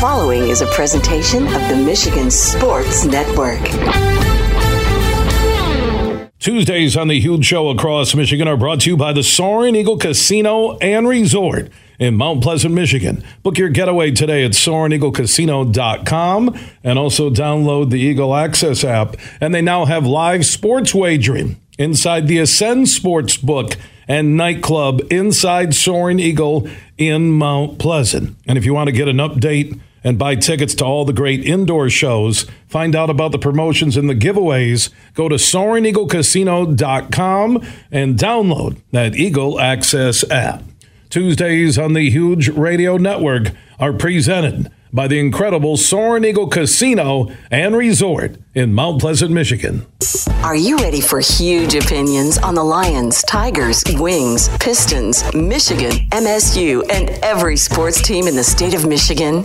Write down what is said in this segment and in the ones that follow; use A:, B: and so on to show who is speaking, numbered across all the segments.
A: following is a presentation of the Michigan Sports Network.
B: Tuesdays on the Huge Show across Michigan are brought to you by the Soaring Eagle Casino and Resort in Mount Pleasant, Michigan. Book your getaway today at SoaringEagleCasino.com and also download the Eagle Access app. And they now have live sports wagering inside the Ascend Sports Book and nightclub inside Soaring Eagle in Mount Pleasant. And if you want to get an update and buy tickets to all the great indoor shows, find out about the promotions and the giveaways, go to SoaringEagleCasino.com and download that Eagle Access app. Tuesdays on the Huge Radio Network are presented by the incredible Soaring Eagle Casino and Resort in Mount Pleasant, Michigan.
A: Are you ready for huge opinions on the Lions, Tigers, Wings, Pistons, Michigan, MSU, and every sports team in the state of Michigan?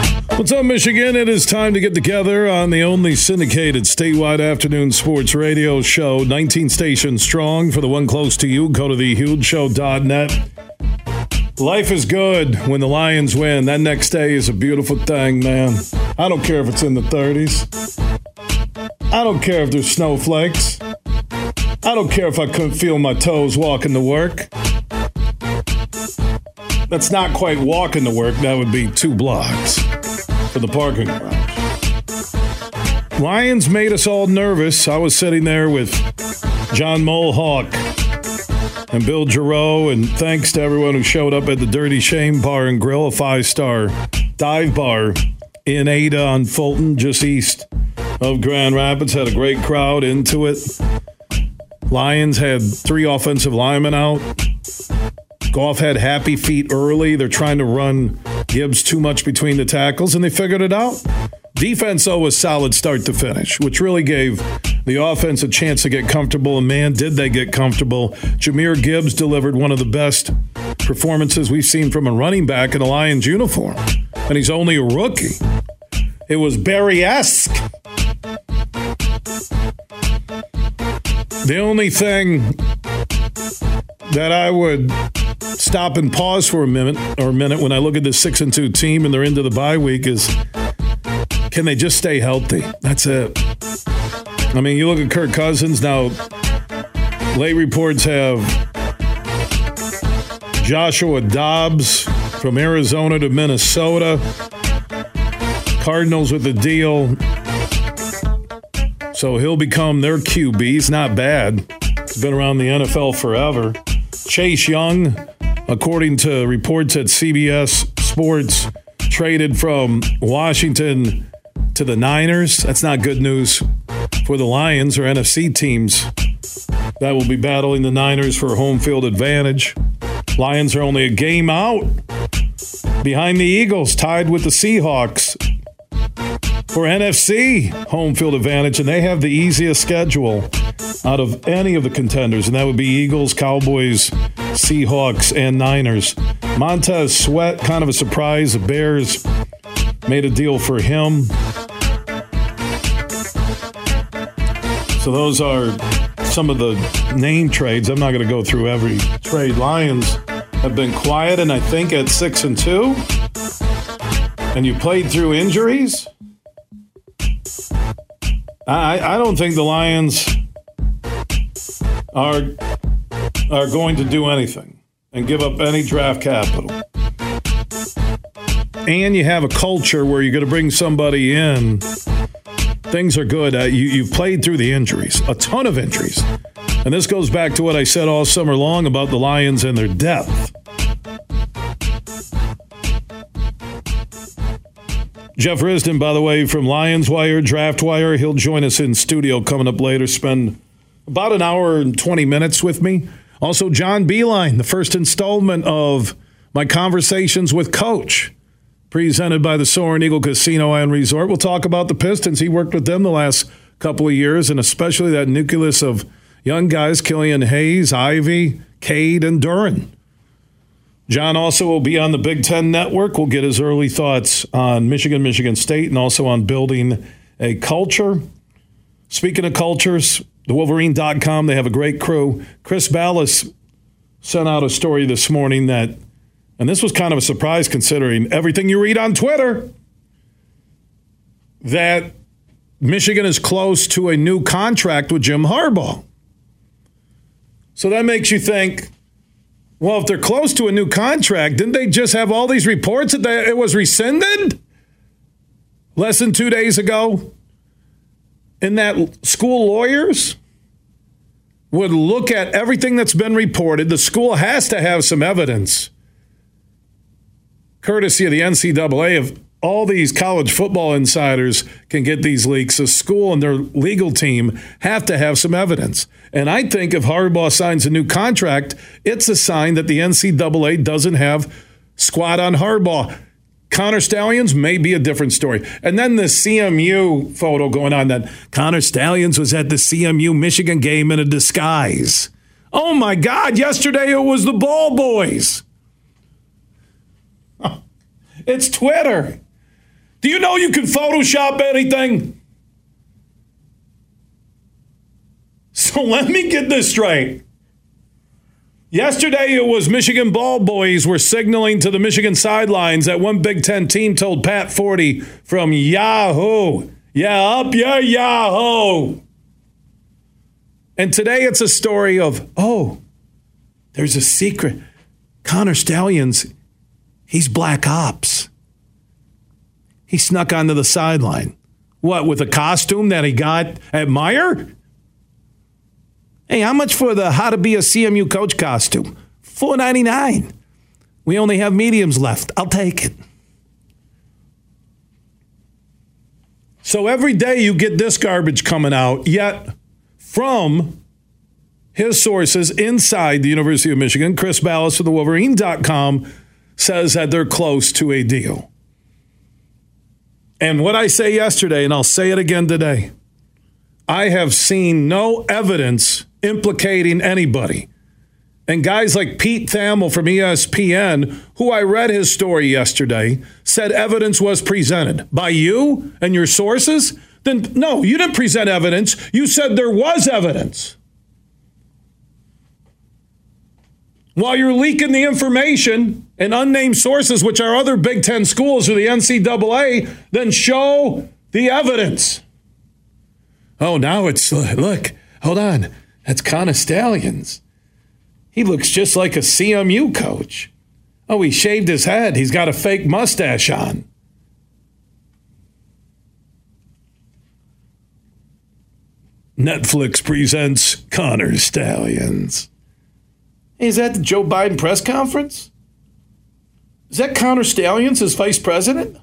B: What's up, Michigan? It is time to get together on the only syndicated statewide afternoon sports radio show, 19 stations strong. For the one close to you, go to thehugeshow.net. Life is good when the Lions win. That next day is a beautiful thing, man. I don't care if it's in the 30s. I don't care if there's snowflakes. I don't care if I couldn't feel my toes walking to work. That's not quite walking to work. That would be two blocks for the parking garage. Lions made us all nervous. I was sitting there with John Mulhawk and Bill Giroux, and thanks to everyone who showed up at the Dirty Shame Bar and Grill, a five star dive bar in Ada on Fulton, just east of Grand Rapids. Had a great crowd into it. Lions had three offensive linemen out. Goff had happy feet early. They're trying to run Gibbs too much between the tackles, and they figured it out. Defense, though, was solid start to finish, which really gave the offense a chance to get comfortable. And man, did they get comfortable. Jahmyr Gibbs delivered one of the best performances we've seen from a running back in a Lions uniform. And he's only a rookie. It was Barry esque. The only thing that I would stop and pause for a minute or a minute when I look at this six and two team and they're into the bye week is can they just stay healthy? That's it. I mean, you look at Kirk Cousins now. Late reports have Joshua Dobbs from Arizona to Minnesota. Cardinals with the deal. So he'll become their QB. He's not bad. He's been around the NFL forever. Chase Young, according to reports at CBS Sports, traded from Washington to the Niners. That's not good news for the Lions or NFC teams that will be battling the Niners for home field advantage. Lions are only a game out behind the Eagles, tied with the Seahawks for NFC home field advantage, and they have the easiest schedule out of any of the contenders, and that would be Eagles, Cowboys, Seahawks, and Niners. Montez Sweat, kind of a surprise. The Bears made a deal for him. So those are some of the name trades. I'm not going to go through every trade. Lions have been quiet, and I think at six and two. And you played through injuries. I, I don't think the Lions are are going to do anything and give up any draft capital. And you have a culture where you're going to bring somebody in. Things are good. Uh, you, you've played through the injuries, a ton of injuries. And this goes back to what I said all summer long about the Lions and their depth. Jeff Risdon, by the way, from Lions Wire, Draft Wire, he'll join us in studio coming up later. Spend about an hour and 20 minutes with me. Also, John Beilein, the first installment of my conversations with Coach. presented by the Soaring Eagle Casino and Resort. We'll talk about the Pistons. He worked with them the last couple of years, and especially that nucleus of young guys Killian Hayes, Ivey, Cade, and Duren. John also will be on the Big Ten Network. We'll get his early thoughts on Michigan, Michigan State, and also on building a culture. Speaking of cultures, the Wolverine.com, they have a great crew. Chris Balas sent out a story this morning that, and this was kind of a surprise considering everything you read on Twitter, that Michigan is close to a new contract with Jim Harbaugh. So that makes you think, well, if they're close to a new contract, didn't they just have all these reports that it was rescinded less than two days ago? And that school lawyers would look at everything that's been reported. The school has to have some evidence, courtesy of the NCAA, of all these college football insiders can get these leaks. The school and their legal team have to have some evidence. And I think if Harbaugh signs a new contract, it's a sign that the NCAA doesn't have squat on Harbaugh. Connor Stalions may be a different story. And then the CMU photo going on that Connor Stalions was at the CMU Michigan game in a disguise. Oh my God, yesterday it was the ball boys. It's Twitter. Do you know you can Photoshop anything? So let me get this straight. Yesterday, it was Michigan ball boys were signaling to the Michigan sidelines that one Big Ten team told Pat Forde from Yahoo, yeah, up your Yahoo. And today it's a story of, oh, there's a secret. Connor Stalions, he's black ops. He snuck onto the sideline. What, with a costume that he got at Meijer? Hey, how much for the how to be a CMU coach costume? Four ninety nine. We only have mediums left. I'll take it. So every day you get this garbage coming out, yet from his sources inside the University of Michigan, Chris Balas of the Wolverine.com says that they're close to a deal. And what I say yesterday, and I'll say it again today, I have seen no evidence implicating anybody. And guys like Pete Thamel from ESPN, who I read his story yesterday, said evidence was presented by you and your sources. Then, no, you didn't present evidence. You said there was evidence. while you're leaking the information and unnamed sources, which are other Big Ten schools or the NCAA, then show the evidence. Oh, now it's look, hold on. That's Connor Stalions. He looks just like a CMU coach. Oh, he shaved his head. He's got a fake mustache on. Netflix presents Connor Stalions. Is that the Joe Biden press conference? Is that Connor Stalions as vice president?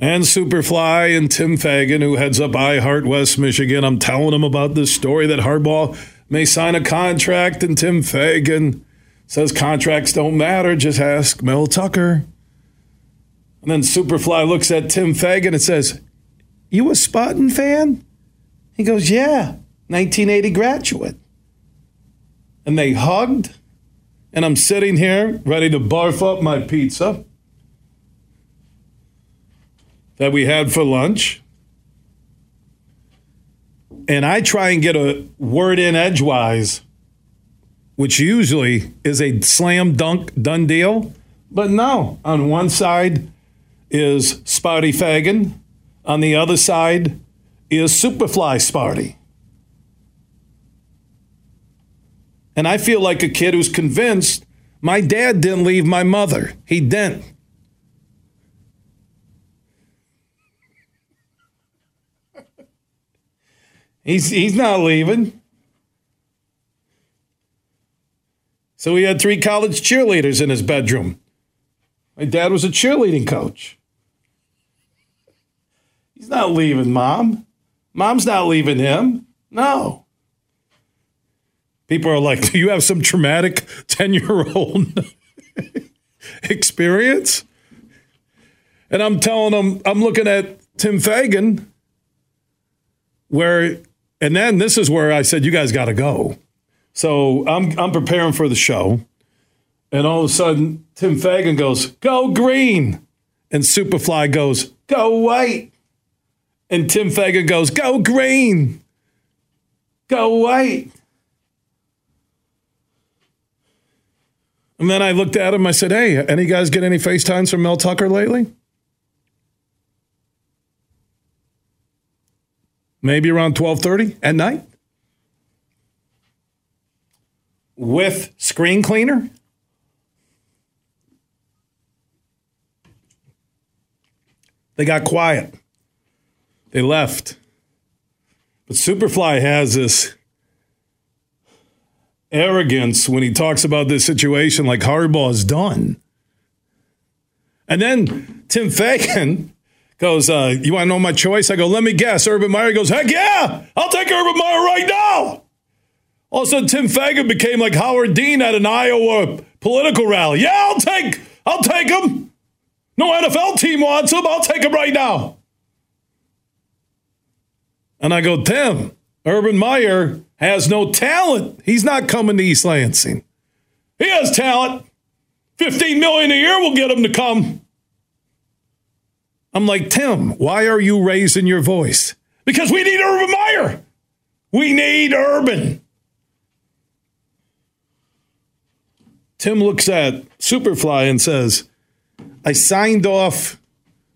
B: And Superfly and Tim Fagan, who heads up iHeart West Michigan. I'm telling him about this story that Harbaugh may sign a contract, and Tim Fagan says contracts don't matter. Just ask Mel Tucker. And then Superfly looks at Tim Fagan and says, You a Spartan fan? He goes, Yeah. 1980 graduate. And they hugged, and I'm sitting here ready to barf up my pizza that we had for lunch. And I try and get a word in edgewise, which usually is a slam dunk done deal. But no, on one side is Sparty Fagan, on the other side is Superfly Sparty. And I feel like a kid who's convinced my dad didn't leave my mother. He didn't. He's, he's not leaving. So he had three college cheerleaders in his bedroom. My dad was a cheerleading coach. He's not leaving mom. Mom's not leaving him. No. People are like, Do you have some traumatic 10 year old experience. And I'm telling them, I'm looking at Tim Fagan, where, and then this is where I said, you guys got to go. So I'm, I'm preparing for the show. And all of a sudden, Tim Fagan goes, go green. And Superfly goes, go white. And Tim Fagan goes, go green. Go white. And then I looked at him. I said, hey, any guys get any FaceTimes from Mel Tucker lately? Maybe around 1230 at night? With screen cleaner? They got quiet. They left. But Superfly has this arrogance when he talks about this situation like Harbaugh's done. And then Tim Fagan goes, uh, You want to know my choice? I go, Let me guess. Urban Meyer goes, Heck yeah, I'll take Urban Meyer right now. All of a sudden, Tim Fagan became like Howard Dean at an Iowa political rally. Yeah, I'll take, I'll take him. No NFL team wants him. I'll take him right now. And I go, Tim, Urban Meyer has no talent. He's not coming to East Lansing. He has talent. 15 million a year will get him to come. I'm like, Tim, why are you raising your voice? Because we need Urban Meyer. We need Urban. Tim looks at Superfly and says, I signed off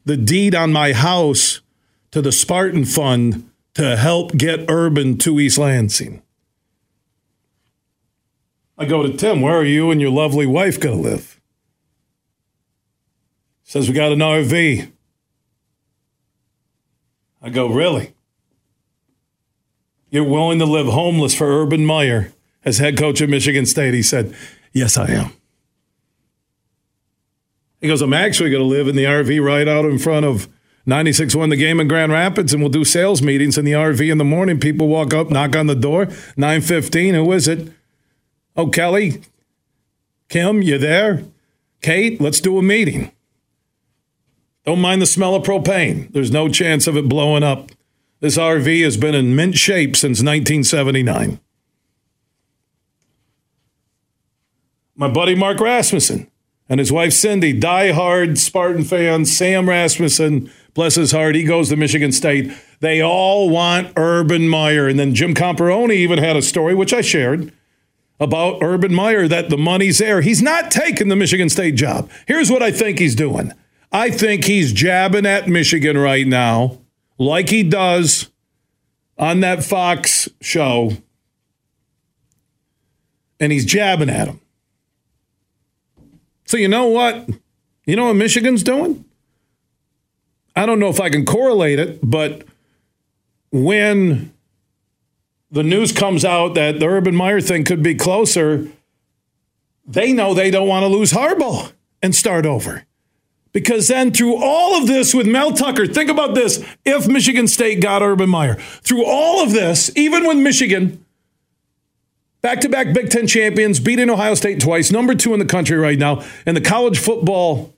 B: the deed on my house to the Spartan Fund to help get Urban to East Lansing. I go to Tim, where are you and your lovely wife going to live? Says, we got an RV. I go, really? You're willing to live homeless for Urban Meyer as head coach of Michigan State? He said, yes, I am. He goes, I'm actually going to live in the RV right out in front of 96 won the game in Grand Rapids, and we'll do sales meetings in the RV in the morning. People walk up, knock on the door, 915. Who is it? Oh, Kelly, Kim, you there? Kate, let's do a meeting. Don't mind the smell of propane. There's no chance of it blowing up. This RV has been in mint shape since 1979. My buddy Mark Rasmussen, and his wife Cindy, die-hard Spartan fans. Sam Rasmussen, bless his heart, he goes to Michigan State. They all want Urban Meyer. And then Jim Comparoni even had a story, which I shared, about Urban Meyer that the money's there. He's not taking the Michigan State job. Here's what I think he's doing I think he's jabbing at Michigan right now, like he does on that Fox show. And he's jabbing at him. So you know what? You know what Michigan's doing? I don't know if I can correlate it, but when the news comes out that the Urban Meyer thing could be closer, they know they don't want to lose Harbaugh and start over. Because then, through all of this with Mel Tucker, think about this if Michigan State got Urban Meyer, through all of this, even with Michigan Back to back Big Ten champions, beating Ohio State twice, number two in the country right now. And the college football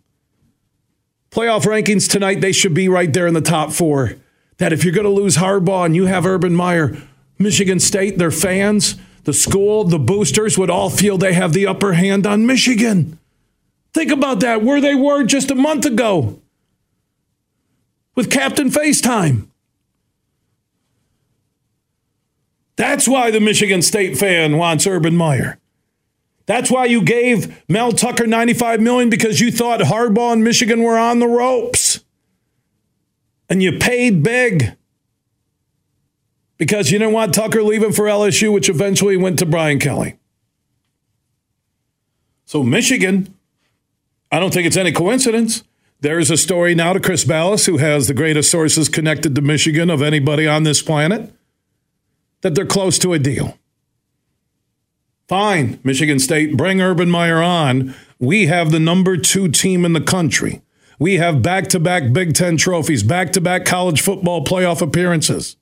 B: playoff rankings tonight, they should be right there in the top four. That if you're going to lose Harbaugh and you have Urban Meyer, Michigan State, their fans, the school, the boosters would all feel they have the upper hand on Michigan. Think about that, where they were just a month ago with Captain FaceTime. That's why the Michigan State fan wants Urban Meyer. That's why you gave Mel Tucker 95 million because you thought Harbaugh and Michigan were on the ropes. And you paid big because you didn't want Tucker leaving for LSU, which eventually went to Brian Kelly. So, Michigan, I don't think it's any coincidence. There's a story now to Chris Balas, who has the greatest sources connected to Michigan of anybody on this planet that they're close to a deal. Fine, Michigan State, bring Urban Meyer on. We have the number two team in the country. We have back to back Big Ten trophies, back to back college football playoff appearances.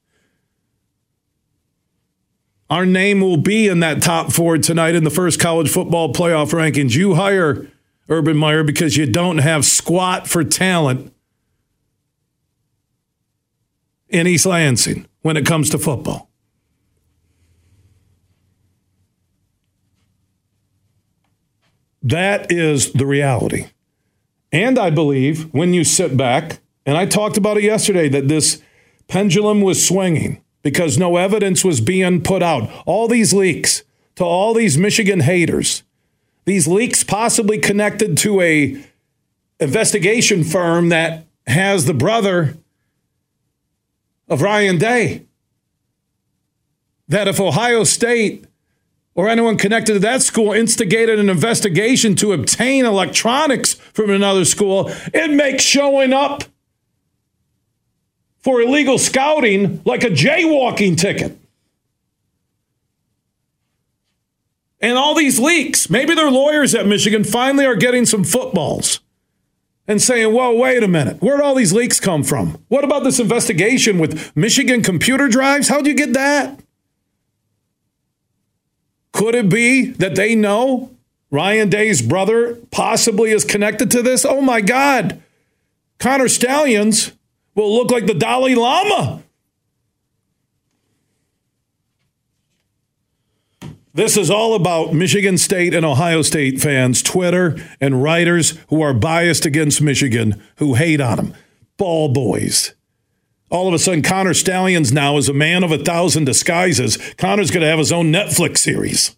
B: Our name will be in that top four tonight in the first college football playoff rankings. You hire Urban Meyer, because you don't have squat for talent in East Lansing when it comes to football. That is the reality. And I believe when you sit back, and I talked about it yesterday, that this pendulum was swinging because no evidence was being put out. All these leaks to all these Michigan haters, these leaks possibly connected to a investigation firm that has the brother of Ryan Day. That if Ohio State or anyone connected to that school instigated an investigation to obtain electronics from another school, it makes showing up for illegal scouting like a jaywalking ticket. And all these leaks, maybe their lawyers at Michigan finally are getting some footballs and saying, whoa, wait a minute. Where'd all these leaks come from? What about this investigation with Michigan computer drives? How'd you get that? Could it be that they know Ryan Day's brother possibly is connected to this? Oh my God. Connor Stalions will look like the Dalai Lama. This is all about Michigan State and Ohio State fans, Twitter, and writers who are biased against Michigan, who hate on them. Ball boys. All of a sudden, Connor Stalions now is a man of a thousand disguises. Connor's going to have his own Netflix series.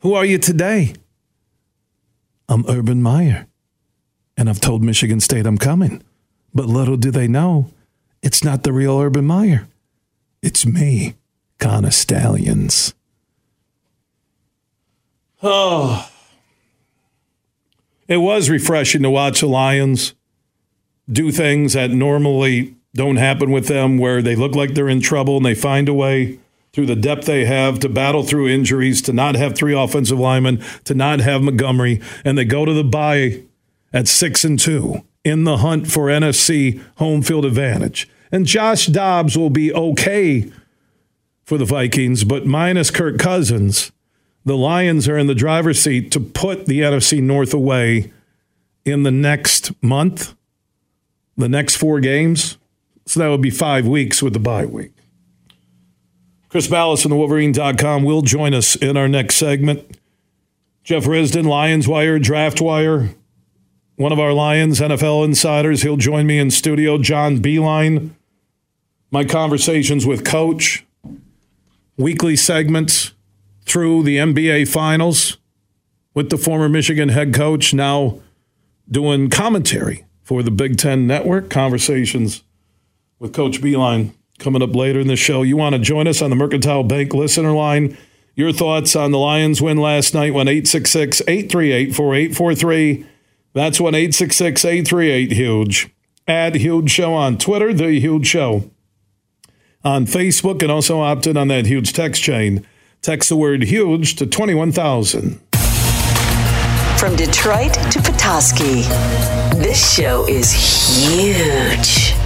B: Who are you today? I'm Urban Meyer, and I've told Michigan State I'm coming. But little do they know, it's not the real Urban Meyer. It's me. Connor Stalions. Oh. It was refreshing to watch the Lions do things that normally don't happen with them, where they look like they're in trouble and they find a way through the depth they have to battle through injuries, to not have three offensive linemen, to not have Montgomery, and they go to the bye at six and two in the hunt for NFC home field advantage. And Josh Dobbs will be okay for the Vikings, but minus Kirk Cousins, the Lions are in the driver's seat to put the NFC North away in the next month, the next four games. So that would be five weeks with the bye week. Chris Balas from the Wolverine.com will join us in our next segment. Jeff Risdon, Lions Wire, Draft Wire, one of our Lions NFL insiders. He'll join me in studio. John Beilein, my conversations with Coach weekly segments through the NBA Finals with the former Michigan head coach, now doing commentary for the Big Ten Network. Conversations with Coach Beilein coming up later in the show. You want to join us on the Mercantile Bank listener line? Your thoughts on the Lions win last night, 1 866 838 4843. That's 1 866 838 Huge. Add Huge Show on Twitter, The Huge Show on Facebook and also opted on that huge text chain. Text the word huge to 21,000.
A: From Detroit to Petoskey, this show is huge.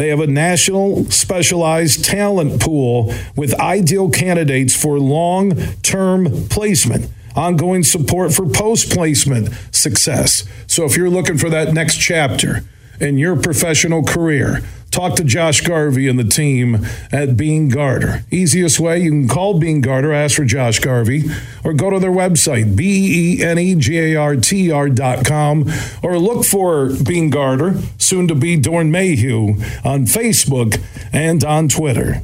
B: They have a national specialized talent pool with ideal candidates for long term placement ongoing support for post placement success. So if you're looking for that next chapter in your professional career, talk to Josh Garvey and the team at Beene Garter. Easiest way, you can call Beene Garter, ask for Josh Garvey, or go to their website, B-E-E-N-E-G-A-R-T-R dot com, or look for Beene Garter, soon to be Doeren Mayhew, on Facebook and on Twitter.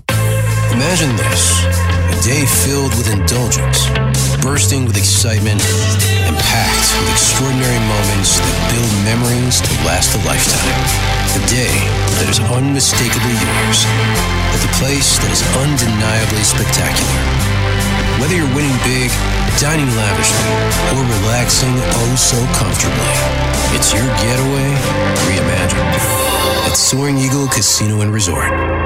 C: Imagine this a day filled with indulgence, bursting with excitement, packed with extraordinary moments that build memories to last a lifetime. A day that is unmistakably yours, at the place that is undeniably spectacular. Whether you're winning big, dining lavishly, or relaxing oh so comfortably, it's your getaway reimagined at Soaring Eagle Casino and Resort.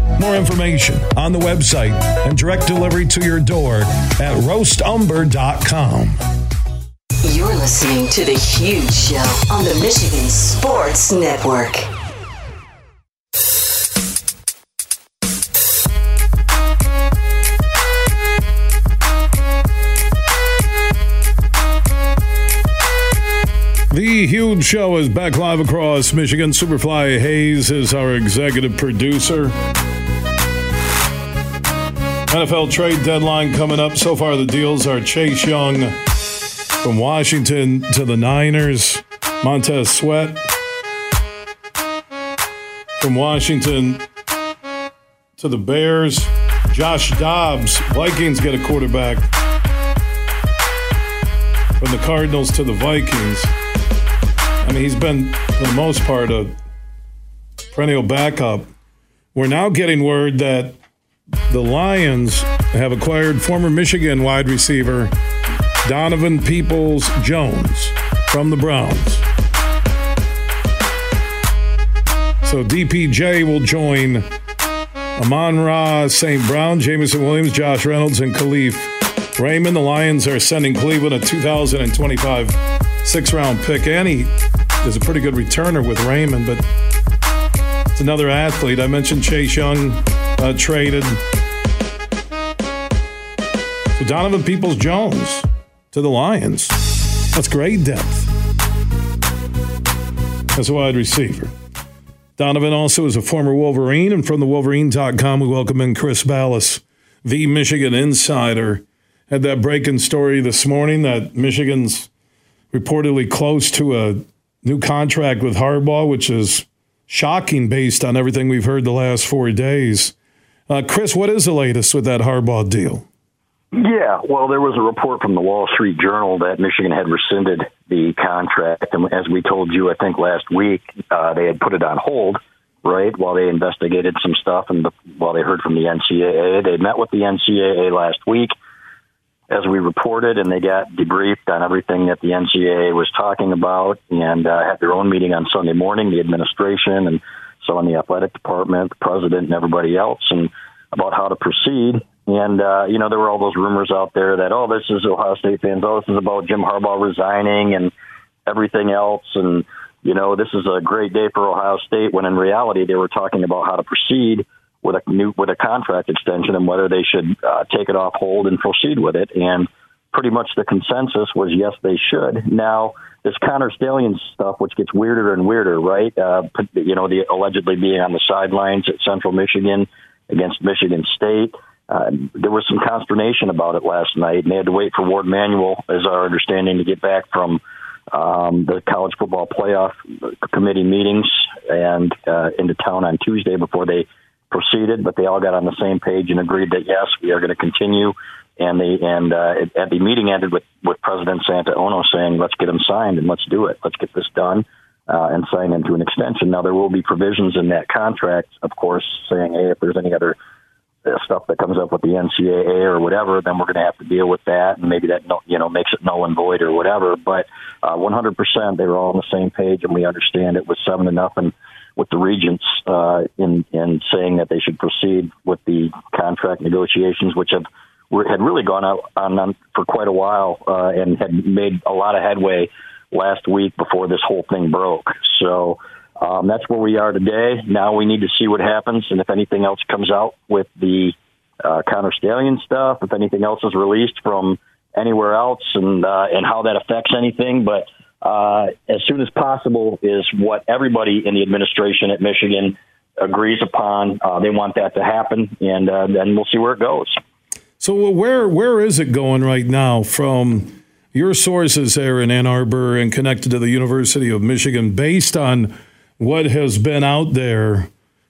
B: More information on the website and direct delivery to your door at roastumber.com.
A: You're listening to The Huge Show on the Michigan Sports Network.
B: The Huge Show is back live across Michigan. Superfly Hayes is our executive producer. NFL trade deadline coming up. So far, the deals are Chase Young from Washington to the Niners, Montez Sweat from Washington to the Bears, Josh Dobbs. Vikings get a quarterback from the Cardinals to the Vikings. I mean, he's been, for the most part, a perennial backup. We're now getting word that the Lions have acquired former Michigan wide receiver Donovan Peoples Jones from the Browns. So DPJ will join Amon Ra, St. Brown, Jameson Williams, Josh Reynolds, and Kalif Raymond. The Lions are sending Cleveland a 2025 six round pick. Annie is a pretty good returner with Raymond, but it's another athlete. I mentioned Chase Young uh, traded. So Donovan Peoples Jones to the Lions. That's great depth as a wide receiver. Donovan also is a former Wolverine, and from the Wolverine.com, we welcome in Chris Balas, the Michigan insider. Had that breaking story this morning that Michigan's reportedly close to a new contract with Harbaugh, which is shocking based on everything we've heard the last four days. Uh, Chris, what is the latest with that Harbaugh deal?
D: Yeah, well, there was a report from the Wall Street Journal that Michigan had rescinded the contract, and as we told you, I think last week, uh, they had put it on hold, right, while they investigated some stuff and the, while they heard from the NCAA. They met with the NCAA last week, as we reported, and they got debriefed on everything that the NCAA was talking about, and uh, had their own meeting on Sunday morning, the administration and so on the athletic department, the president, and everybody else, and about how to proceed. And, uh, you know, there were all those rumors out there that, oh, this is Ohio State fans. Oh, this is about Jim Harbaugh resigning and everything else. And, you know, this is a great day for Ohio State when in reality they were talking about how to proceed with a new, with a contract extension and whether they should uh, take it off hold and proceed with it. And pretty much the consensus was yes, they should. Now, this Connor Stalions stuff, which gets weirder and weirder, right? Uh, you know, the allegedly being on the sidelines at Central Michigan against Michigan State. Uh, there was some consternation about it last night, and they had to wait for Warde Manuel, as our understanding, to get back from um, the college football playoff committee meetings and uh, into town on Tuesday before they proceeded. But they all got on the same page and agreed that yes, we are going to continue. And they and uh, at the meeting ended with with President Santa Ono saying, "Let's get them signed and let's do it. Let's get this done." Uh, and sign into an extension. Now there will be provisions in that contract, of course, saying, "Hey, if there's any other stuff that comes up with the NCAA or whatever, then we're going to have to deal with that, and maybe that you know makes it null and void or whatever. But uh, 100%, they were all on the same page, and we understand it was seven to nothing with the regents uh, in in saying that they should proceed with the contract negotiations, which have had really gone out on, on for quite a while uh, and had made a lot of headway last week before this whole thing broke. So. Um, that's where we are today. Now we need to see what happens, and if anything else comes out with the uh, Connor Stallion stuff, if anything else is released from anywhere else, and uh, and how that affects anything. But uh, as soon as possible is what everybody in the administration at Michigan agrees upon. Uh, they want that to happen, and uh, then we'll see where it goes.
B: So where where is it going right now from your sources there in Ann Arbor and connected to the University of Michigan, based on what has been out there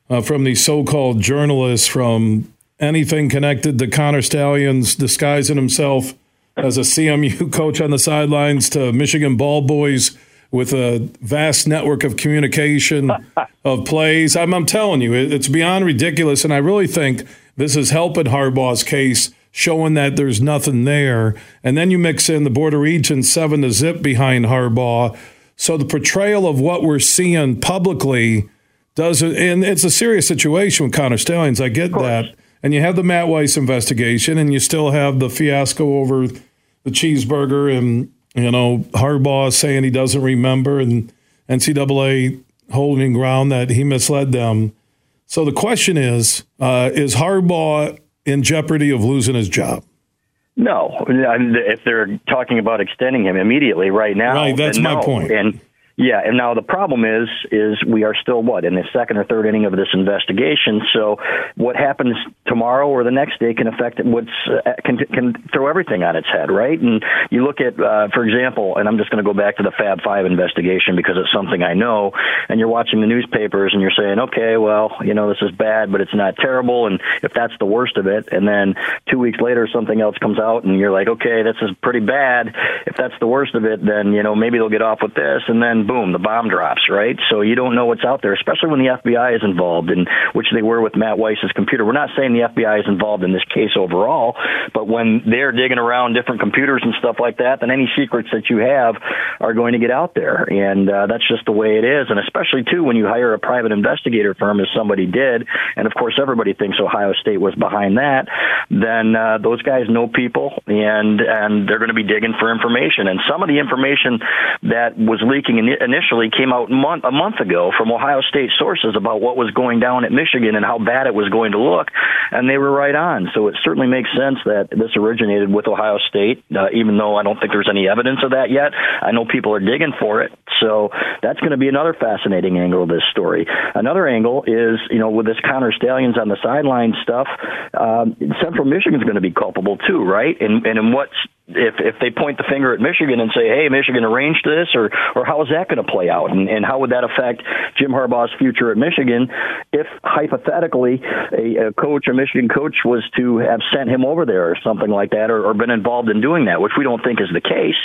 B: uh, from these so-called journalists, from anything connected to Connor Stalions disguising himself as a CMU coach on the sidelines to Michigan ball boys with a vast network of communication of plays. I'm, I'm telling you, it's beyond ridiculous. And I really think this is helping Harbaugh's case, showing that there's nothing there. And then you mix in the Board of Regents seven to zip behind Harbaugh. So the portrayal of what we're seeing publicly doesn't, and it's a serious situation with Connor Stalions. I get that and you have the Matt Weiss investigation, and you still have the fiasco over the cheeseburger, and you know Harbaugh saying he doesn't remember, and NCAA holding ground that he misled them. So the question is: uh, Is Harbaugh in jeopardy of losing his job?
D: No, if they're talking about extending him immediately right now,
B: right? That's my
D: no.
B: point.
D: And yeah, and now the problem is is we are still what in the second or third inning of this investigation. So what happens tomorrow or the next day can affect what's uh, can can throw everything on its head, right? And you look at, uh, for example, and I'm just going to go back to the Fab Five investigation because it's something I know. And you're watching the newspapers and you're saying, okay, well, you know, this is bad, but it's not terrible. And if that's the worst of it, and then two weeks later something else comes out and you're like, okay, this is pretty bad. If that's the worst of it, then you know maybe they'll get off with this, and then boom, the bomb drops, right? So you don't know what's out there, especially when the FBI is involved, in which they were with Matt Weiss's computer. We're not saying the FBI is involved in this case overall, but when they're digging around different computers and stuff like that, then any secrets that you have are going to get out there, and uh, that's just the way it is. And especially too when you hire a private investigator firm, as somebody did, and of course everybody thinks Ohio State was behind that, then uh, those guys know people, and and they're going to be digging for information. And some of the information that was leaking initially initially came out month, a month ago from Ohio State sources about what was going down at Michigan and how bad it was going to look, and they were right on. So it certainly makes sense that this originated with Ohio State, uh, even though I don't think there's any evidence of that yet. I know people are digging for it, so that's going to be another fascinating angle of this story. Another angle is, you know, with this Connor Stalions on the sideline stuff, um, Central Michigan's going to be culpable too, right? And and in what's if if they point the finger at Michigan and say, "Hey, Michigan arranged this," or or how is that going to play out, and, and how would that affect Jim Harbaugh's future at Michigan if hypothetically a, a coach, a Michigan coach, was to have sent him over there or something like that, or, or been involved in doing that, which we don't think is the case.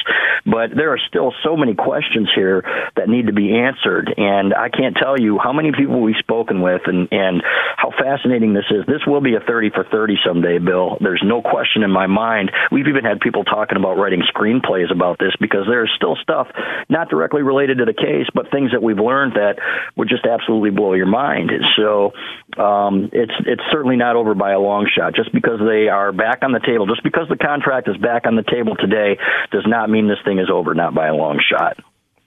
D: But there are still so many questions here that need to be answered, and I can't tell you how many people we've spoken with, and and how fascinating this is. This will be a thirty for thirty someday, Bill. There's no question in my mind. We've even had people talking about writing screenplays about this because there's still stuff not directly related to the case, but things that we've learned that would just absolutely blow your mind. So um, it's it's certainly not over by a long shot. Just because they are back on the table, just because the contract is back on the table today, does not mean this thing is over. Not by a long shot.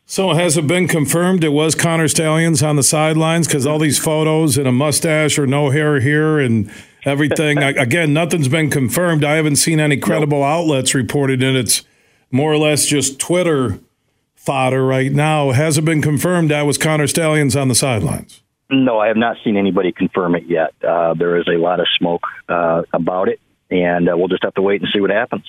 B: So has it been confirmed it was Connor Stalions on the sidelines? Because all these photos and a mustache or no hair here and everything. Again, nothing's been confirmed. I haven't seen any credible outlets reported and It's more or less just Twitter fodder right now. Hasn't been confirmed that was Connor Stalions on the sidelines.
D: No, I have not seen anybody confirm it yet. Uh, there is a lot of smoke uh, about it, and uh, we'll just have to wait and see what happens.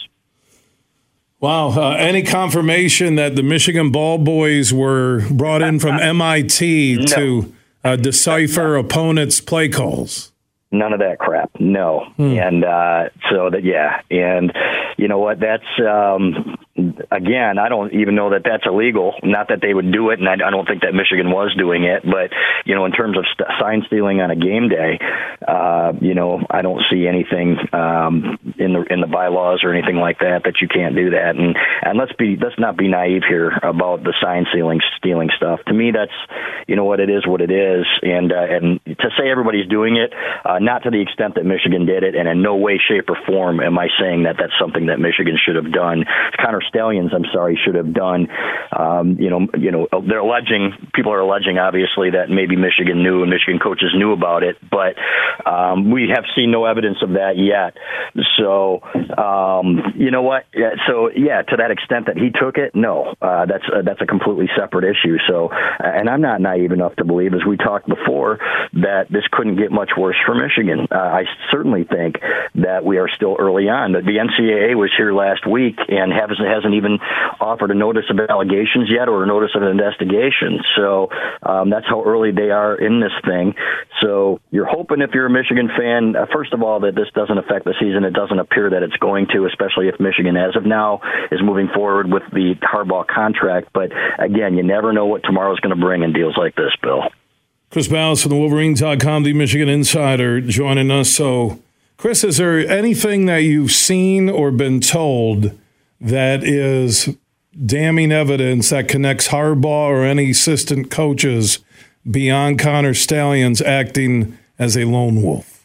B: Wow. Uh, any confirmation that the Michigan ball boys were brought in from MIT no. to uh, decipher opponents' play calls?
D: None of that crap. No. Hmm. And uh, so that yeah, and you know what? That's um, again, I don't even know that that's illegal. Not that they would do it, and I, I don't think that Michigan was doing it. But you know, in terms of st- sign stealing on a game day, uh, you know, I don't see anything um, in the in the bylaws or anything like that that you can't do that. And and let's be let's not be naive here about the sign stealing stealing stuff. To me, that's you know what it is, what it is, and uh, and to say everybody's doing it, uh, not to the extent that Michigan did it, and in no way, shape, or form am I saying that that's something that Michigan should have done. Connor Stalions, I'm sorry, should have done. Um, you know, you know, they're alleging people are alleging obviously that maybe Michigan knew and Michigan coaches knew about it, but um, we have seen no evidence of that yet. So, um, you know what? So yeah, to that extent that he took it, no, uh, that's uh, that's a completely separate issue. So, uh, and I'm not naive enough to believe, as we talked before, that this couldn't get much worse for Michigan. Uh, I certainly think that we are still early on. The NCAA was here last week and hasn't hasn't even offered a notice of allegations yet or a notice of an investigation. So um, that's how early they are in this thing. So you're hoping if you're a Michigan fan, uh, first of all, that this doesn't affect the season. It doesn't appear that it's going to, especially if Michigan, as of now, is moving forward with the Harbaugh contract. But again, you never know what tomorrow's going to bring in deals like this, Bill.
B: Chris Balas from the Wolverine.com, the Michigan Insider, joining us. So, Chris, is there anything that you've seen or been told that is damning evidence that connects Harbaugh or any assistant coaches beyond Connor Stalions acting as a lone wolf?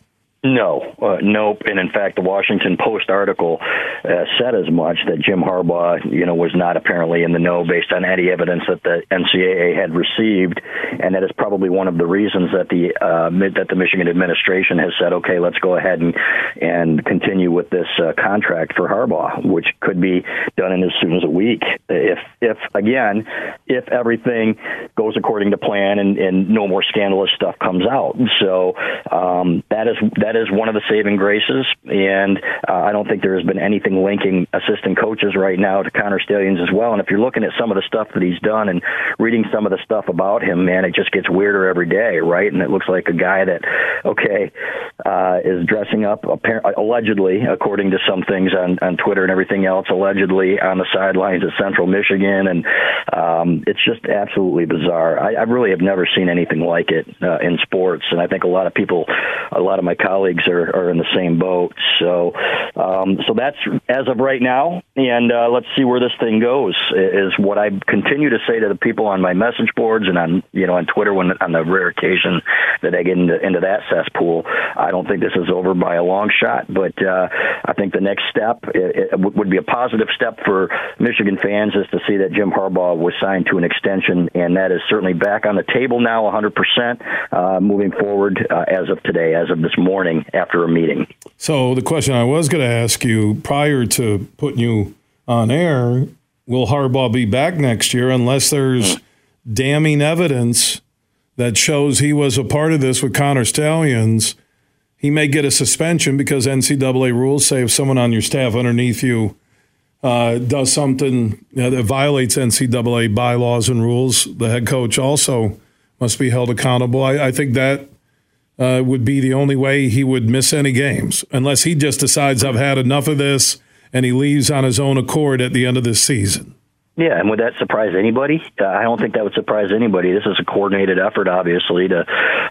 D: No, uh, nope. And in fact, the Washington Post article uh, said as much that Jim Harbaugh, you know, was not apparently in the know based on any evidence that the NCAA had received, and that is probably one of the reasons that the uh, that the Michigan administration has said, okay, let's go ahead and and continue with this uh, contract for Harbaugh, which could be done in as soon as a week if if again if everything goes according to plan and, and no more scandalous stuff comes out. So um, that is that that is one of the saving graces, and uh, I don't think there has been anything linking assistant coaches right now to Connor Stalions as well. And if you're looking at some of the stuff that he's done and reading some of the stuff about him, man, it just gets weirder every day, right? And it looks like a guy that, okay, uh, is dressing up allegedly, according to some things on, on Twitter and everything else, allegedly on the sidelines at Central Michigan, and um, it's just absolutely bizarre. I, I really have never seen anything like it uh, in sports, and I think a lot of people, a lot of my colleagues colleagues are, are in the same boat. So, um, so that's as of right now, and uh, let's see where this thing goes. Is what I continue to say to the people on my message boards and on you know on Twitter when on the rare occasion that I get into, into that cesspool. I don't think this is over by a long shot, but uh, I think the next step it, it would be a positive step for Michigan fans is to see that Jim Harbaugh was signed to an extension, and that is certainly back on the table now, 100% uh, moving forward uh, as of today, as of this morning morning after a meeting.
B: So the question I was going to ask you prior to putting you on air, will Harbaugh be back next year unless there's damning evidence that shows he was a part of this with Connor Stalions? He may get a suspension because NCAA rules say if someone on your staff underneath you uh, does something you know, that violates NCAA bylaws and rules, the head coach also must be held accountable. I, I think that uh, would be the only way he would miss any games, unless he just decides I've had enough of this and he leaves on his own accord at the end of this season.
D: Yeah, and would that surprise anybody? Uh, I don't think that would surprise anybody. This is a coordinated effort, obviously, to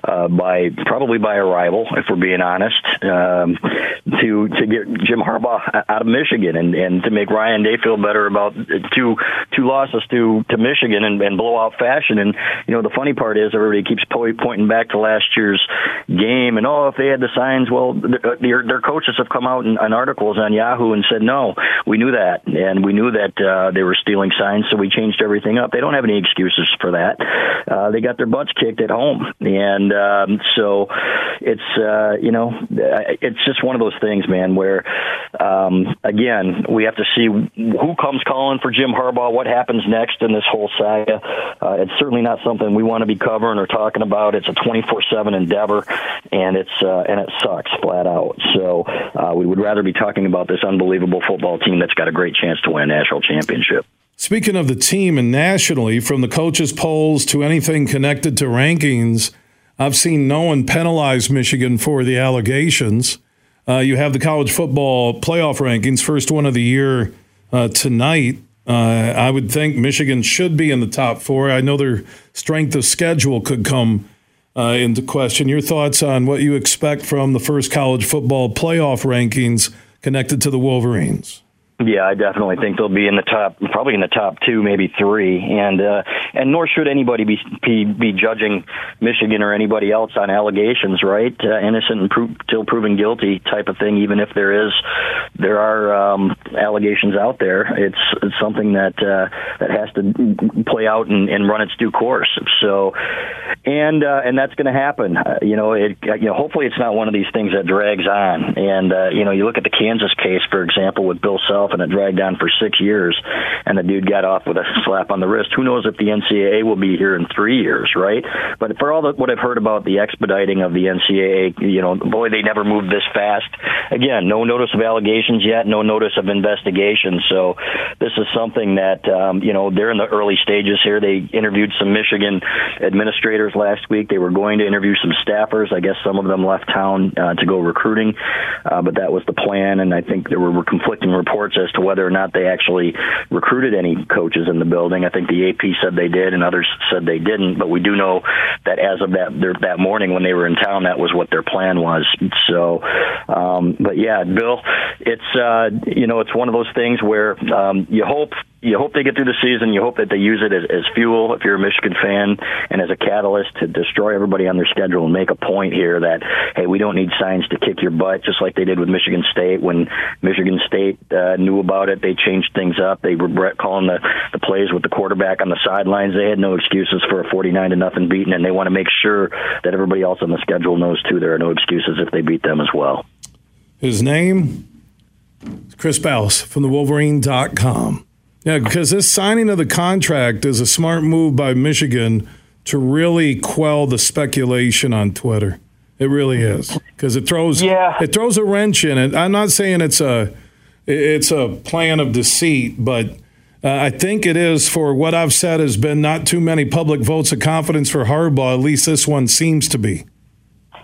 D: uh, by probably by a rival, if we're being honest, um, to to get Jim Harbaugh out of Michigan and, and to make Ryan Day feel better about two two losses to to Michigan and, and blowout fashion. And you know, the funny part is everybody keeps pointing back to last year's game and oh, if they had the signs, well, their, their coaches have come out in, in articles on Yahoo and said no, we knew that, and we knew that uh, they were stealing signs, so we changed everything up. They don't have any excuses for that. Uh, they got their butts kicked at home, and um, so it's uh, you know it's just one of those things, man. Where um, again we have to see who comes calling for Jim Harbaugh, what happens next in this whole saga. Uh, it's certainly not something we want to be covering or talking about. It's a twenty four seven endeavor, and it's uh, and it sucks flat out. So uh, we would rather be talking about this unbelievable football team that's got a great chance to win a national championship.
B: Speaking of the team and nationally, from the coaches' polls to anything connected to rankings, I've seen no one penalize Michigan for the allegations. Uh, you have the college football playoff rankings, first one of the year uh, tonight. Uh, I would think Michigan should be in the top four. I know their strength of schedule could come uh, into question. Your thoughts on what you expect from the first college football playoff rankings connected to the Wolverines?
D: Yeah, I definitely think they'll be in the top, probably in the top two, maybe three, and uh, and nor should anybody be, be be judging Michigan or anybody else on allegations, right? Uh, innocent until pro- proven guilty type of thing. Even if there is, there are um, allegations out there. It's, it's something that uh, that has to play out and, and run its due course. So, and uh, and that's going to happen. Uh, you know, it you know hopefully it's not one of these things that drags on. And uh, you know, you look at the Kansas case, for example, with Bill Self and it dragged on for six years, and the dude got off with a slap on the wrist. Who knows if the NCAA will be here in three years, right? But for all the, what I've heard about the expediting of the NCAA, you know, boy, they never moved this fast. Again, no notice of allegations yet, no notice of investigation. So this is something that um, you know they're in the early stages here. They interviewed some Michigan administrators last week. They were going to interview some staffers. I guess some of them left town uh, to go recruiting, uh, but that was the plan. And I think there were conflicting reports as to whether or not they actually recruited any coaches in the building. I think the AP said they did, and others said they didn't. But we do know that as of that that morning when they were in town, that was what their plan was. So, um, but yeah, Bill, it's uh, you know it's one of those things where um, you hope you hope they get through the season. You hope that they use it as, as fuel if you're a Michigan fan and as a catalyst to destroy everybody on their schedule and make a point here that hey, we don't need signs to kick your butt, just like they did with Michigan State when Michigan State uh, knew about it. They changed things up. They regret calling the the plays with the quarterback on the sidelines. They had no excuses for a 49 to nothing beating, and they want to make sure that everybody else on the schedule knows too. There are no excuses if they beat them as well.
B: His name, is Chris Balas from the Wolverine.com. Yeah, because this signing of the contract is a smart move by Michigan to really quell the speculation on Twitter. It really is because it throws
D: yeah.
B: it throws a wrench in it. I'm not saying it's a it's a plan of deceit, but uh, I think it is for what I've said has been not too many public votes of confidence for Harbaugh. At least this one seems to be.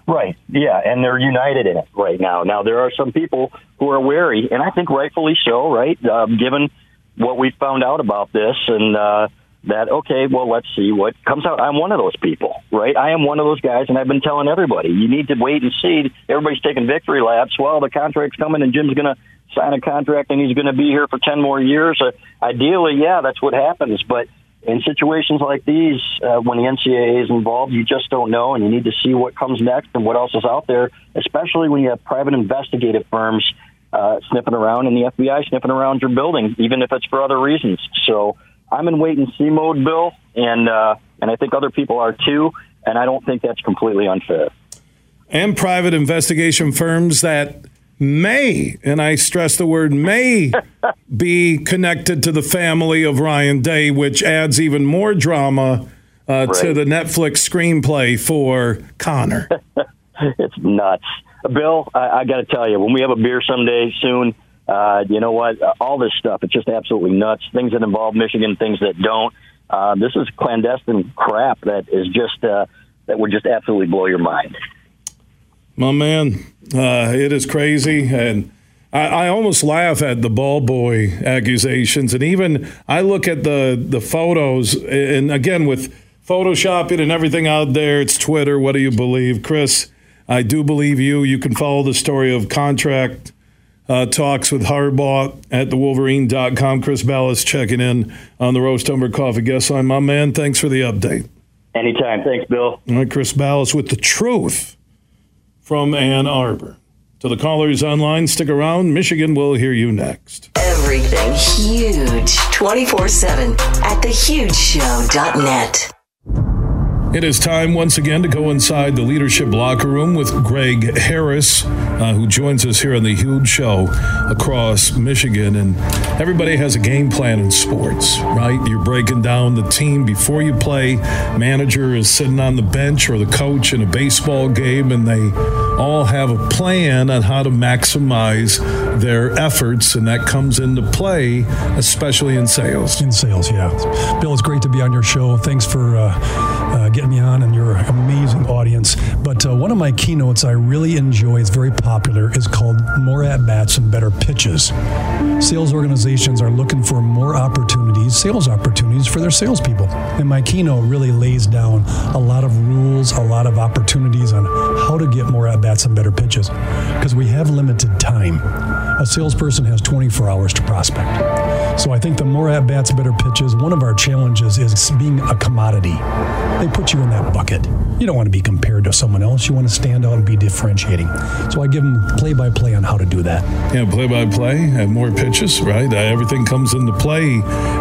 D: Right. Yeah, and they're united in it right now. Now there are some people who are wary, and I think rightfully so. Right, uh, given what we found out about this and uh, that okay well let's see what comes out. I'm one of those people right? I am one of those guys and i've been telling everybody you need to wait and see. Everybody's taking victory laps. Well the contract's coming and jim's going to sign a contract and he's going to be here for 10 more years. Uh, ideally yeah that's what happens. But in situations like these uh, when the ncaa is involved you just don't know and you need to see what comes next and what else is out there especially when you have private investigative firms uh, sniffing around and the FBI sniffing around your building, even if it's for other reasons. So I'm in wait and see mode, Bill, and uh, and I think other people are too. And I don't think that's completely unfair.
B: And private investigation firms that may, and I stress the word may, be connected to the family of Ryan Day, which adds even more drama uh, right. to the Netflix screenplay for Connor.
D: it's nuts. Bill, I, I got to tell you, when we have a beer someday soon, uh, you know what? All this stuff, it's just absolutely nuts. Things that involve Michigan, things that don't. Uh, this is clandestine crap that is just uh, that would just absolutely blow your mind.
B: My man, uh, it is crazy, and I, I, almost laugh at the ball boy accusations, and even I look at the the photos, and again with photoshopping and everything out there, it's Twitter. What do you believe, Chris? I do believe you. You can follow the story of contract uh, talks with Harbaugh at thewolverine.com. Chris Balas checking in on the Roast Umber Coffee guest line. My man, thanks for the update.
D: Anytime. Thanks, Bill.
B: All right, Chris Balas with the truth from Ann Arbor. To the callers online, stick around. Michigan will hear you next.
A: Everything huge 24 7 at thehugeshow.net.
B: It is time once again to go inside the leadership locker room with Greg Harris, uh, who joins us here on the Huge Show across Michigan. And everybody has a game plan in sports, right? You're breaking down the team before you play. Manager is sitting on the bench or the coach in a baseball game, and they all have a plan on how to maximize their efforts, and that comes into play, especially in sales.
E: In sales, yeah. Bill, it's great to be on your show. Thanks for. Uh, uh, getting me on and your amazing audience. But one of my keynotes I really enjoy, it's very popular, is called More At Bats and Better Pitches. Sales organizations are looking for more opportunities, sales opportunities for their salespeople. And my keynote really lays down a lot of rules, a lot of opportunities on how to get more at bats and better pitches because we have limited time. A salesperson has 24 hours to prospect. So I think the more at bats, better pitches, one of our challenges is being a commodity. They put you in that bucket. You don't want to be compared to someone else. You want to stand out and be differentiating. So I give them play by play on how to do that.
B: Yeah, play by play, have more pitches, right? Uh, everything comes into play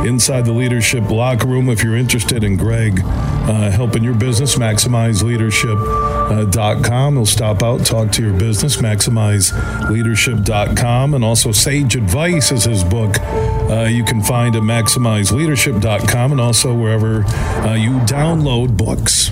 B: inside the leadership locker room. If you're interested in Greg uh, helping your business maximize leadership.com, he'll stop out, talk to your business, maximize leadership.com, and also Sage Advice is his book. Uh, you can find at maximizeleadership.com and also wherever uh, you download books.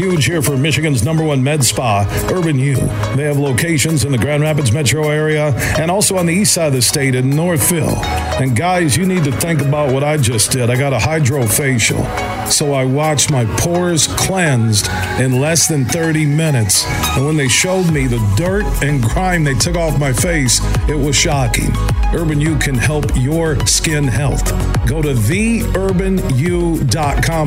B: Huge here for Michigan's number one med spa, Urban U. They have locations in the Grand Rapids metro area and also on the east side of the state in Northville. And guys, you need to think about what I just did. I got a hydrofacial. So I watched my pores cleansed in less than 30 minutes. And when they showed me the dirt and grime they took off my face, it was shocking. Urban U can help your skin health. Go to theurbanu.com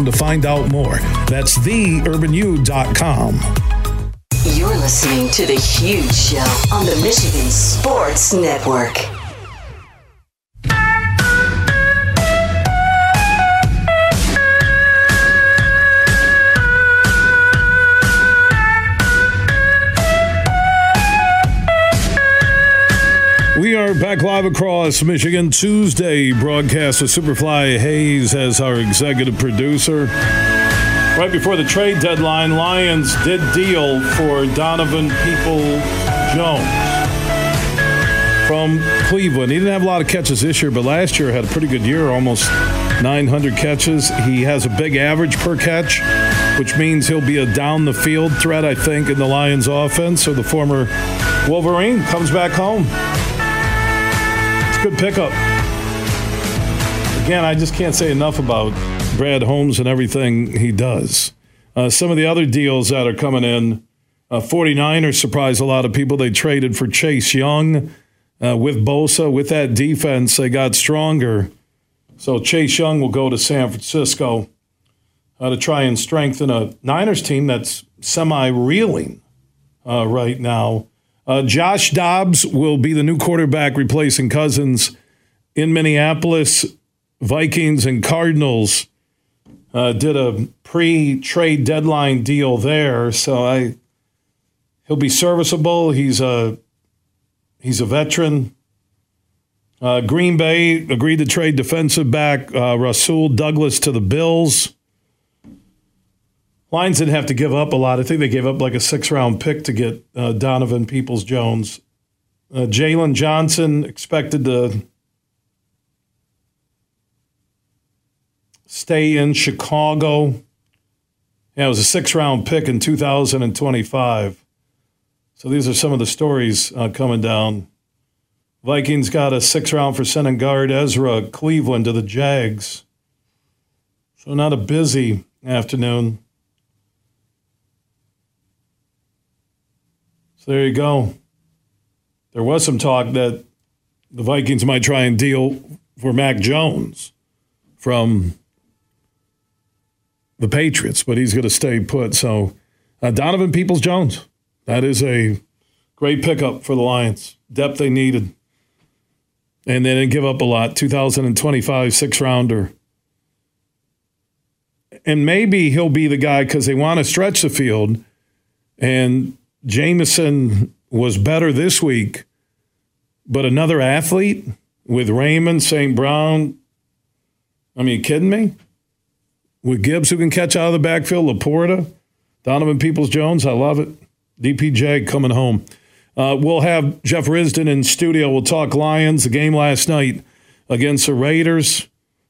B: to find out more. That's theurbanu.com.
A: You're listening to The Huge Show on the Michigan Sports Network.
B: We are back live across Michigan Tuesday broadcast with Superfly Hayes as our executive producer. Right before the trade deadline, Lions did deal for Donovan Peoples Jones from Cleveland. He didn't have a lot of catches this year, but last year had a pretty good year, almost 900 catches. He has a big average per catch, which means he'll be a down the field threat, I think, in the Lions offense. So the former Wolverine comes back home. It's a good pickup. Again, I just can't say enough about Brad Holmes and everything he does. Uh, some of the other deals that are coming in, uh, 49ers surprised a lot of people. They traded for Chase Young uh, with Bosa. With that defense, they got stronger. So Chase Young will go to San Francisco uh, to try and strengthen a Niners team that's semi reeling uh, right now. Uh, Josh Dobbs will be the new quarterback replacing Cousins in Minneapolis. Vikings and Cardinals uh, did a pre-trade deadline deal there, so I he'll be serviceable. He's a he's a veteran. Uh, Green Bay agreed to trade defensive back uh, Rasul Douglas to the Bills. Lions didn't have to give up a lot. I think they gave up like a six round pick to get uh, Donovan Peoples Jones. Uh, Jalen Johnson expected to stay in Chicago. Yeah, it was a six round pick in 2025. So these are some of the stories uh, coming down. Vikings got a six round for center guard Ezra Cleveland to the Jags. So not a busy afternoon. So there you go. There was some talk that the Vikings might try and deal for Mac Jones from the Patriots, but he's going to stay put. So uh, Donovan Peoples Jones, that is a great pickup for the Lions. Depth they needed. And they didn't give up a lot. 2025 six rounder. And maybe he'll be the guy because they want to stretch the field. And Jameson was better this week, but another athlete with Raymond, St. Brown. I mean, kidding me? With Gibbs, who can catch out of the backfield, Laporta, Donovan Peoples Jones, I love it. DPJ coming home. Uh, we'll have Jeff Risdon in studio. We'll talk Lions, the game last night against the Raiders.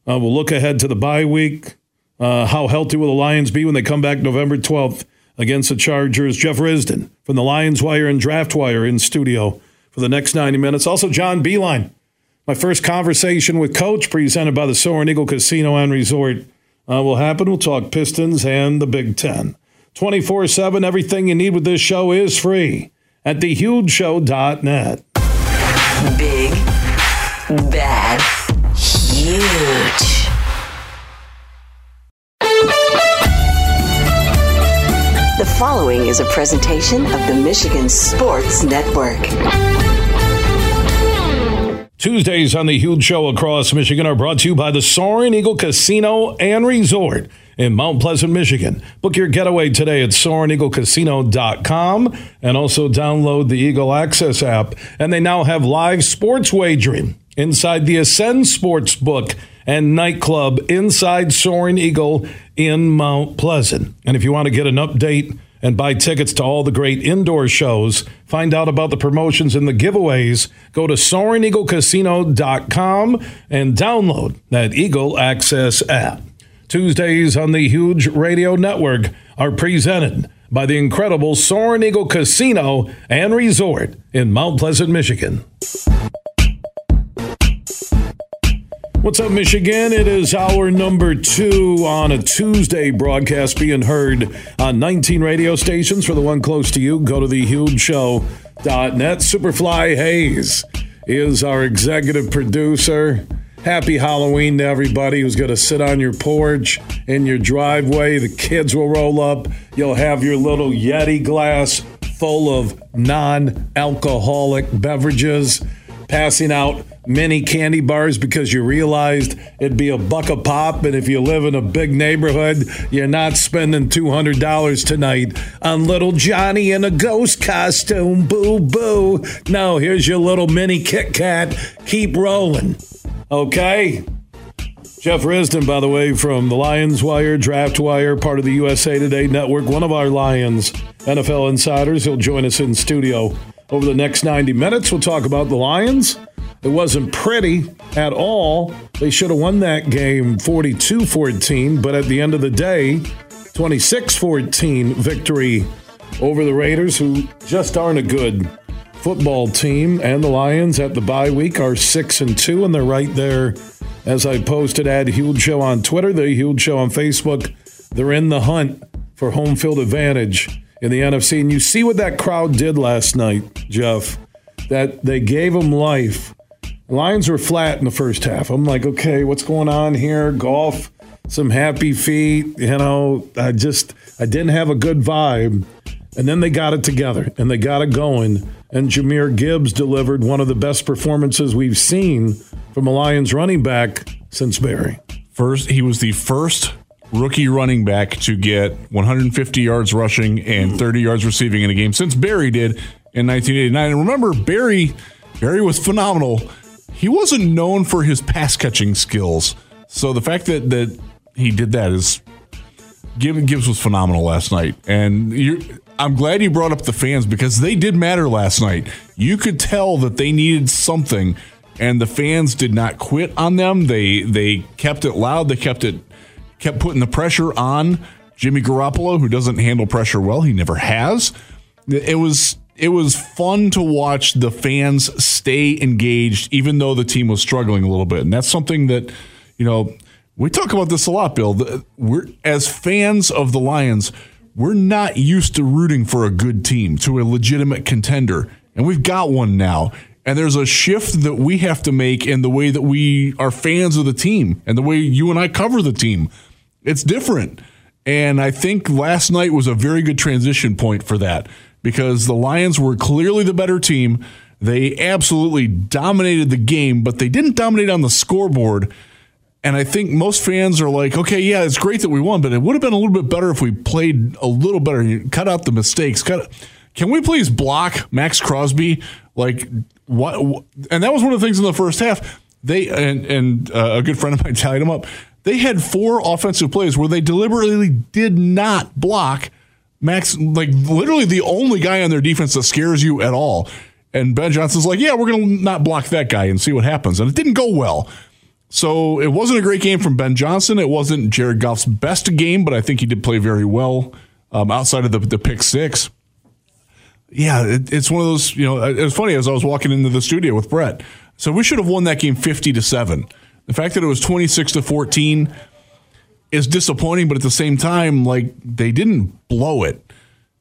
B: Uh, we'll look ahead to the bye week. Uh, how healthy will the Lions be when they come back November 12th against the Chargers? Jeff Risdon from the Lions Wire and Draft Wire in studio for the next 90 minutes. Also, John Beilein. My first conversation with Coach, presented by the Soaring Eagle Casino and Resort, uh, will happen. We'll talk Pistons and the Big Ten. 24 7, everything you need with this show is free at thehugeshow.net.
A: Big, bad, huge. The following is a presentation of the Michigan Sports Network.
B: Tuesdays on the Huge Show across Michigan are brought to you by the Soaring Eagle Casino and Resort in Mount Pleasant, Michigan. Book your getaway today at SoaringEagleCasino.com and also download the Eagle Access app. And they now have live sports wagering inside the Ascend Sports Book and nightclub inside Soaring Eagle in Mount Pleasant. And if you want to get an update and buy tickets to all the great indoor shows, find out about the promotions and the giveaways, go to SoaringEagleCasino.com and download that Eagle Access app. Tuesdays on the Huge Radio Network are presented by the incredible Soaring Eagle Casino and Resort in Mount Pleasant, Michigan. What's up, Michigan? It is hour number two on a Tuesday broadcast being heard on 19 radio stations. For the one close to you, go to thehugeshow.net. Superfly Hayes is our executive producer. Happy Halloween to everybody who's going to sit on your porch in your driveway. The kids will roll up. You'll have your little Yeti glass full of non alcoholic beverages, passing out mini candy bars because you realized it'd be a buck a pop. And if you live in a big neighborhood, you're not spending $200 tonight on little Johnny in a ghost costume. Boo, boo. No, here's your little mini Kit Kat. Keep rolling. Okay? Jeff Risdon, by the way, from the Lions Wire, Draft Wire, part of the USA Today Network, one of our Lions NFL insiders. He'll join us in studio over the next 90 minutes. We'll talk about the Lions it wasn't pretty at all. They should have won that game 42 14, but at the end of the day, 26 14 victory over the Raiders, who just aren't a good football team. And the Lions at the bye week are 6 and 2, and they're right there. As I posted at Huge Show on Twitter, the Huge Show on Facebook, they're in the hunt for home field advantage in the NFC. And you see what that crowd did last night, Jeff, that they gave them life Lions were flat in the first half. I'm like, okay, what's going on here? Goff, some happy feet. You know, I just I didn't have a good vibe. And then they got it together and they got it going. And Jahmyr Gibbs delivered one of the best performances we've seen from a Lions running back since Barry.
F: First, he was the first rookie running back to get 150 yards rushing and 30 yards receiving in a game since Barry did in 1989. And remember, Barry Barry was phenomenal he wasn't known for his pass catching skills. So the fact that that he did that is Gibbs was phenomenal last night, and I'm glad you brought up the fans because they did matter last night. You could tell that they needed something, and the fans did not quit on them. They they kept it loud. They kept it kept putting the pressure on Jimmy Garoppolo, who doesn't handle pressure well. He never has. It was it was fun to watch the fans stay engaged, even though the team was struggling a little bit. And that's something that, you know, we talk about this a lot, Bill. We're as fans of the Lions, we're not used to rooting for a good team, to a legitimate contender. And we've got one now. And there's a shift that we have to make in the way that we are fans of the team and the way you and I cover the team. It's different. And I think last night was a very good transition point for that because the Lions were clearly the better team. They absolutely dominated the game, but they didn't dominate on the scoreboard. And I think most fans are like, okay, yeah, it's great that we won, but it would have been a little bit better if we played a little better. Cut out the mistakes. Cut. Can we please block Maxx Crosby? Like what? And that was one of the things in the first half. They and and uh, a good friend of mine tallied them up. They had four offensive plays where they deliberately did not block Maxx, like literally the only guy on their defense that scares you at all. And Ben Johnson's like, yeah, we're going to not block that guy and see what happens. And it didn't go well. So it wasn't a great game from Ben Johnson. It wasn't Jared Goff's best game, but I think he did play very well um, outside of the, the pick six. Yeah, it, it's one of those, you know, it was funny as I was walking into the studio with Brett. So we should have won that game 50 to 7. The fact that it was 26 to 14 is disappointing, but at the same time, like they didn't blow it.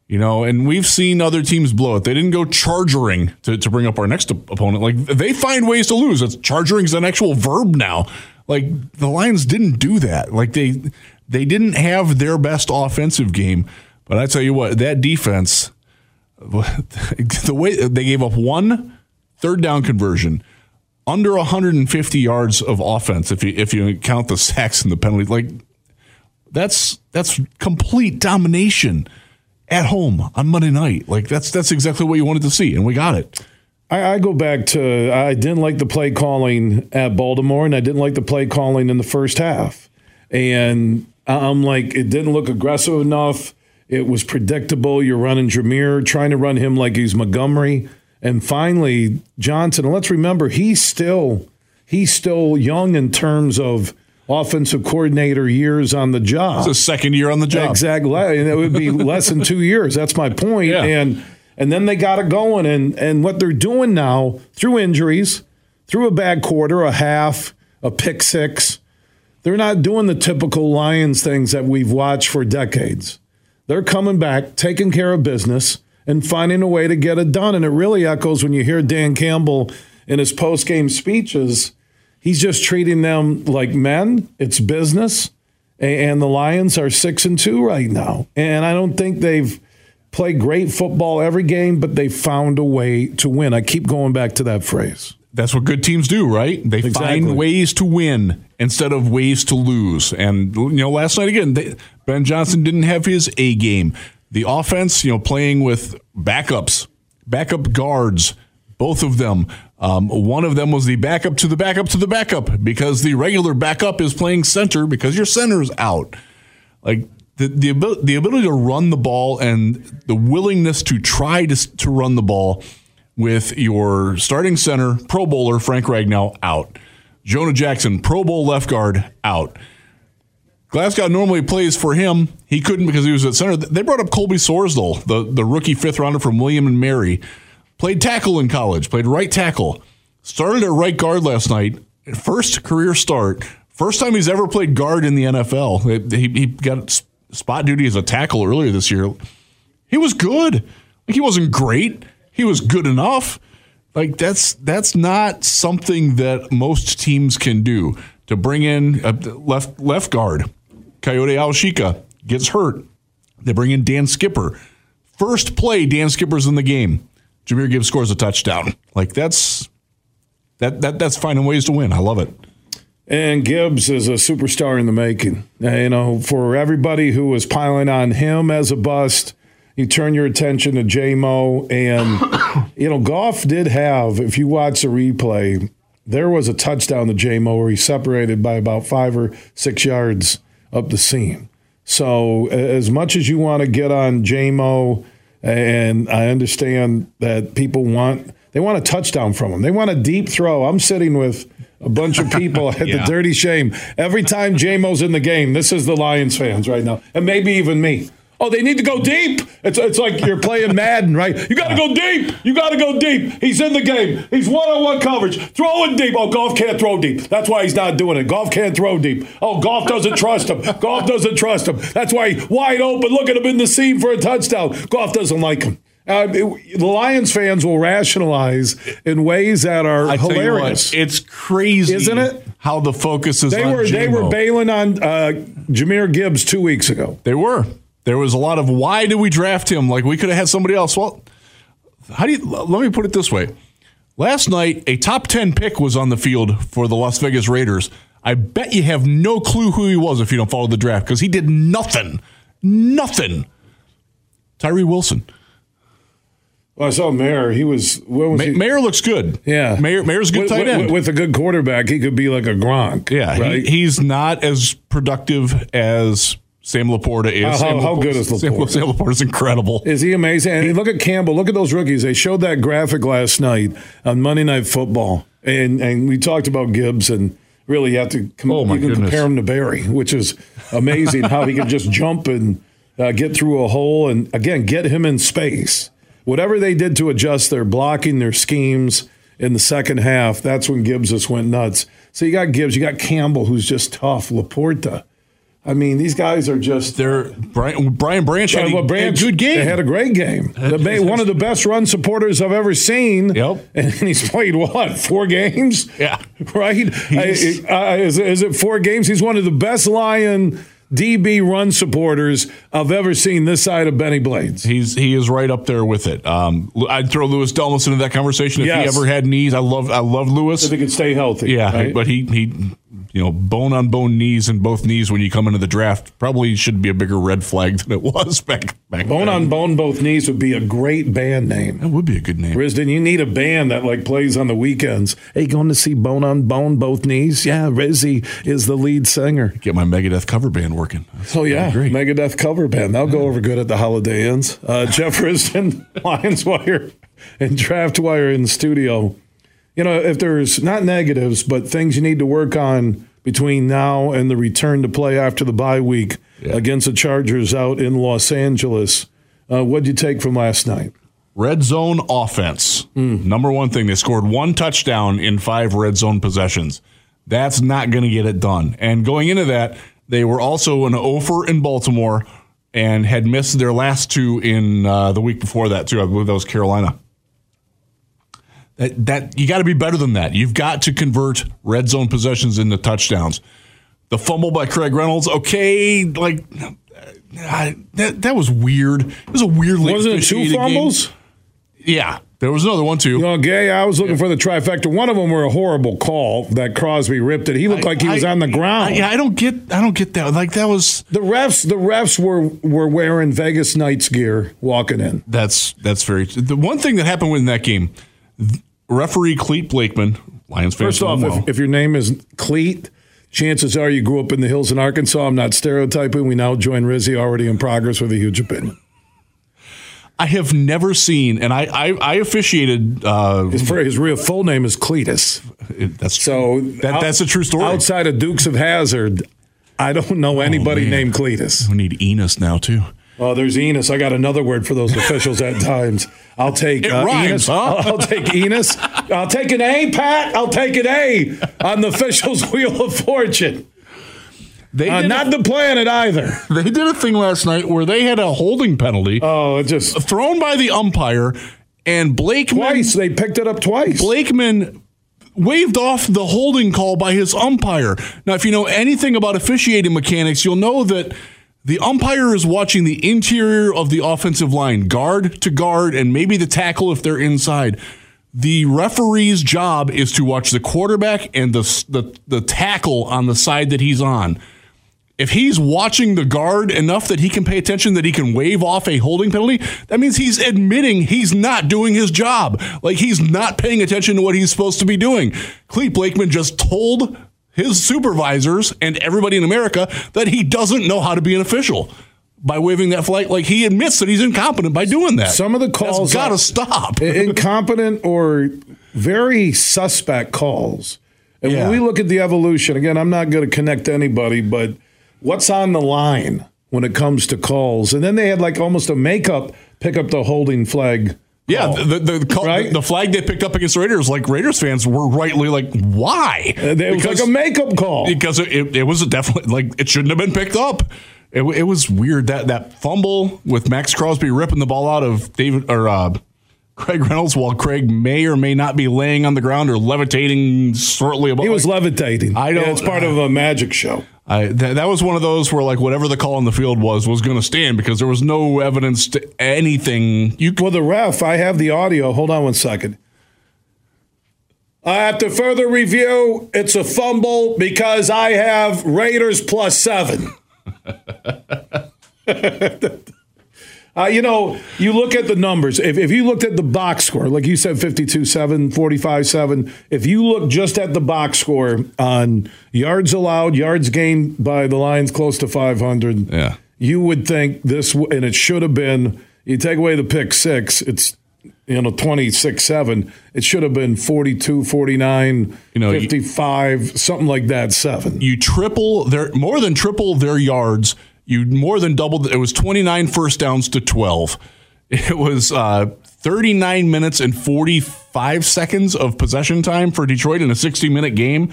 F: You know, and we've seen other teams blow it. They didn't go chargering to, to bring up our next opponent. Like they find ways to lose. It's chargering is an actual verb now. Like the Lions didn't do that. Like they they didn't have their best offensive game. But I tell you what, that defense, the way they gave up one third down conversion, under 150 yards of offense if you if you count the sacks and the penalties, like that's that's complete domination at home on Monday night. Like that's that's exactly what you wanted to see, and we got it.
B: I, I, go back to I didn't like the play calling at Baltimore, and I didn't like the play calling in the first half. And I'm like, it didn't look aggressive enough. It was predictable. You're running Jahmyr, trying to run him like he's Montgomery. And finally, Johnson, let's remember he's still he's still young in terms of offensive coordinator years on the job.
F: It's a second year on the job.
B: Exactly. And it would be less than two years. That's my point. Yeah. And and then they got it going. And and what they're doing now, through injuries, through a bad quarter, a half, a pick six, they're not doing the typical Lions things that we've watched for decades. They're coming back, taking care of business, and finding a way to get it done. And it really echoes when you hear Dan Campbell in his post game speeches He's just treating them like men. It's business. And the Lions are six and two right now. And I don't think they've played great football every game, but they found a way to win. I keep going back to that phrase.
F: That's what good teams do, right? They exactly. find ways to win instead of ways to lose. And you know, last night again, they, Ben Johnson didn't have his A game. The offense, you know, playing with backups, backup guards, both of them um, one of them was the backup to the backup to the backup because the regular backup is playing center because your center's out. Like the the, ability, the ability to run the ball and the willingness to try to, to run the ball with your starting center, Pro Bowler Frank Ragnow out. Jonah Jackson, Pro Bowl left guard out. Glasgow normally plays for him. He couldn't because he was at center. They brought up Colby Sorsdal, the, the rookie fifth rounder from William and Mary. Played tackle in college, played right tackle. Started at right guard last night. First career start. First time he's ever played guard in the NFL. He, he got spot duty as a tackle earlier this year. He was good. Like he wasn't great. He was good enough. Like that's that's not something that most teams can do. To bring in a left left guard, Kayode Awosika gets hurt. They bring in Dan Skipper. First play, Dan Skipper's in the game. Jahmyr Gibbs scores a touchdown. Like that's that that that's finding ways to win. I love it.
B: And Gibbs is a superstar in the making. Uh, you know, for everybody who was piling on him as a bust, you turn your attention to JMO. And, you know, Goff did have, if you watch the replay, there was a touchdown to JMO where he separated by about five or six yards up the seam. So, as much as you want to get on JMO and I understand that people want they want a touchdown from him. They want a deep throw. I'm sitting with a bunch of people at yeah. the Dirty Shame every time JMO's in the game. This is the Lions fans right now, and maybe even me. Oh, they need to go deep. It's, it's like you're playing Madden, right? You got to go deep. You got to go deep. He's in the game. He's one on one coverage. Throwing deep. Oh, Goff can't throw deep. That's why he's not doing it. Goff can't throw deep. Oh, Goff doesn't trust him. Goff doesn't trust him. That's why he wide open. Look at him in the seam for a touchdown. Goff doesn't like him. Uh, it, the Lions fans will rationalize in ways that are I hilarious.
F: What, it's crazy,
B: isn't it?
F: How the focus is.
B: They
F: were
B: they were bailing on uh, Jahmyr Gibbs two weeks ago.
F: They were. There was a lot of why did we draft him? Like we could have had somebody else. Well, how do you? Let me put it this way. Last night, a top ten pick was on the field for the Las Vegas Raiders. I bet you have no clue who he was if you don't follow the draft because he did nothing, nothing. Tyree Wilson.
B: Well, I saw Mayer. He was. What was Ma- he?
F: Mayer looks good.
B: Yeah,
F: Mayer. Mayer's a good
B: with,
F: tight
B: end. With, a good quarterback, he could be like a Gronk.
F: Yeah, right? he, he's not as productive as Sam Laporta is.
B: How-
F: Sam
B: how good is Laporta?
F: Sam Laporta is incredible.
B: Is he amazing? And look at Campbell. Look at those rookies. They showed that graphic last night on Monday Night Football, and and we talked about Gibbs and really you have to com-
F: Oh,
B: you can compare him to Barry, which is amazing how he can just jump and uh, get through a hole and again get him in space. Whatever they did to adjust their blocking, their schemes in the second half, that's when Gibbs just went nuts. So you got Gibbs, you got Campbell, who's just tough. Laporta. I mean, these guys are just
F: They're Brian, Brian Branch had, a,
B: well, Branch,
F: a good game.
B: They had a great game. The one of the best run supporters I've ever seen.
F: Yep.
B: And he's played what four games?
F: Yeah.
B: Right. I- I- is, is it four games? He's one of the best Lion DB run supporters I've ever seen this side of Bennie Blades.
F: He's he is right up there with it. Um, I'd throw Louis Delmas into that conversation if
B: Yes.
F: he ever had knees. I love I love Lewis.
B: If he could stay healthy.
F: Yeah,
B: right?
F: but he he you know bone on bone knees in both knees when you come into the draft probably should be a bigger red flag than it was back back.
B: bone
F: then.
B: on bone, both knees would be a great band name.
F: That would be a good name.
B: Risdon, you need a band that like plays on the weekends. Hey, going to see Bone on Bone, both knees? Yeah, Rizzy is the lead singer.
F: Get my Megadeth cover band working. That's
B: Oh yeah,
F: great.
B: Megadeth cover band. That'll go over good at the Holiday Inns. Uh, Jeff Risdon, Lions Wire, and Draft Wire in the studio. You know, if there's not negatives, but things you need to work on between now and the return to play after the bye week
F: Yeah.
B: against the Chargers out in Los Angeles, uh, what'd you take from last night?
F: Red zone offense.
B: Hmm.
F: Number one thing, they scored one touchdown in five red zone possessions. That's not going to get it done. And going into that, they were also an offer in Baltimore and had missed their last two in uh, the week before that too. I believe that was Carolina. That, that you got to be better than that. You've got to convert red zone possessions into touchdowns. The fumble by Craig Reynolds, okay, like uh, I, that that was weird. It was a weirdly
B: Wasn't it two
F: officiated game.
B: fumbles?
F: Yeah, there was another one too.
B: You know, Gay, I was looking for the trifecta. One of them were a horrible call that Crosby ripped it. He looked like he was on the ground.
F: I, yeah, I don't get. I don't get that. Like that was.
B: The refs, the refs were were wearing Vegas Knights gear walking in.
F: That's that's very. The one thing that happened in that game, referee Clete Blakeman, Lions fans
B: First off,
F: well.
B: if, if your name is Clete, chances are you grew up in the hills in Arkansas. I'm not stereotyping. We now join Rizzy already in progress with a huge opinion.
F: I have never seen, and I I, I officiated. Uh,
B: His, his real full name is Cletus.
F: it- that's
B: So
F: that,
B: out-
F: that's a true story.
B: Outside of Dukes of Hazzard, I don't know anybody
F: man.
B: named Cletus.
F: we need Enos now too.
B: Oh, there's Enos. I got another word for those officials at times. I'll take uh,
F: rhymes,
B: Enos.
F: huh?
B: I'll, I'll take Enos. I'll take an A, Pat. I'll take an A on the officials' wheel of fortune.
F: They
B: Uh, not
F: a,
B: the planet either.
F: they did a thing last night where they had a holding penalty
B: Oh, it just
F: thrown by the umpire, and Blakeman
B: twice they picked it up twice.
F: Blakeman waved off the holding call by his umpire. Now, if you know anything about officiating mechanics, you'll know that the umpire is watching the interior of the offensive line, guard to guard, and maybe the tackle if they're inside. The referee's job is to watch the quarterback and the, the, the tackle on the side that he's on. If he's watching the guard enough that he can pay attention that he can wave off a holding penalty, that means he's admitting he's not doing his job. Like he's not paying attention to what he's supposed to be doing. Clete Blakeman just told his supervisors and everybody in America that he doesn't know how to be an official by waving that flag. Like he admits that he's incompetent by doing that.
B: Some of the calls
F: got to stop.
B: incompetent or very suspect calls. And
F: Yeah.
B: when we look at the evolution, again, I'm not going to connect to anybody, but what's on the line when it comes to calls? And then they had like almost a makeup pick up the holding flag.
F: Yeah,
B: call.
F: the the,
B: Right?
F: the flag they picked up against Raiders, like Raiders fans were rightly like, why?
B: Uh, it was like a makeup call.
F: because it, it, it was a definitely like it shouldn't have been picked up. It, it was weird that that fumble with Maxx Crosby ripping the ball out of David or uh, Craig Reynolds while Craig may or may not be laying on the ground or levitating shortly above.
B: He was
F: like,
B: levitating.
F: I don't-
B: Yeah, it's part of a magic show.
F: I, that, that was one of those where like whatever the call in the field was was going to stand because there was no evidence to anything. You
B: Well, the ref, I have the audio. Hold on one second. After further review, it's a fumble because I have Raiders plus seven. Uh, you know, you look at the numbers. If, if you looked at the box score, like you said, 52 7, 45 7, if you look just at the box score on yards allowed, yards gained by the Lions close to 500,
F: Yeah.
B: you would think this, and it should have been, you take away the pick six, it's, you know, 26 7. It should have been 42, 49,
F: You know, you-
B: 55, something like that, seven.
F: you triple their more than triple their yards. You more than doubled. It was 29 first downs to 12. It was uh, 39 minutes and 45 seconds of possession time for Detroit in a 60 minute game.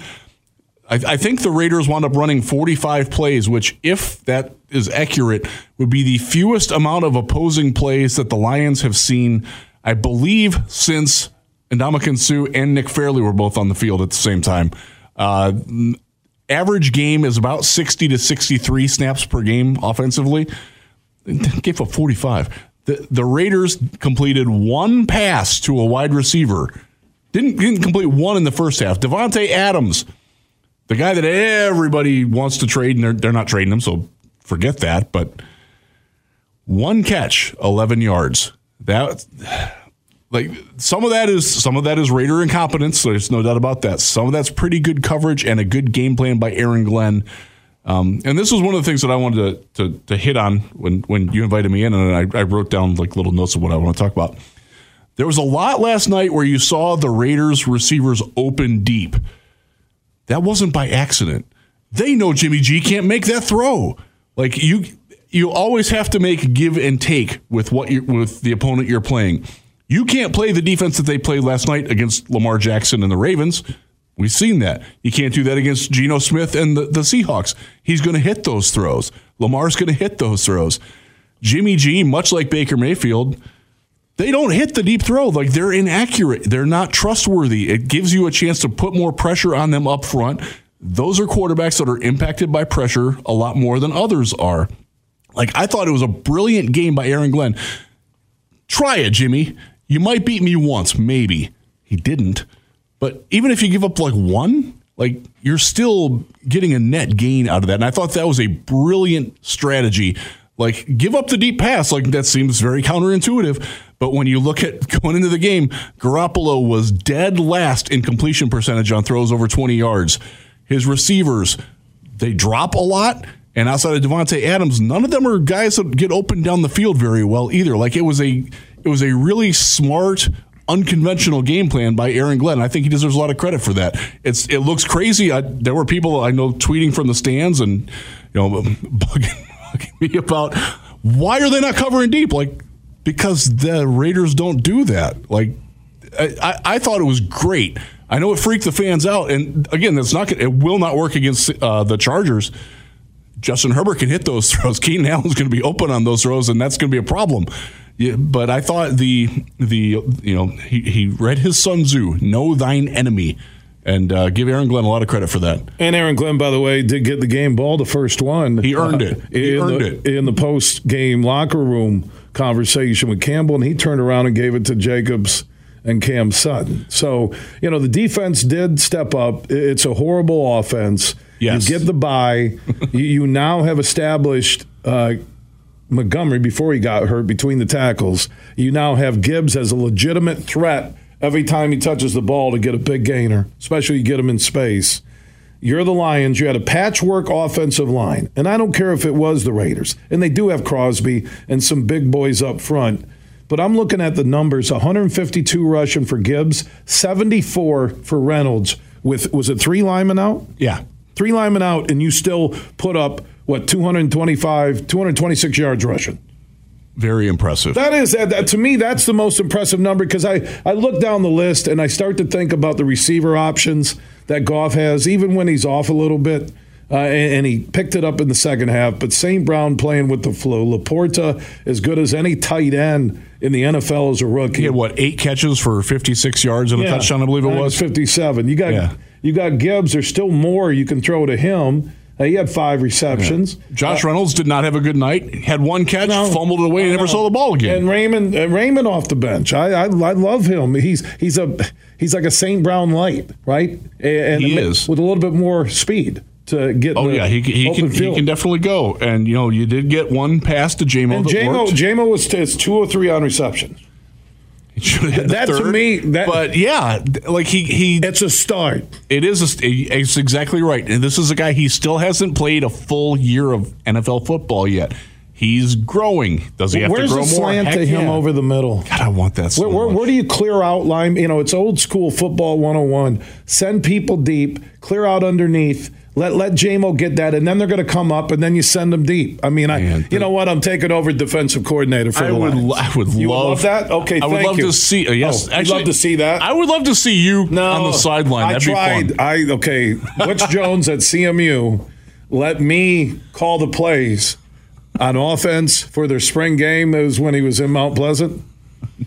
F: I, I think the Raiders wound up running 45 plays, which, if that is accurate, would be the fewest amount of opposing plays that the Lions have seen, I believe, since Ndamukong Suh and Nick Fairley were both on the field at the same time. Uh, average game is about 60 to 63 snaps per game offensively. Gave up 45. The, the Raiders completed one pass to a wide receiver. Didn't, didn't complete one in the first half. Davante Adams, the guy that everybody wants to trade, and they're, they're not trading him, so forget that. But one catch, 11 yards. That like some of that is some of that is Raider incompetence. There's no doubt about that. Some of that's pretty good coverage and a good game plan by Aaron Glenn. Um, and this was one of the things that I wanted to, to, to hit on when, when you invited me in, and I, I wrote down like little notes of what I want to talk about. There was a lot last night where you saw the Raiders receivers open deep. That wasn't by accident. They know Jimmy G can't make that throw. Like you, you always have to make give and take with what you with the opponent you're playing. You can't play the defense that they played last night against Lamar Jackson and the Ravens. We've seen that. You can't do that against Geno Smith and the, the Seahawks. He's going to hit those throws. Lamar's going to hit those throws. Jimmy G, much like Baker Mayfield, they don't hit the deep throw. Like they're inaccurate. They're not trustworthy. It gives you a chance to put more pressure on them up front. Those are quarterbacks that are impacted by pressure a lot more than others are. Like I thought it was a brilliant game by Aaron Glenn. Try it, Jimmy. You might beat me once, maybe. He didn't. But even if you give up like one, like you're still getting a net gain out of that. And I thought that was a brilliant strategy. Like give up the deep pass, like that seems very counterintuitive. But when you look at going into the game, Garoppolo was dead last in completion percentage on throws over 20 yards. His receivers, they drop a lot. And outside of Davante Adams, none of them are guys that get open down the field very well either. Like it was a it was a really smart, unconventional game plan by Aaron Glenn. I think he deserves a lot of credit for that. It's it looks crazy. I, there were people I know tweeting from the stands and you know bugging, bugging me about why are they not covering deep? Like because the Raiders don't do that. Like I, I, thought it was great. I know it freaked the fans out, and again, that's not it will not work against uh, the Chargers. Justin Herbert can hit those throws. Keenan Allen's going to be open on those throws, and that's going to be a problem. Yeah, but I thought the the you know he, he read his Sun Tzu, know thine enemy, and uh, give Aaron Glenn a lot of credit for that.
B: And Aaron Glenn, by the way, did get the game ball, the first one.
F: He earned it. He
B: in
F: earned
B: the,
F: it.
B: in the post game locker room conversation with Campbell, and he turned around and gave it to Jacobs and Cam Sutton. So you know the defense did step up. It's a horrible offense.
F: Yes.
B: You get the bye. you, you now have established. Uh, Montgomery before he got hurt between the tackles. You now have Gibbs as a legitimate threat every time he touches the ball to get a big gainer, especially you get him in space. You're the Lions. You had a patchwork offensive line, and I don't care if it was the Raiders, and they do have Crosby and some big boys up front. But I'm looking at the numbers: 152 rushing for Gibbs, 74 for Reynolds. With was it three linemen out?
F: Yeah,
B: three linemen out, and you still put up what 225, 226 yards rushing.
F: very impressive.
B: That is that, that- to me. That's the most impressive number because I I look down the list and I start to think about the receiver options that Goff has, even when he's off a little bit. Uh, and, and he picked it up in the second half. But St. Brown playing with the flu. Laporta as good as any tight end in the NFL as a rookie.
F: he had what eight catches for 56 yards and a touchdown, I believe it was.
B: 57. You got
F: Yeah.
B: you got Gibbs. There's still more you can throw to him. Uh, he had five receptions.
F: Josh Reynolds did not have a good night. Had one catch,
B: No.
F: fumbled it away, and never saw the ball again.
B: And Raymond, uh, Raymond off the bench. I, I, I love him. He's he's a he's like a St. Brown light, right? And,
F: He is.
B: with a little bit more speed to get.
F: Oh
B: the
F: yeah, he, he can he can definitely go. And you know, you did get one pass to JMO.
B: And
F: worked.
B: JMO was is two or three on reception.
F: He should've had the
B: That to me, that-
F: but yeah, like he he
B: It's a start.
F: It is. A, it's exactly right. And this is a guy. He still hasn't played a full year of NFL football yet. He's growing. Does he have
B: Where's
F: to grow
B: the
F: more?
B: slant
F: Heck
B: to him
F: yeah.
B: over the middle?
F: God, I want that. So
B: Where, where, where do you clear out line? You know, it's old school football 101. Send people deep, clear out underneath. Let let JMO get that, and then they're going to come up, and then you send them deep. I mean, I
F: Man,
B: you know what? I'm taking over defensive coordinator for
F: I
B: the
F: would.
B: Lions.
F: I would
B: You
F: love,
B: that. Okay,
F: I would love
B: you.
F: to see. Uh, yes,
B: Oh, you'd love to see that?
F: I would love to see you on the sideline.
B: I
F: That'd
B: tried. I okay. Butch Jones at CMU let me call the plays on offense for their spring game. It was when he was in Mount Pleasant.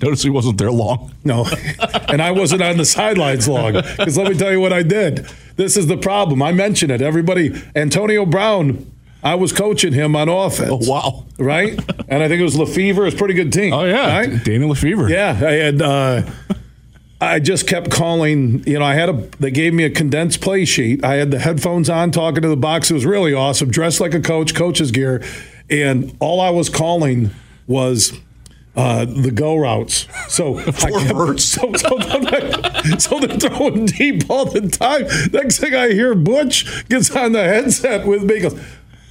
F: Notice he wasn't there long.
B: No, and I wasn't on the sidelines long because let me tell you what I did. This is the problem. I mention it. Everybody, Antonio Brown. I was coaching him on offense.
F: Oh wow!
B: Right, and I think it was LeFevour. It's a pretty good team.
F: Oh yeah,
B: right?
F: Daniel LeFevour.
B: Yeah, I had. Uh, I just kept calling. You know, I had a. They gave me a condensed play sheet. I had the headphones on, talking to the box. It was really awesome. Dressed like a coach, coach's gear, and all I was calling was uh, the go routes. So I kept,
F: verts.
B: so, so, so they're throwing deep all the time. Next thing I hear, Butch gets on the headset with me. Goes,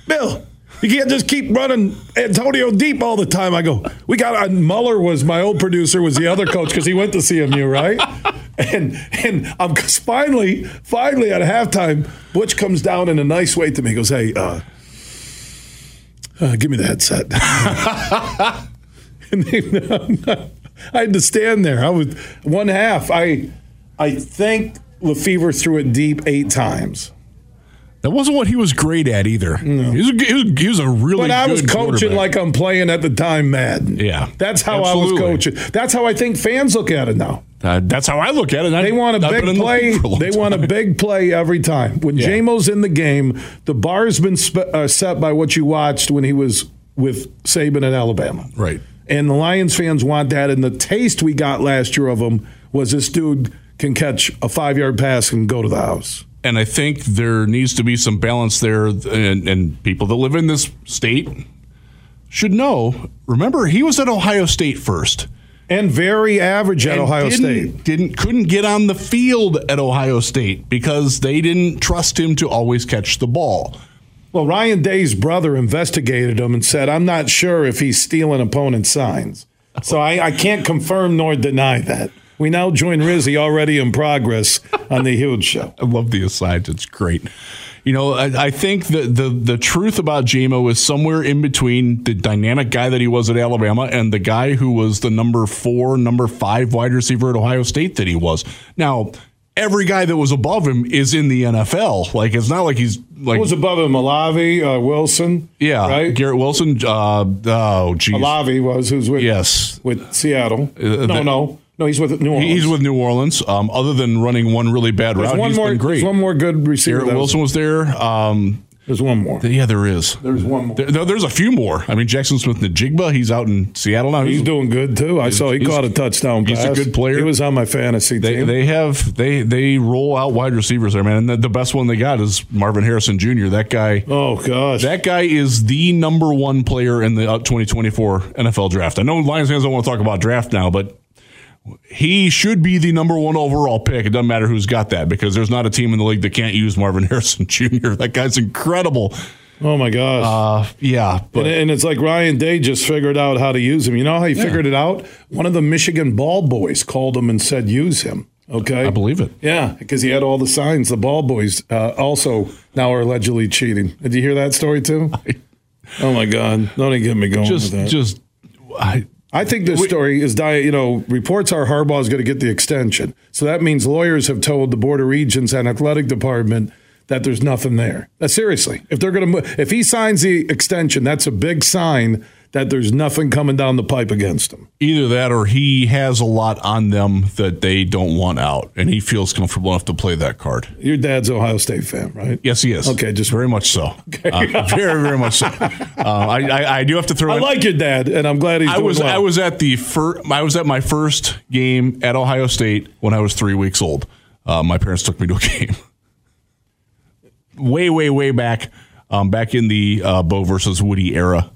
B: Bill. You can't just keep running Antonio deep all the time. I go, we got. And Muller was my old producer, was the other coach because he went to CMU, right? And and I'm finally, finally at halftime, Butch comes down in a nice way to me. He goes, hey, uh, uh, give me the headset. and they, I had to stand there. I was one half. I I think LeFevour threw it deep eight times.
F: That wasn't what he was great at either. He, was a, he, was, he was a really.
B: But I was coaching like I'm playing at the time Madden.
F: Yeah.
B: That's how I was coaching. That's how I think fans look at it now.
F: Uh, that's how I look at it. I-
B: They want a
F: I've
B: big
F: in the
B: play.
F: league a long
B: They want a big play every time. When
F: Yeah.
B: JMO's in the game, the bar has been uh, set by what you watched when he was with Saban at Alabama.
F: Right.
B: And the Lions fans want that. And the taste we got last year of him was this dude can catch a five yard pass and go to the house.
F: and I think there needs to be some balance there, and, and people that live in this state should know. Remember, he was at Ohio State first.
B: And very average at
F: and
B: Ohio
F: didn't-
B: State.
F: Didn't couldn't get on the field at Ohio State because they didn't trust him to always catch the ball.
B: Well, Ryan Day's brother investigated him and said, I'm not sure if he's stealing opponent signs. So I, I can't confirm nor deny that. We now join Rizzy already in progress on the Huge Show.
F: I love the asides. It's great. You know, I, I think the, the the truth about JMO is somewhere in between the dynamic guy that he was at Alabama and the guy who was the number four, number five wide receiver at Ohio State that he was. Now, every guy that was above him is in the NFL. Like it's not like he's like
B: Who was above him? Malavi, uh, Wilson?
F: yeah,
B: Right?
F: Garrett Wilson. Uh, oh, geez.
B: Malavi was, who's with,
F: Yes.
B: with Seattle.
F: Uh,
B: no,
F: the-
B: no. No, he's with New Orleans.
F: He's with New Orleans. Um, other than running one really bad
B: There's
F: route,
B: one
F: he's
B: more,
F: been great.
B: There's one more good receiver.
F: Garrett Wilson was there. Um,
B: There's one more.
F: yeah, there is.
B: There's one more.
F: There, there- there's a few more. I mean, Jaxon Smith-Njigba, he's out in Seattle now.
B: He's doing good too. I saw he caught a touchdown
F: he's a
B: pass.
F: good player.
B: He was on my fantasy
F: They,
B: team.
F: they have they they roll out wide receivers there, man. And the, the best one they got is Marvin Harrison Jr. That guy.
B: oh gosh.
F: That guy is the number one player in the uh, 2024 NFL draft. I know Lions fans don't want to talk about draft now, but he should be the number one overall pick. It doesn't matter who's got that because there's not a team in the league that can't use Marvin Harrison Jr. That guy's incredible.
B: oh my gosh.
F: Uh, yeah, but
B: and, and it's like Ryan Day just figured out how to use him. You know how he figured it out? One of the Michigan ball boys called him and said, use him. Okay.
F: I believe it.
B: Yeah, because he had all the signs. The ball boys uh, also now are allegedly cheating. Did you hear that story too? oh my God! Don't even get me going
F: Just,
B: with that.
F: just, I,
B: I think this story is dying. You know, reports are Harbaugh is going to get the extension, so that means lawyers have told the Board of Regents and athletic department that there's nothing there. Uh, seriously, if they're going to, if he signs the extension, that's a big sign that there's nothing coming down the pipe against him.
F: either that or he has a lot on them that they don't want out, and he feels comfortable enough to play that card.
B: Your dad's Ohio State fan, right?
F: Yes, he is.
B: Okay, just-
F: very much so. Uh, very, very much so. Uh, I, I, I do have to throw.
B: I
F: in-
B: like your dad, and I'm glad he's.
F: I was
B: well.
F: I was at the fir- I was at my first game at Ohio State when I was three weeks old. Uh, my parents took me to a game. way, way, way back, um, back in the uh, Bo versus Woody era.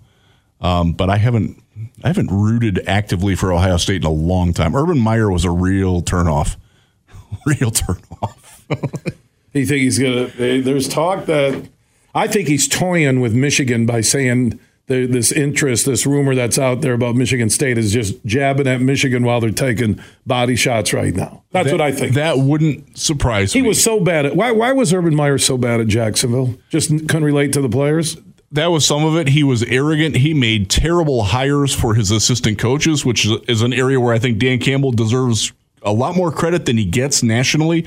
F: Um, but I haven't, I haven't rooted actively for Ohio State in a long time. Urban Meyer was a real turnoff, real turnoff.
B: you think he's gonna? There's talk that I think he's toying with Michigan by saying the, this interest, this rumor that's out there about Michigan State is just jabbing at Michigan while they're taking body shots right now. That's
F: that,
B: what I think.
F: That wouldn't surprise
B: he
F: me.
B: He was so bad at why? Why was Urban Meyer so bad at Jacksonville? Just couldn't relate to the players.
F: That was some of it. He was arrogant. He made terrible hires for his assistant coaches, which is an area where I think Dan Campbell deserves a lot more credit than he gets nationally.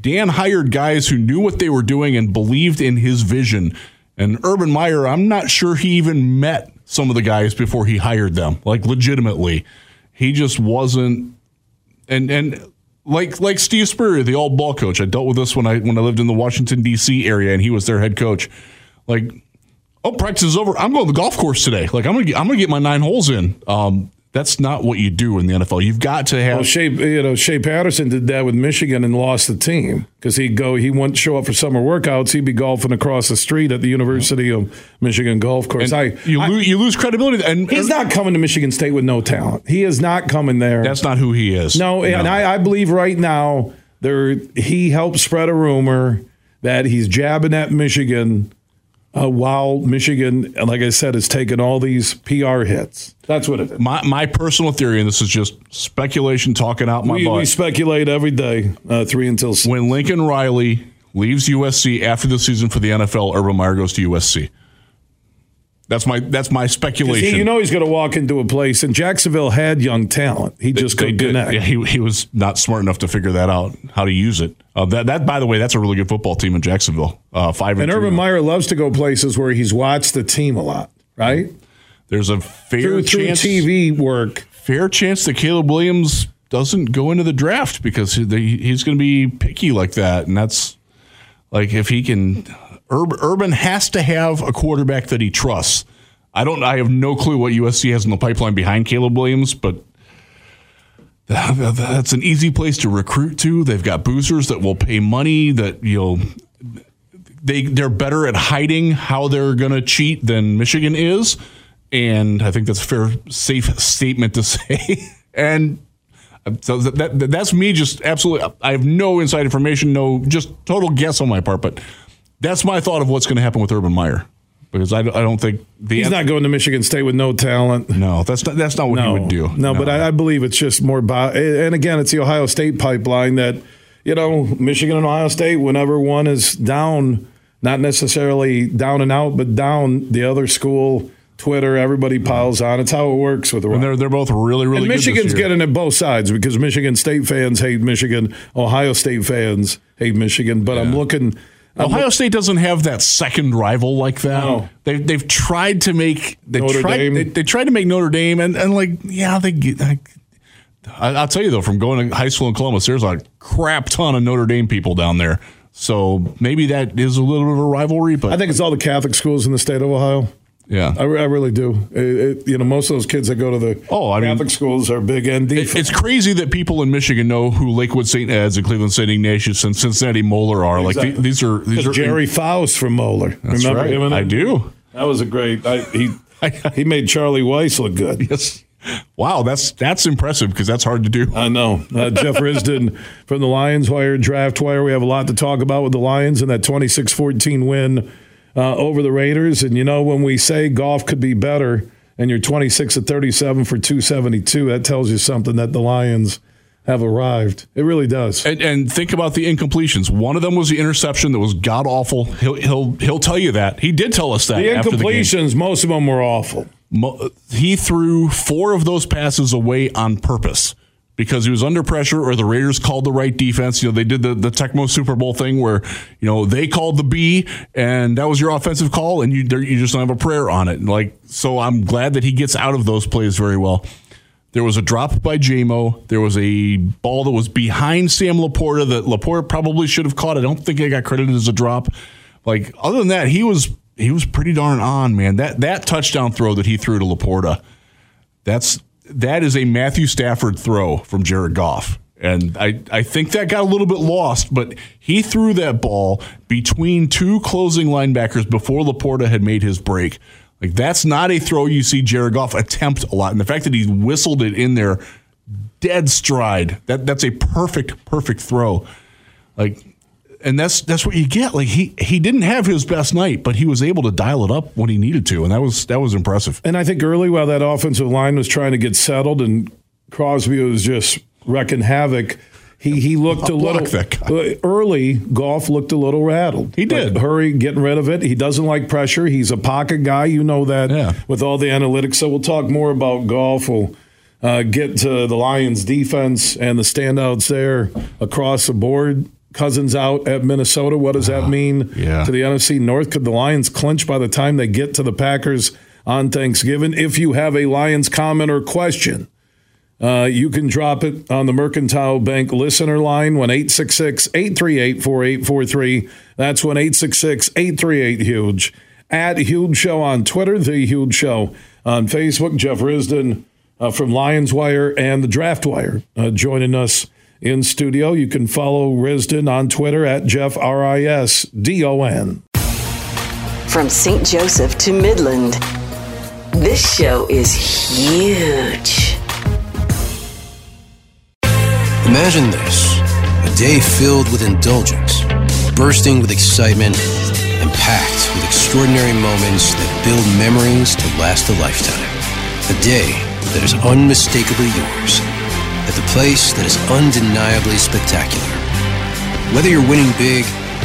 F: Dan hired guys who knew what they were doing and believed in his vision and Urban Meyer, I'm not sure he even met some of the guys before he hired them, like legitimately. He just wasn't and and like like Steve Spurrier, the old ball coach. I dealt with this when I when I lived in the Washington D.C. area, and he was their head coach. Like, oh, practice is over. I'm going to the golf course today. Like, I'm gonna get, I'm gonna get my nine holes in. Um, that's not what you do in the NFL. You've got to have.
B: Well, Shea, you know, Shea Patterson did that with Michigan and lost the team because he'd go, he wouldn't show up for summer workouts. He'd be golfing across the street at the University of Michigan golf course. I,
F: you, I, lose, you lose credibility. And
B: he's not coming to Michigan State with no talent. He is not coming there.
F: That's not who he is.
B: No, no. and I, I believe right now there he helped spread a rumor that he's jabbing at Michigan uh, while Michigan, like I said, is taking all these PR hits. That's what it is.
F: My, my personal theory, and this is just speculation talking out my
B: we,
F: butt.
B: We speculate every day, uh, three until six.
F: When Lincoln Riley leaves USC after the season for the NFL, Urban Meyer goes to USC. That's my that's my speculation.
B: He, you know he's going to walk into a place, and Jacksonville had young talent. He just they, couldn't they connect.
F: Yeah, he, he was not smart enough to figure that out, how to use it. Uh, that that by the way, that's a really good football team in Jacksonville. Uh, five and,
B: and Urban Meyer loves to go places where he's watched the team a lot. Right?
F: There's a fair
B: through,
F: chance
B: through TV work.
F: Fair chance that Caleb Williams doesn't go into the draft because he's going to be picky like that, and that's like if he can Urban has to have a quarterback that he trusts. I don't. I have no clue what USC has in the pipeline behind Caleb Williams, but that's an easy place to recruit to. They've got boosters that will pay money. That you know, they they're better at hiding how they're going to cheat than Michigan is, and I think that's a fair, safe statement to say. and uh, so that, that, that's me. Just absolutely. I have no inside information. No, just total guess on my part. But that's my thought of what's going to happen with Urban Meyer because I, I don't think
B: the he's not going to Michigan State with no talent.
F: No, that's not that's not what no, he would do.
B: No, no. but I, I, believe it's just more. and again, it's the Ohio State pipeline that you know Michigan and Ohio State. Whenever one is down, not necessarily down and out, but down, the other school. Twitter, everybody piles on. It's how it works with the.
F: And they're they're both really really.
B: And Michigan's getting it both sides because Michigan State fans hate Michigan, Ohio State fans hate Michigan. But yeah. I'm looking Um,
F: Ohio State doesn't have that second rival like that. No. They've they've tried to make they Notre tried Dame. They, they, tried to make Notre Dame and, and like yeah they get. I, I'll tell you though, from going to high school in Columbus, there's a crap ton of Notre Dame people down there. So maybe that is a little bit of a rivalry, but
B: I think it's all the Catholic schools in the state of Ohio.
F: Yeah,
B: I, I really do. It, it, you know, most of those kids that go to the oh, I Catholic mean, schools are big ND.
F: It, it's crazy that people in Michigan know who Lakewood St. Ed's and Cleveland St. Ignatius and Cincinnati Moeller are. Exactly. Like these are these are
B: Gerry Faust from Moeller.
F: That's Remember right. him? I do.
B: That was a great. I, he he made Charlie Weis look good.
F: Yes. Wow, that's that's impressive because that's hard to do.
B: I know. Uh, Jeff Risdon from the Lions Wire, Draft Wire. We have a lot to talk about with the Lions and that 26 14 win uh, over the Raiders. And you know, when we say Goff could be better and you're 26 at 37 for 272, that tells you something that the Lions have arrived. It really does.
F: And, and, think about the incompletions. One of them was the interception that was god awful. He'll he'll he'll tell you that. He did tell us that.
B: The incompletions, the most of them were awful.
F: He threw four of those passes away on purpose because he was under pressure or the Raiders called the right defense. You know, they did the, the Tecmo Super Bowl thing where, you know, they called the B and that was your offensive call and you, you just don't have a prayer on it. Like, so I'm glad that he gets out of those plays very well. There was a drop by JMO. There was a ball that was behind Sam LaPorta that LaPorta probably should have caught. I don't think it got credited as a drop. Like, other than that, he was, he was pretty darn on, man. That, that touchdown throw that he threw to LaPorta, that's, that is a Matthew Stafford throw from Jared Goff. And I, I think that got a little bit lost, but he threw that ball between two closing linebackers before LaPorta had made his break. Like that's not a throw you see Jared Goff attempt a lot. And the fact that he whistled it in there dead stride, that that's a perfect, perfect throw. Like and that's that's what you get. Like he he didn't have his best night, but he was able to dial it up when he needed to, and that was that was impressive.
B: And I think early while that offensive line was trying to get settled and Crosby was just wrecking havoc. He he looked a little uh, early. Goff looked a little rattled.
F: He did.
B: Like, hurry, getting rid of it. He doesn't like pressure. He's a pocket guy. You know that.
F: Yeah.
B: With all the analytics, so we'll talk more about Goff. We'll uh, get to the Lions' defense and the standouts there across the board. Cousins out at Minnesota. What does that mean
F: Ah, yeah.
B: to the NFC North? Could the Lions clinch by the time they get to the Packers on Thanksgiving? If you have a Lions comment or question, uh, you can drop it on the Mercantile Bank listener line, 1 838 4843. That's 1 838 Huge. At Huge Show on Twitter, The Huge Show on Facebook. Jeff Risdon uh, from Lions Wire and the Draft Wire uh, joining us in studio. You can follow Risdon on Twitter at Jeff R I S D O N.
A: From St. Joseph to Midland, this show is huge.
C: Imagine this a day filled with indulgence, bursting with excitement, and packed with extraordinary moments that build memories to last a lifetime. A day that is unmistakably yours, at the place that is undeniably spectacular. Whether you're winning big,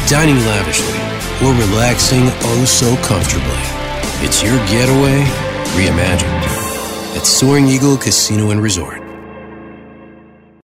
C: dining lavishly, or relaxing oh so comfortably, it's your getaway reimagined at Soaring Eagle Casino and Resort.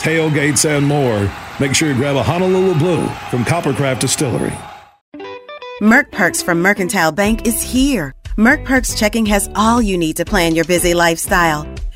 B: tailgates, and more, make sure you grab a Honolulu Blue from Coppercraft Distillery.
G: Merck Perks from Mercantile Bank is here. Merck Perks checking has all you need to plan your busy lifestyle.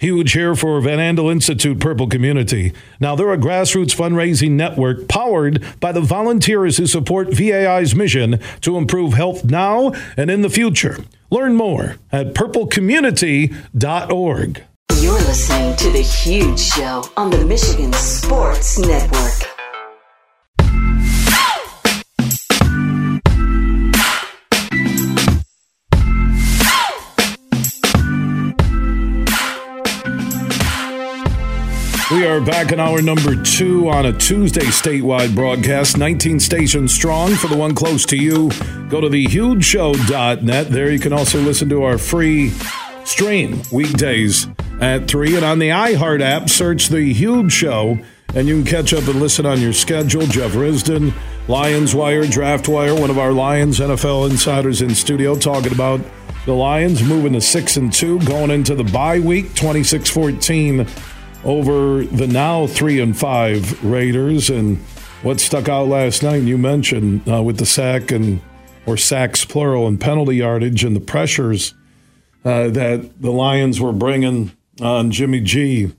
B: Huge here for Van Andel Institute Purple Community. Now, they're a grassroots fundraising network powered by the volunteers who support VAI's mission to improve health now and in the future. Learn more at purplecommunity.org.
A: You're listening to The Huge Show on the Michigan Sports Network.
B: Are back in hour number two on a Tuesday statewide broadcast, 19 stations strong for the one close to you. Go to thehugeshow.net. There you can also listen to our free stream weekdays at 3. And on the iHeart app, search The Huge Show, and you can catch up and listen on your schedule. Jeff Risdon, Lions Wire, Draft Wire, one of our Lions NFL insiders in studio, talking about The Lions moving to 6 and 2 going into the bye week 26-14 over the now 3 and 5 Raiders and what stuck out last night you mentioned uh, with the sack and or sacks plural and penalty yardage and the pressures uh, that the Lions were bringing on Jimmy G.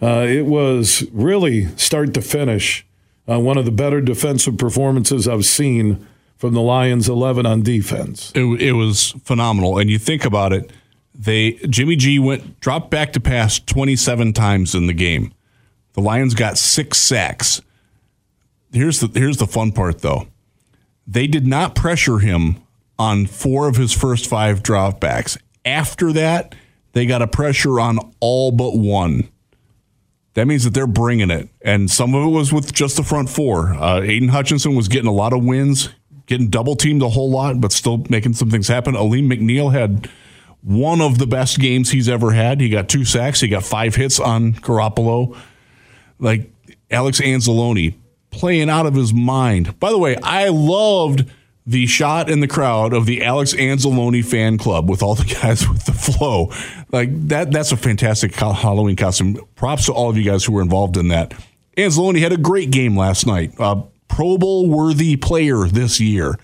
B: Uh, it was really start to finish uh, one of the better defensive performances I've seen from the Lions 11 on defense.
F: It, it was phenomenal. And you think about it, they Jimmy G went dropped back to pass 27 times in the game. The Lions got six sacks. Here's the here's the fun part though. They did not pressure him on four of his first five dropbacks. After that, they got a pressure on all but one. That means that they're bringing it. And some of it was with just the front four. Uh, Aidan Hutchinson was getting a lot of wins, getting double teamed a whole lot, but still making some things happen. Alim McNeill had one of the best games he's ever had. He got two sacks, he got five hits on Garoppolo. Like Alex Anzalone playing out of his mind. By the way, I loved the shot in the crowd of the Alex Anzalone fan club with all the guys with the flow. Like that that's a fantastic Halloween costume. Props to all of you guys who were involved in that. Anzalone had a great game last night. Uh, Pro Bowl worthy player this year.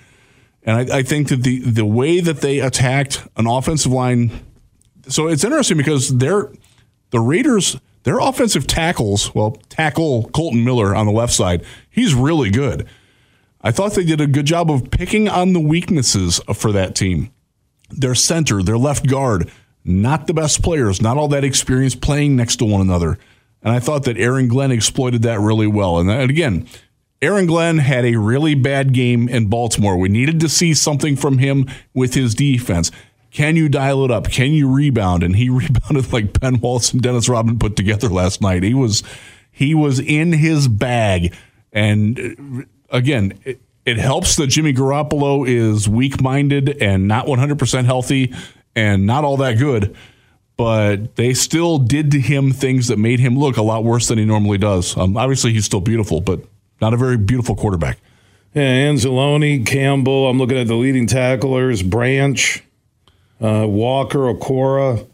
F: And I, I think that the the way that they attacked an offensive line so it's interesting because they're the Raiders their offensive tackles, well, tackle Colton Miller on the left side, he's really good. I thought they did a good job of picking on the weaknesses for that team. Their center, their left guard, not the best players, not all that experience playing next to one another. And I thought that Aaron Glenn exploited that really well. And again, Aaron Glenn had a really bad game in Baltimore. We needed to see something from him with his defense. Can you dial it up? Can you rebound? And he rebounded like Ben Wallace and Dennis Rodman put together last night. He was he was in his bag. And again, it, it helps that Jimmy Garoppolo is weak minded and not 100% healthy and not all that good. But they still did to him things that made him look a lot worse than he normally does. Um, obviously, he's still beautiful, but not a very beautiful quarterback.
B: Yeah, Anzalone, Campbell. I'm looking at the leading tacklers: Branch, uh, Walker, Okwara,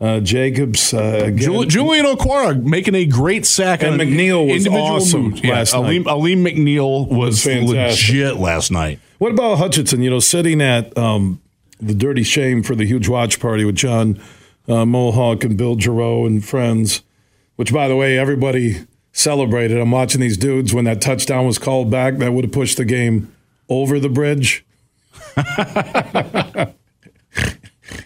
B: uh, Jacobs. Uh,
F: Jul- Julian Okwara making a great sack.
B: And McNeill was awesome last
F: yeah,
B: night.
F: Alim, Alim McNeill was,
B: was
F: legit last night.
B: What about Hutchinson? You know, sitting at um, the Dirty Shame for the huge watch party with John uh, Mohawk and Bill Giroux and friends, which, by the way, everybody celebrated. I'm watching these dudes when that touchdown was called back. That would have pushed the game over the bridge. that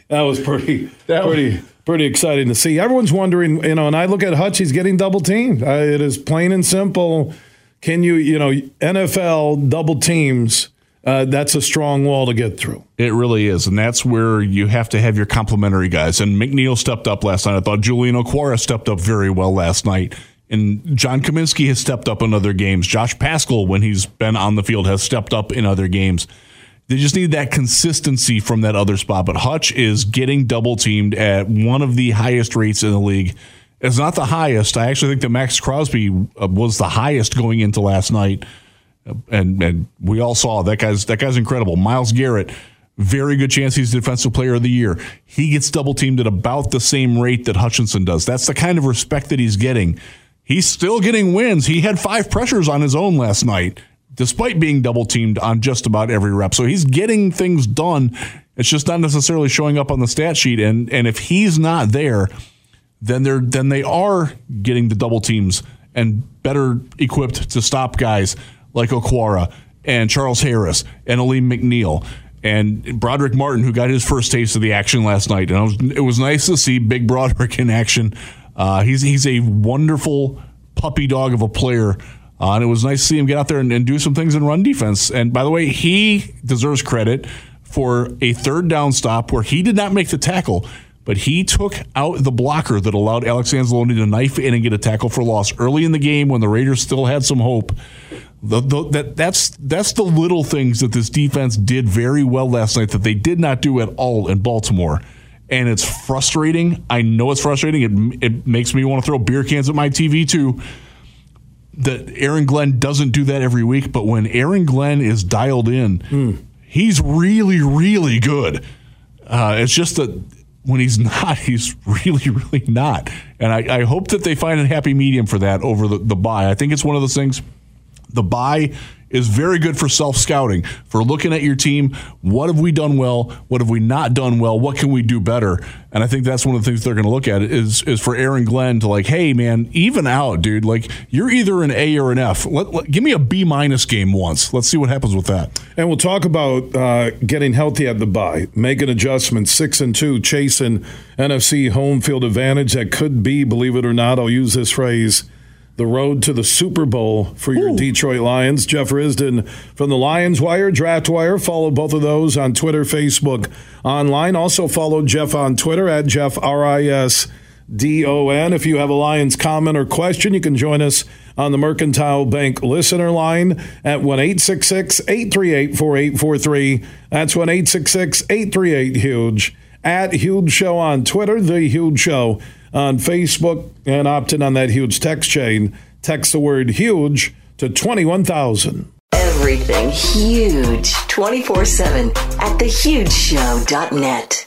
B: was pretty, that pretty, pretty exciting to see. Everyone's wondering, you know, and I look at Hutch, he's getting double teamed. Uh, it is plain and simple. Can you, you know, NFL double teams? Uh, that's a strong wall to get through.
F: It really is, and that's where you have to have your complementary guys. And McNeill stepped up last night. I thought Julian Okwara stepped up very well last night. And John Cominsky has stepped up in other games. Josh Paschal, when he's been on the field, has stepped up in other games. They just need that consistency from that other spot. But Hutch is getting double teamed at one of the highest rates in the league. It's not the highest. I actually think that Maxx Crosby uh, was the highest going into last night. And and we all saw that guy's that guy's incredible. Myles Garrett, very good chance he's defensive player of the year. He gets double teamed at about the same rate that Hutchinson does. That's the kind of respect that he's getting. He's still getting wins. He had five pressures on his own last night despite being double teamed on just about every rep. So he's getting things done. It's just not necessarily showing up on the stat sheet. And and if he's not there, then they're then they are getting the double teams and better equipped to stop guys like Okwara and Charles Harris and Alim McNeill and Brodric Martin, who got his first taste of the action last night. And it was, it was nice to see Big Brodric in action. Uh, he's he's a wonderful puppy dog of a player. Uh, and it was nice to see him get out there and, and, do some things in run defense. And by the way, he deserves credit for a third down stop where he did not make the tackle, but he took out the blocker that allowed Alex Anzalone to knife in and get a tackle for loss early in the game when the Raiders still had some hope. The, the, that that's that's the little things that this defense did very well last night that they did not do at all in Baltimore and it's frustrating. I know it's frustrating. It, it makes me want to throw beer cans at my TV too that Aaron Glenn doesn't do that every week, but when Aaron Glenn is dialed in, he's really, really good. Uh, it's just that when he's not, he's really, really not. And I, I hope that they find a happy medium for that over the, the bye. I think it's one of those things. The bye is very good for self scouting, for looking at your team. What have we done well? What have we not done well? What can we do better? And I think that's one of the things they're going to look at is is for Aaron Glenn to like, hey man, even out, dude. Like you're either an A or an F. Let, let, give me a B minus game once. Let's see what happens with that.
B: And we'll talk about uh, getting healthy at the bye, making adjustments. Six and two, chasing NFC home field advantage that could be, believe it or not, I'll use this phrase the road to the Super Bowl for your Ooh. Detroit Lions. Jeff Risdon from the Lions Wire, Draft Wire. Follow both of those on Twitter, Facebook, online. Also follow Jeff on Twitter at Jeff R I S D O N. If you have a Lions comment or question, you can join us on the Mercantile Bank listener line at 1 838 4843. That's 1 838 Huge. At Huge Show on Twitter, The Huge Show on Facebook and opt in on that huge text chain. Text the word huge to 21,000.
A: Everything huge 24 7 at thehugeshow.net.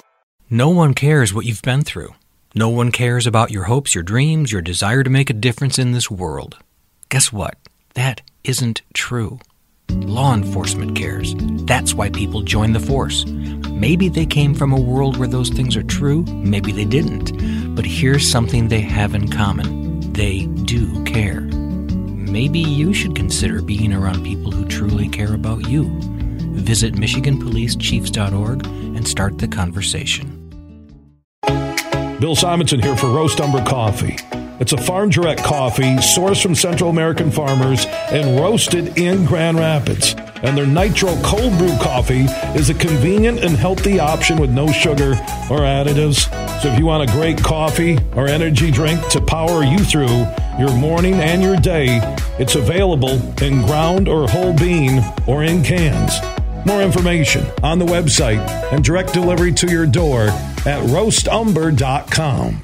H: No one cares what you've been through. No one cares about your hopes, your dreams, your desire to make a difference in this world. Guess what? That isn't true. Law enforcement cares. That's why people join the force. Maybe they came from a world where those things are true, maybe they didn't. But here's something they have in common they do care. Maybe you should consider being around people who truly care about you. Visit MichiganPoliceChiefs.org and start the conversation.
B: Bill Simonson here for Roast Umber Coffee. It's a farm direct coffee sourced from Central American farmers and roasted in Grand Rapids. And their Nitro Cold Brew coffee is a convenient and healthy option with no sugar or additives. So if you want a great coffee or energy drink to power you through your morning and your day, it's available in ground or whole bean or in cans. More information on the website and direct delivery to your door at roastumber.com.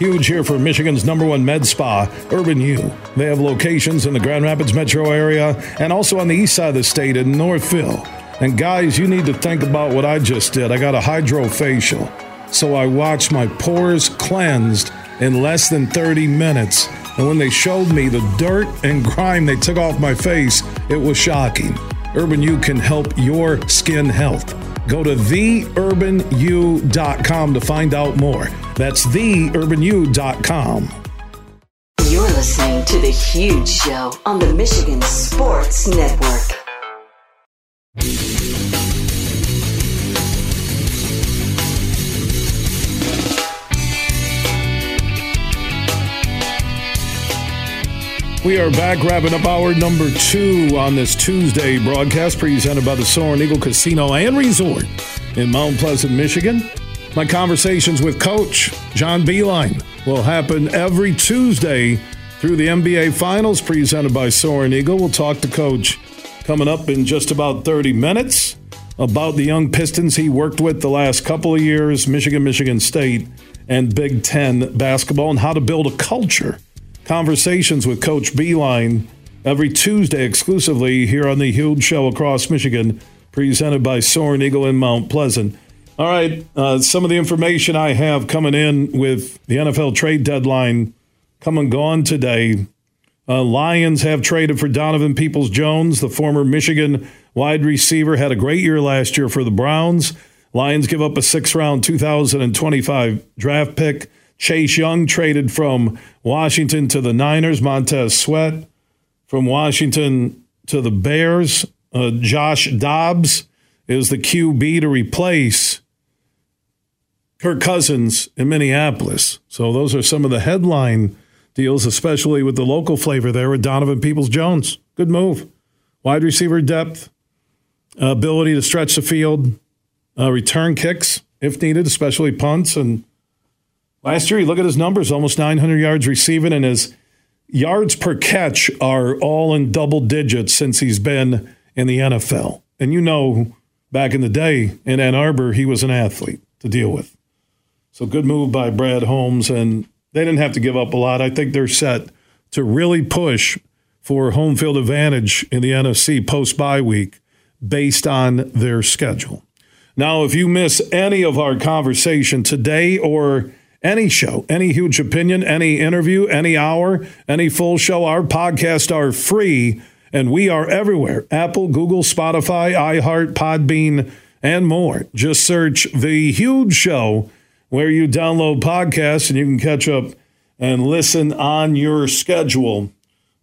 B: Huge here for Michigan's number one med spa, Urban U. They have locations in the Grand Rapids metro area and also on the east side of the state in Northville. And guys, you need to think about what I just did. I got a hydrofacial. So I watched my pores cleansed in less than 30 minutes. And when they showed me the dirt and grime they took off my face, it was shocking. Urban U can help your skin health. Go to theurbanu.com to find out more. That's theurbanu.com.
A: You're listening to The Huge Show on the Michigan Sports Network.
B: We are back wrapping up hour number two on this Tuesday broadcast presented by the Soaring Eagle Casino and Resort in Mount Pleasant, Michigan. My conversations with Coach John Beilein will happen every Tuesday through the NBA Finals presented by Soaring Eagle. We'll talk to Coach coming up in just about 30 minutes about the young Pistons he worked with the last couple of years, Michigan, Michigan State, and Big Ten basketball, and how to build a culture. Conversations with Coach Beilein every Tuesday exclusively here on the Huge Show across Michigan, presented by Soaring Eagle in Mount Pleasant. All right, uh, some of the information I have coming in with the NFL trade deadline come and gone today. Uh, Lions have traded for Donovan Peoples Jones, the former Michigan wide receiver, had a great year last year for the Browns. Lions give up a six round 2025 draft pick. Chase Young traded from Washington to the Niners. Montez Sweat from Washington to the Bears. Uh, Josh Dobbs is the QB to replace Kirk Cousins in Minneapolis. So those are some of the headline deals, especially with the local flavor there with Donovan Peoples Jones. Good move. Wide receiver depth, ability to stretch the field, uh, return kicks if needed, especially punts. And last year, you look at his numbers almost 900 yards receiving, and his yards per catch are all in double digits since he's been in the NFL. And you know, back in the day in Ann Arbor, he was an athlete to deal with. So good move by Brad Holmes, and they didn't have to give up a lot. I think they're set to really push for home field advantage in the NFC post bye week based on their schedule. Now, if you miss any of our conversation today or any show, any huge opinion, any interview, any hour, any full show, our podcasts are free and we are everywhere Apple, Google, Spotify, iHeart, Podbean, and more. Just search The Huge Show where you download podcasts and you can catch up and listen on your schedule.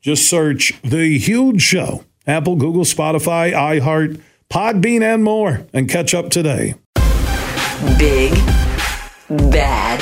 B: Just search The Huge Show, Apple, Google, Spotify, iHeart, Podbean, and more, and catch up today.
A: Big, bad,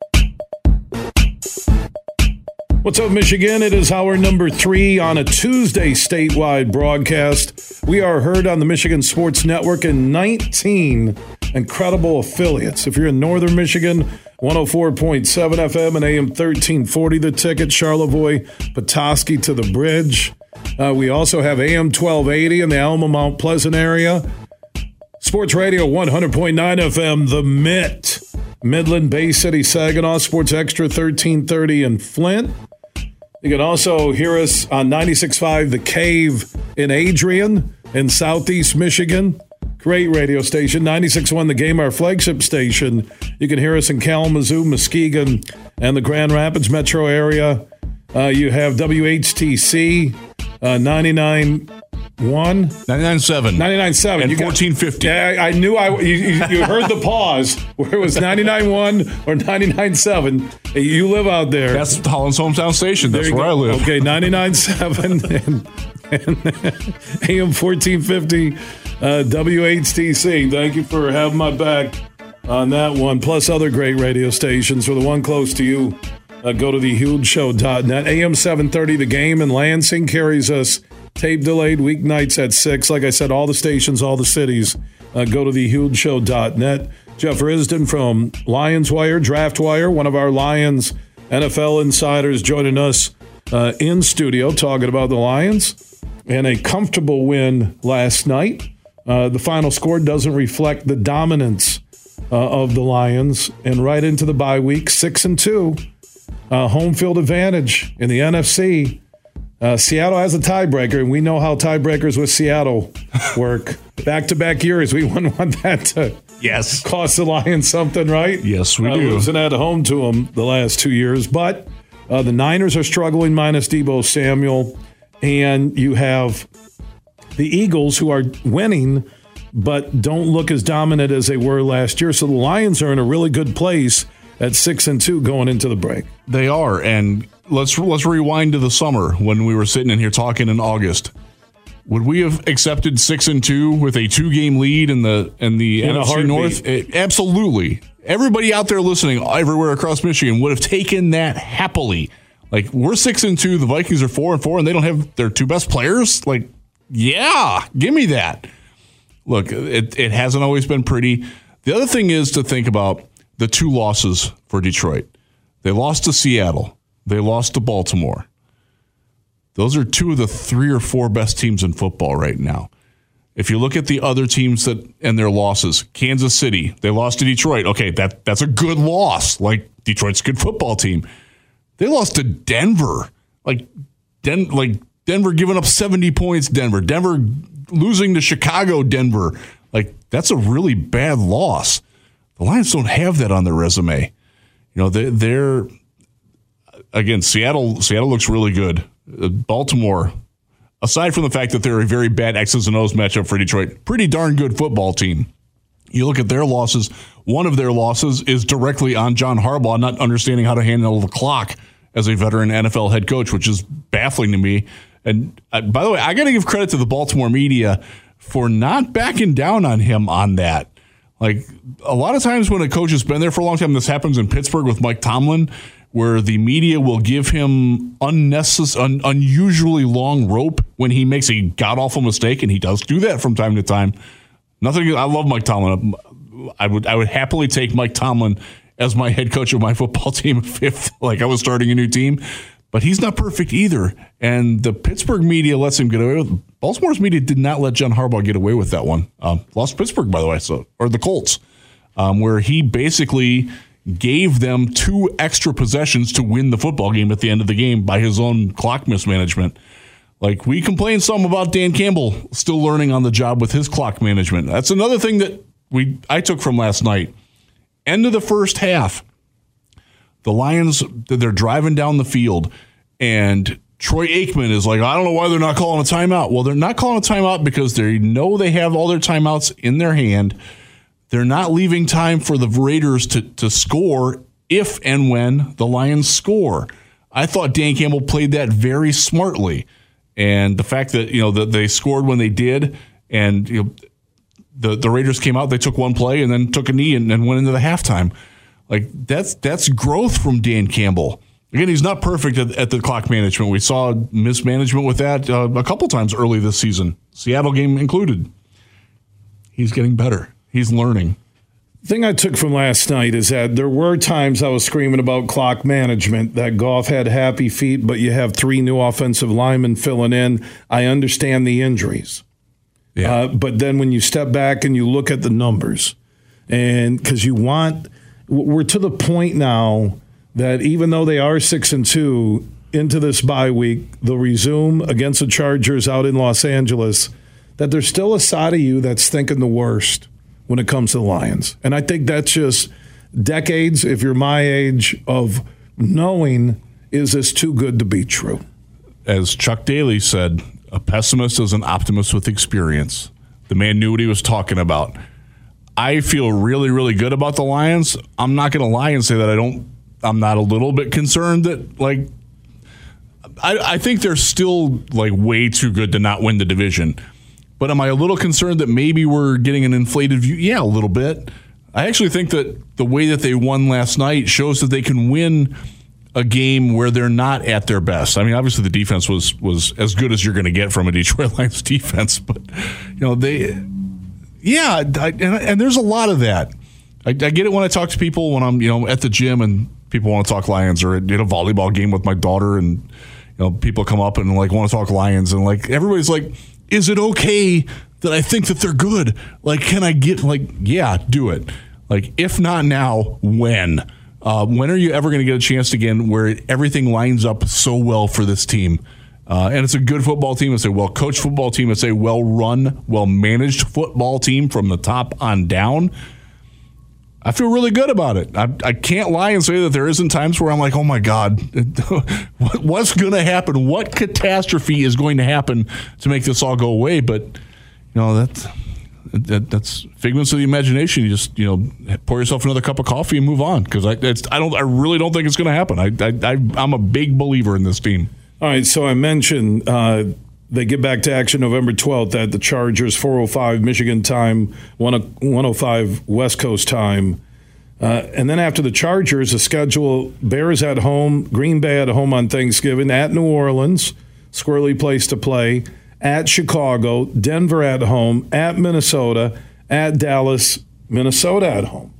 B: What's up, Michigan? It is hour number three on a Tuesday statewide broadcast. We are heard on the Michigan Sports Network in 19 incredible affiliates. If you're in northern Michigan, 104.7 FM and AM 1340, the ticket, Charlevoix, Petoskey to the bridge. Uh, we also have AM 1280 in the Alma Mount Pleasant area. Sports Radio 100.9 FM, The Mitt. Midland, Bay City, Saginaw, Sports Extra 1330 in Flint. You can also hear us on 96.5 The Cave in Adrian in Southeast Michigan. Great radio station. 96.1 The Game, our flagship station. You can hear us in Kalamazoo, Muskegon, and the Grand Rapids metro area. Uh, you have WHTC uh, 99. One
F: 99.7.
B: 99.7.
F: And 1450.
B: Yeah, I knew I. You, you, you heard the pause where it was 99.1 or 99.7. You live out there.
F: That's Holland's hometown station. That's where
B: go.
F: I live.
B: Okay, 99.7 and, and AM 1450 uh, WHTC. Thank you for having my back on that one, plus other great radio stations. For the one close to you, uh, go to thehugeshow.net. AM 730, The Game in Lansing carries us tape delayed weeknights at 6. Like I said, all the stations, all the cities. Uh, go to thehugeshow.net. Jeff Risdon from Lions Wire, Draft Wire, one of our Lions NFL insiders joining us uh, in studio talking about the Lions and a comfortable win last night. Uh, the final score doesn't reflect the dominance uh, of the Lions, and right into the bye week, six and two, uh, home field advantage in the NFC. Uh, Seattle has a tiebreaker, and we know how tiebreakers with Seattle work. Back to back years, we wouldn't want that to
F: Yes.
B: cost the Lions something, right?
F: Yes, we
B: uh,
F: do.
B: Losing at home to them the last two years, but uh, the Niners are struggling minus Deebo Samuel, and you have the Eagles who are winning, but don't look as dominant as they were last year. So the Lions are in a really good place at six and two going into the break.
F: They are, and let's let's rewind to the summer when we were sitting in here talking in August. Would we have accepted six and two with a two game lead in the in the
B: In
F: NFC. North? Eh, absolutely. Everybody out there listening, everywhere across Michigan, would have taken that happily. Like we're six and two, the Vikings are four and four, and they don't have their two best players. Like, yeah, give me that. Look, it, it hasn't always been pretty. The other thing is to think about the two losses for Detroit. They lost to Seattle. They lost to Baltimore. Those are two of the three or four best teams in football right now. If you look at the other teams that and their losses, Kansas City, they lost to Detroit. Okay, that that's a good loss. Like Detroit's a good football team. They lost to Denver. Like Den like Denver giving up 70 points, Denver. Denver losing to Chicago, Denver. Like that's a really bad loss. The Lions don't have that on their resume. You know, they, they're again Seattle. Seattle looks really good. Uh, Baltimore, aside from the fact that they're a very bad X's and O's matchup for Detroit, pretty darn good football team. You look at their losses. One of their losses is directly on John Harbaugh not understanding how to handle the clock as a veteran NFL head coach, which is baffling to me. And uh, by the way, I got to give credit to the Baltimore media for not backing down on him on that. Like a lot of times when a coach has been there for a long time, this happens in Pittsburgh with Mike Tomlin, where the media will give him unnecessary, un- unusually long rope when he makes a god awful mistake, and he does do that from time to time. Nothing. I love Mike Tomlin. I would I would happily take Mike Tomlin as my head coach of my football team if, like I was starting a new team but he's not perfect either. And the Pittsburgh media lets him get away with. Baltimore's media did not let John Harbaugh get away with that one. Um, lost Pittsburgh, by the way, so or the Colts, um, where he basically gave them two extra possessions to win the football game at the end of the game by his own clock mismanagement. Like we complained some about Dan Campbell still learning on the job with his clock management. That's another thing that we I took from last night. End of the first half the Lions, they're driving down the field, and Troy Aikman is like, I don't know why they're not calling a timeout. Well, they're not calling a timeout because they know they have all their timeouts in their hand. They're not leaving time for the Raiders to, to score if and when the Lions score. I thought Dan Campbell played that very smartly. And the fact that, you know, that they scored when they did and you know, the, the Raiders came out, they took one play and then took a knee and, and went into the halftime. Like that's that's growth from Dan Campbell. Again, he's not perfect at, at the clock management. We saw mismanagement with that uh, a couple times early this season, Seattle game included. He's getting better. He's learning.
B: The thing I took from last night is that there were times I was screaming about clock management, that Goff had happy feet, but you have three new offensive linemen filling in. I understand the injuries. Yeah. Uh, but then when you step back and you look at the numbers, and because you want – we're to the point now that even though they are six and two into this bye week, they'll resume against the Chargers out in Los Angeles. That there's still a side of you that's thinking the worst when it comes to the Lions, and I think that's just decades, if you're my age, of knowing is this too good to be true.
F: As Chuck Daly said, a pessimist is an optimist with experience. The man knew what he was talking about. I feel really, really good about the Lions. I'm not going to lie and say that I don't. I'm not a little bit concerned that like. I, I think they're still like way too good to not win the division. But am I a little concerned that maybe we're getting an inflated view? Yeah, a little bit. I actually think that the way that they won last night shows that they can win a game where they're not at their best. I mean, obviously the defense was was as good as you're going to get from a Detroit Lions defense, but you know they yeah, I, and, and, there's a lot of that. I, I, get it when I talk to people when I'm you know at the gym and people want to talk Lions or at a volleyball game with my daughter and you know people come up and like want to talk Lions and like everybody's like, is it okay that I think that they're good? Like, can I get like yeah, do it. Like, if not now, when? Uh, when are you ever going to get a chance again where everything lines up so well for this team? Uh, and it's a good football team. It's a well coached football team. It's a well run, well managed football team from the top on down. I feel really good about it. I, I, can't lie and say that there isn't times where I'm like, oh my God, what's going to happen? What catastrophe is going to happen to make this all go away? But, you know, that's, that, that's figments of the imagination. You just, you know, pour yourself another cup of coffee and move on. Because I, I don't, I really don't think it's going to happen. I, I, I'm a big believer in this team.
B: All right, so I mentioned uh, they get back to action November 12th at the Chargers, 405 Michigan time, 105 West Coast time. Uh, and then after the Chargers, the schedule Bears at home, Green Bay at home on Thanksgiving, at New Orleans, squirrely place to play, at Chicago, Denver at home, at Minnesota, at Dallas, Minnesota at home.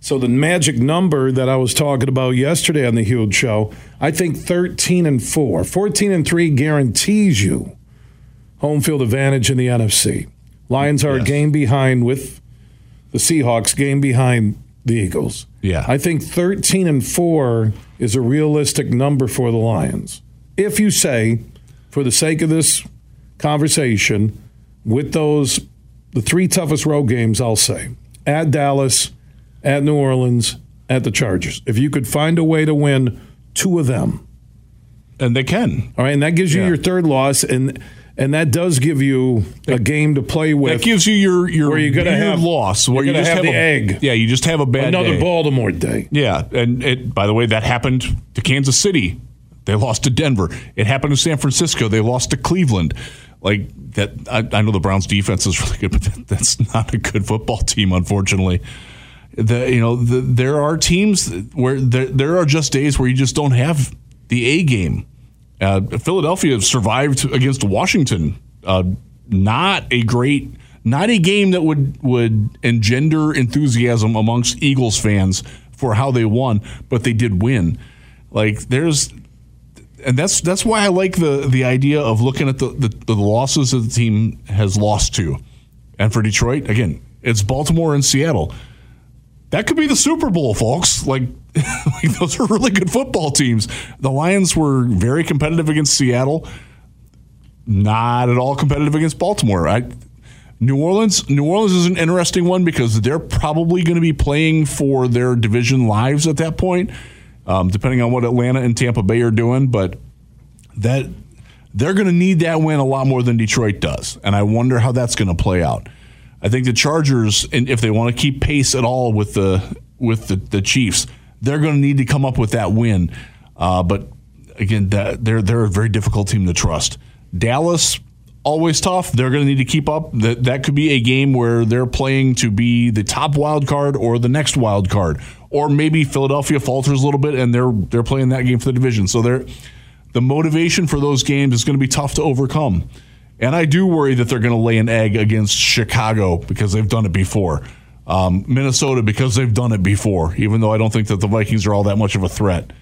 B: So the magic number that I was talking about yesterday on the Huge Show, I think 13 and 4, 14 and 3 guarantees you home field advantage in the NFC. Lions are
F: Yes.
B: a game behind with the Seahawks, game behind the Eagles.
F: Yeah.
B: I think 13 and 4 is a realistic number for the Lions. If you say, for the sake of this conversation, with those, the three toughest road games, I'll say at Dallas, at New Orleans, at the Chargers. If you could find a way to win two of them,
F: and they can.
B: all right, and that gives you
F: Yeah.
B: your third loss, and and that does give you a game to play with.
F: That gives you your your
B: Where you're gonna have-
F: loss.
B: you're
F: Where you
B: gonna
F: just
B: have the
F: a,
B: egg.
F: Yeah, you just have a bad
B: another
F: day.
B: Baltimore day.
F: Yeah, and it, by the way, that happened to Kansas City. They lost to Denver. It happened to San Francisco. They lost to Cleveland. Like that, I, I know the Browns' defense is really good, but that, that's not a good football team, unfortunately. The you know the, there are teams where there, there are just days where you just don't have the A game. Uh, Philadelphia survived against Washington. Uh, not a great, not a game that would would engender enthusiasm amongst Eagles fans for how they won, but they did win. Like there's, and that's that's why I like the the idea of looking at the the, the losses that the team has lost to, and for Detroit again, it's Baltimore and Seattle. That could be the Super Bowl, folks. Like, like those are really good football teams. The Lions were very competitive against Seattle not at all competitive against Baltimore. I, New Orleans, New Orleans is an interesting one because they're probably going to be playing for their division lives at that point, um, depending on what Atlanta and Tampa Bay are doing. But that they're going to need that win a lot more than Detroit does, and I wonder how that's going to play out. I think the Chargers, and if they want to keep pace at all with the with the, the Chiefs, they're going to need to come up with that win. Uh, but again, that, they're they're a very difficult team to trust. Dallas always tough. They're going to need to keep up. That that could be a game where they're playing to be the top wild card or the next wild card, or maybe Philadelphia falters a little bit and they're they're playing that game for the division. So they're the motivation for those games is going to be tough to overcome. And I do worry that they're going to lay an egg against Chicago because they've done it before. Um, Minnesota because they've done it before, even though I don't think that the Vikings are all that much of a threat.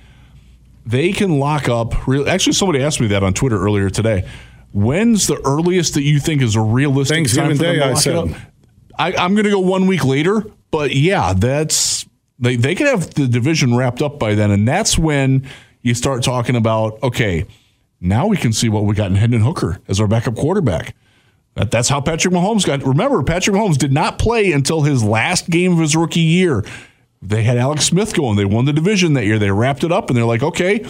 F: They can lock up. Real, actually, somebody asked me that on Twitter earlier today. When's the earliest that you think is a realistic
B: Thanksgiving
F: time for them
B: Day,
F: to
B: I
F: lock
B: said.
F: it up? I, I'm going to go one week later, but yeah, that's they they could have the division wrapped up by then, and that's when you start talking about okay, now we can see what we got in Hendon Hooker as our backup quarterback. That, that's how Patrick Mahomes got. Remember, Patrick Mahomes did not play until his last game of his rookie year. They had Alex Smith going. They won the division that year. They wrapped it up, and they're like, okay,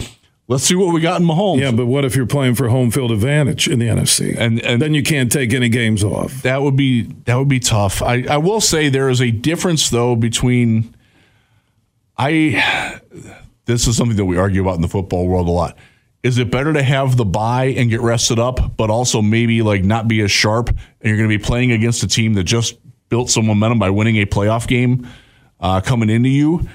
F: let's see what we got in Mahomes.
B: Yeah, but what if you're playing for home field advantage in the NFC?
F: And- and-
B: then you can't take any games off.
F: that would be that would be tough. I, I will say there is a difference though between I this is something that we argue about in the football world a lot. Is it better to have the buy and get rested up, but also maybe like not be as sharp and you're going to be playing against a team that just built some momentum by winning a playoff game uh, coming into you?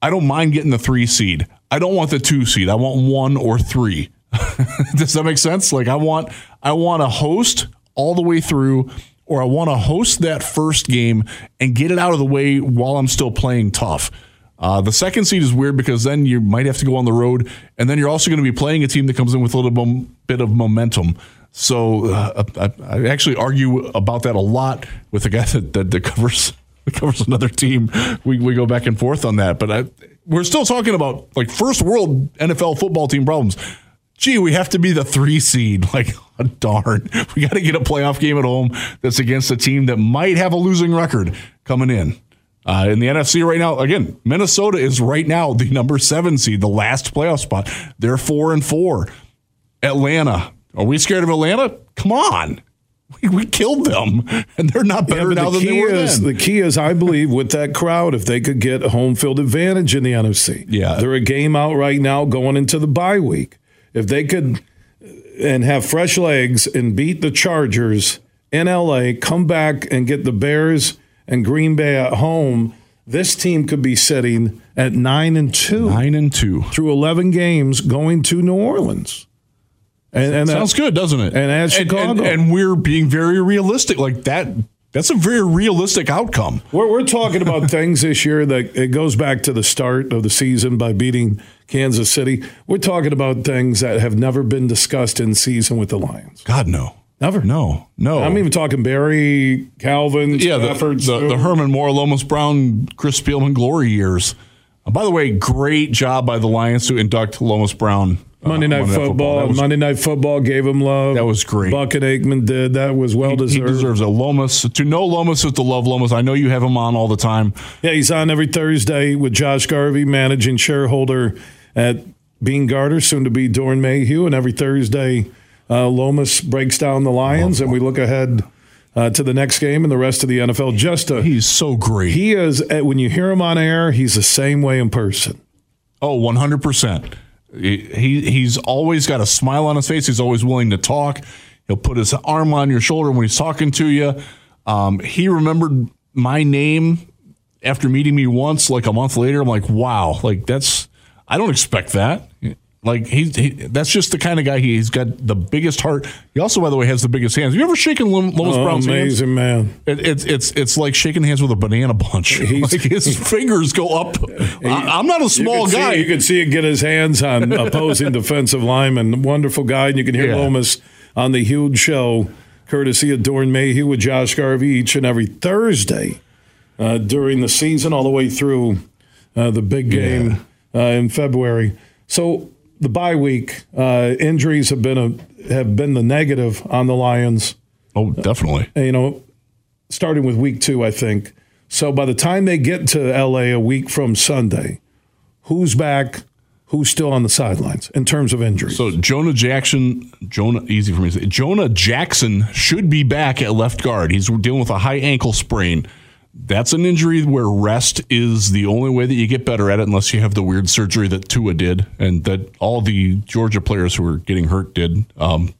F: I don't mind getting the three seed. I don't want the two seed. I want one or three. Does that make sense? Like I want I want to host all the way through, or I want to host that first game and get it out of the way while I'm still playing tough. Uh, the second seed is weird because then you might have to go on the road, and then you're also going to be playing a team that comes in with a little bit of momentum. So uh, I, I actually argue about that a lot with the guy that, that, that covers that covers another team. We, we go back and forth on that, but I, we're still talking about like first world NFL football team problems. Gee, we have to be the three seed. Like, darn, we got to get a playoff game at home that's against a team that might have a losing record coming in. Uh, in the NFC right now, again, Minnesota is right now the number seven seed, the last playoff spot. They're four and four. Atlanta, are we scared of Atlanta? Come on, we, we killed them, and they're not better
B: but
F: now
B: the
F: than they were
B: is
F: then.
B: the key is I believe with that crowd, if they could get a home field advantage in the NFC,
F: Yeah.
B: they're a game out right now going into the bye week. If they could and have fresh legs and beat the Chargers in LA, come back and get the Bears and Green Bay at home, this team could be sitting at nine and two
F: Nine and two.
B: through eleven games going to New Orleans. And, and that-
F: Sounds good, doesn't it?
B: And at
F: and,
B: Chicago.
F: and we're being very realistic. Like that. That's a very realistic outcome.
B: We're, we're talking about things this year that it goes back to the start of the season by beating Kansas City. We're talking about things that have never been discussed in season with the Lions.
F: God no.
B: Never.
F: No, no.
B: I'm even talking Barry, Calvin,
F: yeah, the,
B: Stafford,
F: the, the Herman Moore, Lomas Brown, Chris Spielman glory years. Uh, by the way, great job by the Lions to induct Lomas Brown. uh,
B: Monday Night Football.
F: That was,
B: Monday Night Football gave him love.
F: That was great.
B: Bucket Aikman did. That was well
F: he, he deserves a Lomas. To know Lomas is to love Lomas. I know you have him on all the time.
B: Yeah, he's on every Thursday with Josh Garvey, managing shareholder at Beene Garter, soon to be Doeren Mayhew. And every Thursday, uh, Lomas breaks down the Lions, and we look ahead uh, to the next game and the rest of the NFL. Just a,
F: He's so great.
B: he is uh, when you hear him on air, he's the same way in person.
F: Oh, 100%. He, he's always got a smile on his face. He's always willing to talk. He'll put his arm on your shoulder when he's talking to you. Um, he remembered my name after meeting me once, like a month later. I'm like, wow, like that's, I don't expect that. Like he's he, that's just the kind of guy he, he's got the biggest heart. He also, by the way, has the biggest hands. Have you ever shaken Lomas
B: Oh,
F: Brown's hands?
B: amazing man.
F: It, it's it's it's like shaking hands with a banana bunch. like his fingers go up. I, am not a small
B: you
F: guy.
B: See, you can see him get his hands on opposing defensive lineman. Wonderful guy, and you can hear
F: Yeah.
B: Lomas on the huge show, courtesy of Doeren Mayhew with Josh Garvey each and every Thursday uh, during the season, all the way through uh, the big game uh, in February. So the bye week uh, injuries have been a have been the negative on the Lions
F: oh, definitely.
B: you know, starting with week two, I think. So by the time they get to LA a week from Sunday, who's back? Who's still on the sidelines in terms of injuries?
F: So Jonah Jackson, Jonah, easy for me to say. Jonah Jackson should be back at left guard. He's dealing with a high ankle sprain. That's an injury where rest is the only way that you get better at it, unless you have the weird surgery that Tua did and that all the Georgia players who were getting hurt did. Um,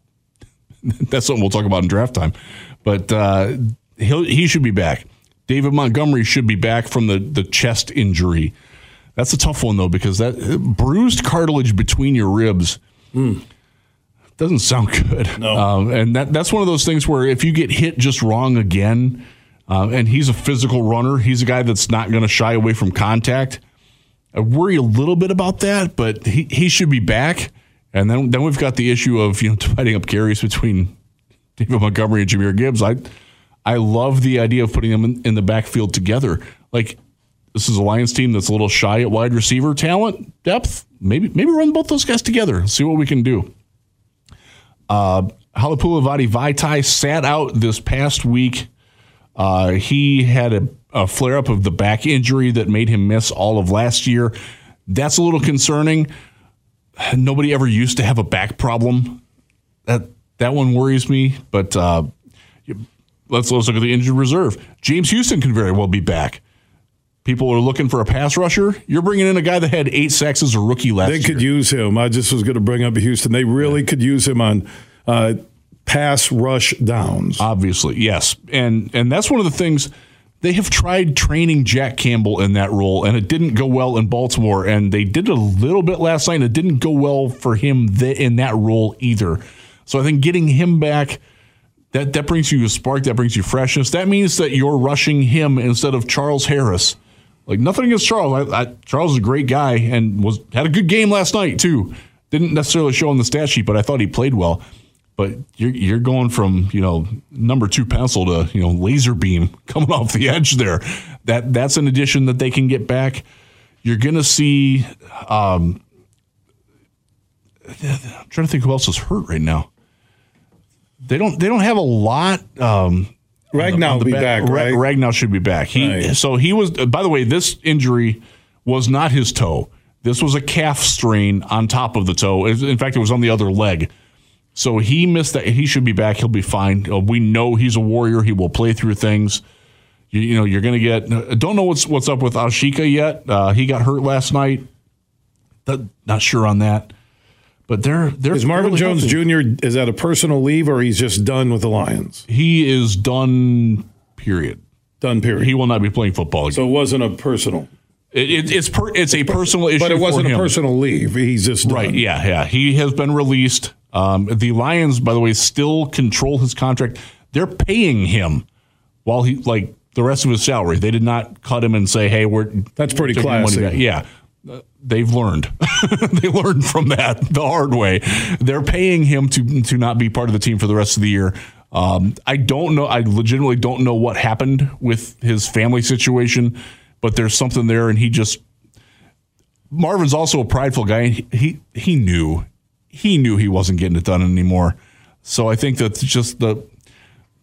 F: that's something we'll talk about in draft time. But uh, he'll, he should be back. David Montgomery should be back from the, the chest injury. That's a tough one though because that bruised cartilage between your ribs doesn't sound good.
B: No.
F: Um, and that that's one of those things where if you get hit just wrong again, uh, and he's a physical runner, he's a guy that's not going to shy away from contact. I worry a little bit about that, but he, he should be back. And then then we've got the issue of you know dividing up carries between David Montgomery and Jahmyr Gibbs. I I love the idea of putting them in, in the backfield together. Like this is a Lions team that's a little shy at wide receiver talent depth. Maybe maybe run both those guys together. See what we can do. Uh, Halapoulivaati Vaitai sat out this past week. Uh, he had a, a flare up of the back injury that made him miss all of last year. That's a little concerning. Nobody ever used to have a back problem. That that one worries me. But uh, let's let's look at the injured reserve. James Houston can very well be back. People are looking for a pass rusher. You're bringing in a guy that had eight sacks as a rookie last
B: they
F: year.
B: They could use him. I just was going to bring up Houston. They really could use him on uh, pass rush downs.
F: Obviously, yes, and and that's one of the things they have tried training Jack Campbell in that role, and it didn't go well in Baltimore. And they did a little bit last night, and it didn't go well for him th- in that role either. So I think getting him back. That, that brings you a spark. That brings you freshness. That means that you're rushing him instead of Charles Harris. Like nothing against Charles. I, I, Charles is a great guy and was had a good game last night too. Didn't necessarily show on the stat sheet, but I thought he played well. But you're you're going from you know number two pencil to you know laser beam coming off the edge there. That that's an addition that they can get back. You're gonna see. Um, I'm trying to think who else is hurt right now. They don't they don't have a lot. Um,
B: Ragnow will be back,
F: Ra-
B: right?
F: Ragnow should be back. He
B: Right.
F: so he was. By the way, this injury was not his toe. This was a calf strain on top of the toe. In fact, it was on the other leg. So he missed that. He should be back. He'll be fine. Uh, we know he's a warrior. He will play through things. You, you know, you're going to get. uh, Don't know what's what's up with Ashika yet. Uh, he got hurt last night. Not sure on that. But they're they're
B: Is Marvin Jones
F: healthy.
B: Jr. is that a personal leave or he's just done with the Lions?
F: He is done. Period.
B: Done. Period.
F: He will not be playing football again.
B: so it wasn't a personal,
F: It, it, it's per, it's a personal issue,
B: but it wasn't a personal leave. He's just done.
F: Right? Yeah, yeah. He has been released. Um, the Lions, by the way, still control his contract. They're paying him while he like the rest of his salary. They did not cut him and say, "Hey, we're
B: That's pretty classy.
F: Yeah, they've learned. they learned from that the hard way. They're paying him to to not be part of the team for the rest of the year. Um, I don't know. I legitimately don't know what happened with his family situation, but there's something there, and he just. Marvin's also a prideful guy. He he knew he knew he wasn't getting it done anymore. So I think that's just the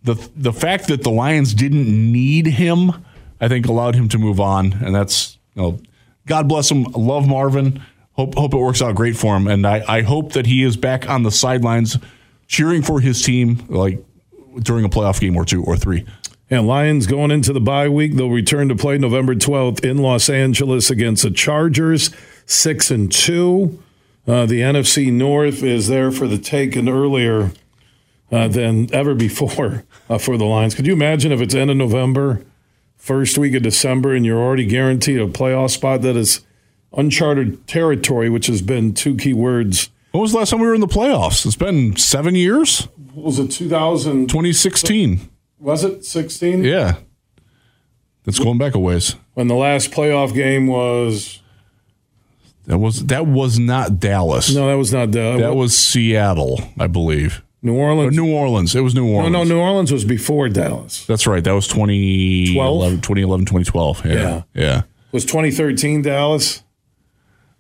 F: the the fact that the Lions didn't need him, I think allowed him to move on, and that's you know, God bless him. love Marvin. Hope hope it works out great for him, and I I hope that he is back on the sidelines cheering for his team, like during a playoff game or two or three.
B: And Lions going into the bye week, they'll return to play November 12th in Los Angeles against the Chargers, 6 and 2. Uh, the NFC North is there for the taking earlier uh, than ever before uh, for the Lions. Could you imagine if it's end of November, first week of December, and you're already guaranteed a playoff spot that is uncharted territory, which has been two key words.
F: When was the last time we were in the playoffs? It's been seven years.
B: What was it 2000?
F: 2016.
B: Was it 16?
F: Yeah. That's going back a ways.
B: When the last playoff game was
F: that was that was not Dallas.
B: No, that was not Dallas.
F: That was Seattle, I believe.
B: New Orleans.
F: Or New Orleans. It was New Orleans.
B: No, no, New Orleans was before Dallas.
F: That's right. That was 2011, 2011 2012. Yeah. yeah. yeah.
B: Was 2013 Dallas?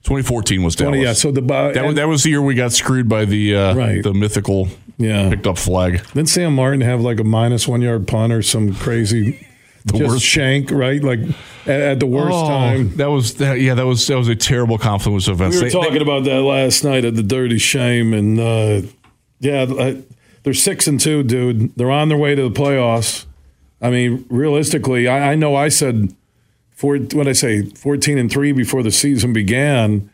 F: 2014 was Dallas. 20,
B: yeah, so the
F: uh, that, was, that was the year we got screwed by the uh, right. the mythical yeah. picked up flag.
B: Didn't Sam Martin have like a minus one yard punt or some crazy the just worst shank, right? Like at, at the worst oh, time.
F: That was that. Yeah, that was that was a terrible confluence of events.
B: We were they, talking they, about that last night at the Dirty Shame, and uh, yeah, I, they're six and two, dude. They're on their way to the playoffs. I mean, realistically, I, I know I said four. What I say, fourteen and three before the season began.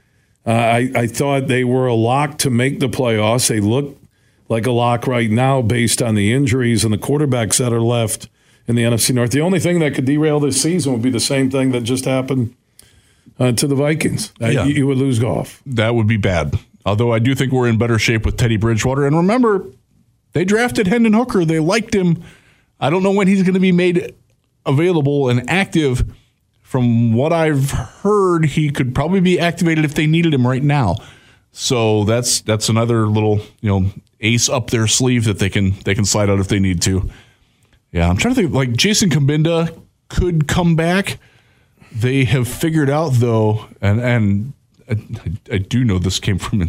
B: Uh, I, I thought they were a lock to make the playoffs. They look like a lock right now based on the injuries and the quarterbacks that are left in the NFC North. The only thing that could derail this season would be the same thing that just happened uh, to the Vikings. Uh, yeah. you, you would lose Goff.
F: That would be bad. Although I do think we're in better shape with Teddy Bridgewater. And remember, they drafted Hendon Hooker. They liked him. I don't know when he's going to be made available and active. From what I've heard, he could probably be activated if they needed him right now. So that's that's another little you know ace up their sleeve that they can they can slide out if they need to. Yeah, I'm trying to think. Like Jason Cabinda could come back. They have figured out though, and and I, I do know this came from.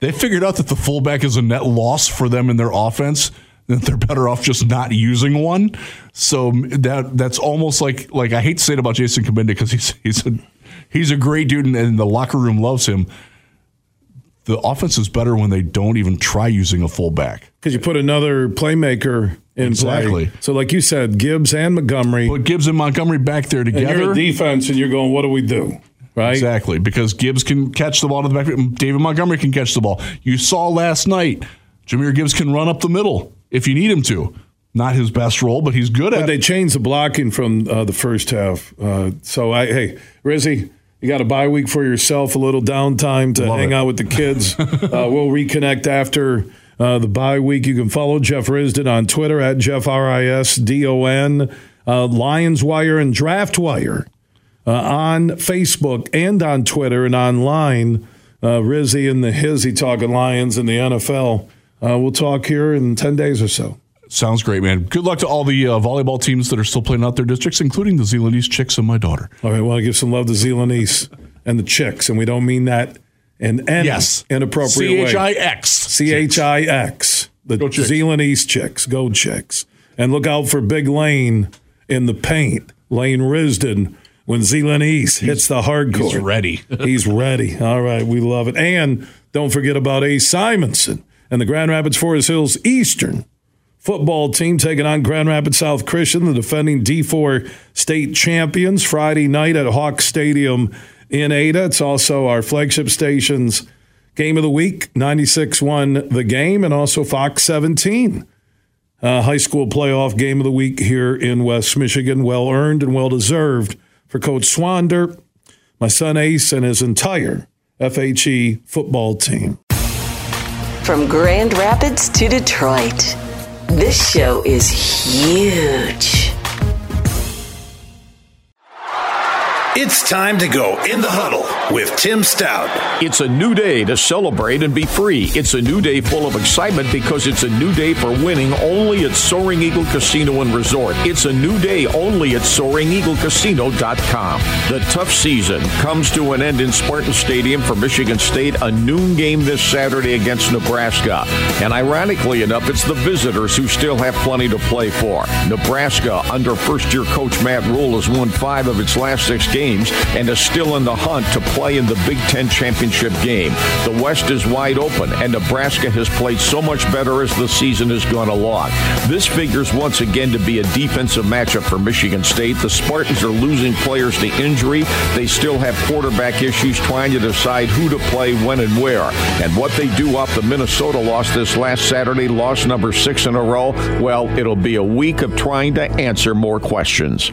F: They figured out that the fullback is a net loss for them in their offense. That they're better off just not using one. So that that's almost like like I hate to say it about Jason Cabinda because he's he's a he's a great dude and, and the locker room loves him the offense is better when they don't even try using a fullback.
B: Because you put another playmaker exactly. play. So, like you said, Gibbs and Montgomery.
F: Put Gibbs and Montgomery back there together.
B: And you're defense, and you're going, what do we do? Right?
F: Exactly. Because Gibbs can catch the ball to the back. David Montgomery can catch the ball. You saw last night, Jahmyr Gibbs can run up the middle if you need him to. Not his best role, but he's good at it.
B: but they changed the blocking from uh, the first half. Uh, so, I hey, Rizzy, you got a bye week for yourself, a little downtime to Love hang it. out with the kids. uh, we'll reconnect after uh, the bye week. You can follow Jeff Risdon on Twitter at Jeff R I S D O N, uh, Lions Wire and Draft Wire uh, on Facebook and on Twitter and online. Uh, Rizzy and the Hizzy talking Lions and the NFL. Uh, we'll talk here in 10 days or so.
F: Sounds great, man. Good luck to all the uh, volleyball teams that are still playing out their districts, including the Zeeland East Chicks and my daughter.
B: All right, well, I give some love to Zeeland East and the Chicks, and we don't mean that in any yes. inappropriate way.
F: C-H-I-X.
B: C-H-I-X. The Zeeland East Chicks. Go Chicks. And look out for Big Lane in the paint. Lane Risdon when Zeeland East he's, hits the hardcore.
F: He's ready.
B: he's ready. All right, we love it. And don't forget about Ace Simonson and the Grand Rapids Forest Hills Eastern football team taking on Grand Rapids South Christian, the defending D4 state champions, Friday night at Hawk Stadium in Ada. It's also our flagship station's game of the week. 96 won the game, and also Fox 17. Uh, high school playoff game of the week here in West Michigan. Well earned and well deserved for Coach Swander, my son Ace, and his entire FHE football team.
A: From Grand Rapids to Detroit. This show is huge.
I: It's time to go in the huddle with Tim Staudt.
J: It's a new day to celebrate and be free. It's a new day full of excitement because it's a new day for winning only at Soaring Eagle Casino and Resort. It's a new day only at SoaringEagleCasino.com. The tough season comes to an end in Spartan Stadium for Michigan State, a noon game this Saturday against Nebraska. And ironically enough, it's the visitors who still have plenty to play for. Nebraska, under first year coach Matt Rhule, has won five of its last six games and is still in the hunt to play in the Big Ten championship game. The West is wide open, and Nebraska has played so much better as the season has gone along. This figures once again to be a defensive matchup for Michigan State. The Spartans are losing players to injury. They still have quarterback issues trying to decide who to play when and where. And what they do off the Minnesota loss this last Saturday, loss number six in a row, well, it'll be a week of trying to answer more questions.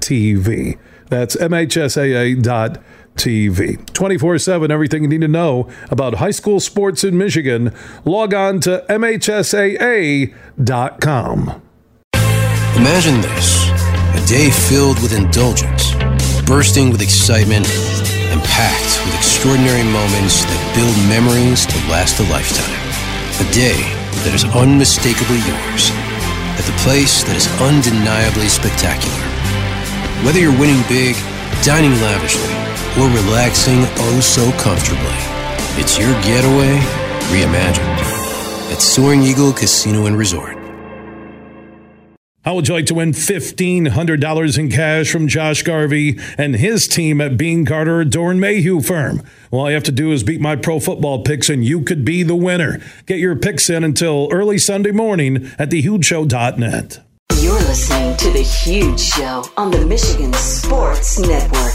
B: TV. That's MHSAA.tv. 24 7, everything you need to know about high school sports in Michigan. Log on to MHSAA.com.
C: Imagine this a day filled with indulgence, bursting with excitement, and packed with extraordinary moments that build memories to last a lifetime. A day that is unmistakably yours, at the place that is undeniably spectacular. Whether you're winning big, dining lavishly, or relaxing oh so comfortably, it's your getaway reimagined at Soaring Eagle Casino and Resort.
B: How would you like to win $1,500 in cash from Josh Garvey and his team at Beene Garter Doeren Mayhew Firm? All you have to do is beat my pro football picks and you could be the winner. Get your picks in until early Sunday morning at thehugeshow.net.
A: You're listening to The Huge Show on the Michigan Sports Network.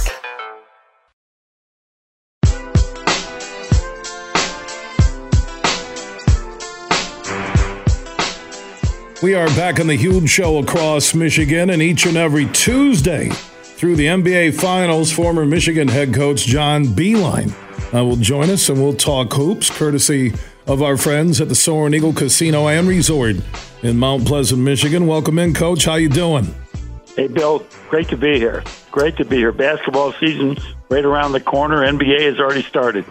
B: We are back on The Huge Show across Michigan, and each and every Tuesday through the NBA Finals, former Michigan head coach John Beilein uh, will join us and we'll talk hoops, courtesy of our friends at the Soaring Eagle Casino and Resort in Mount Pleasant, Michigan. Welcome in, Coach. How you doing?
K: Hey, Bill. Great to be here. Great to be here. Basketball season right around the corner. NBA has already started.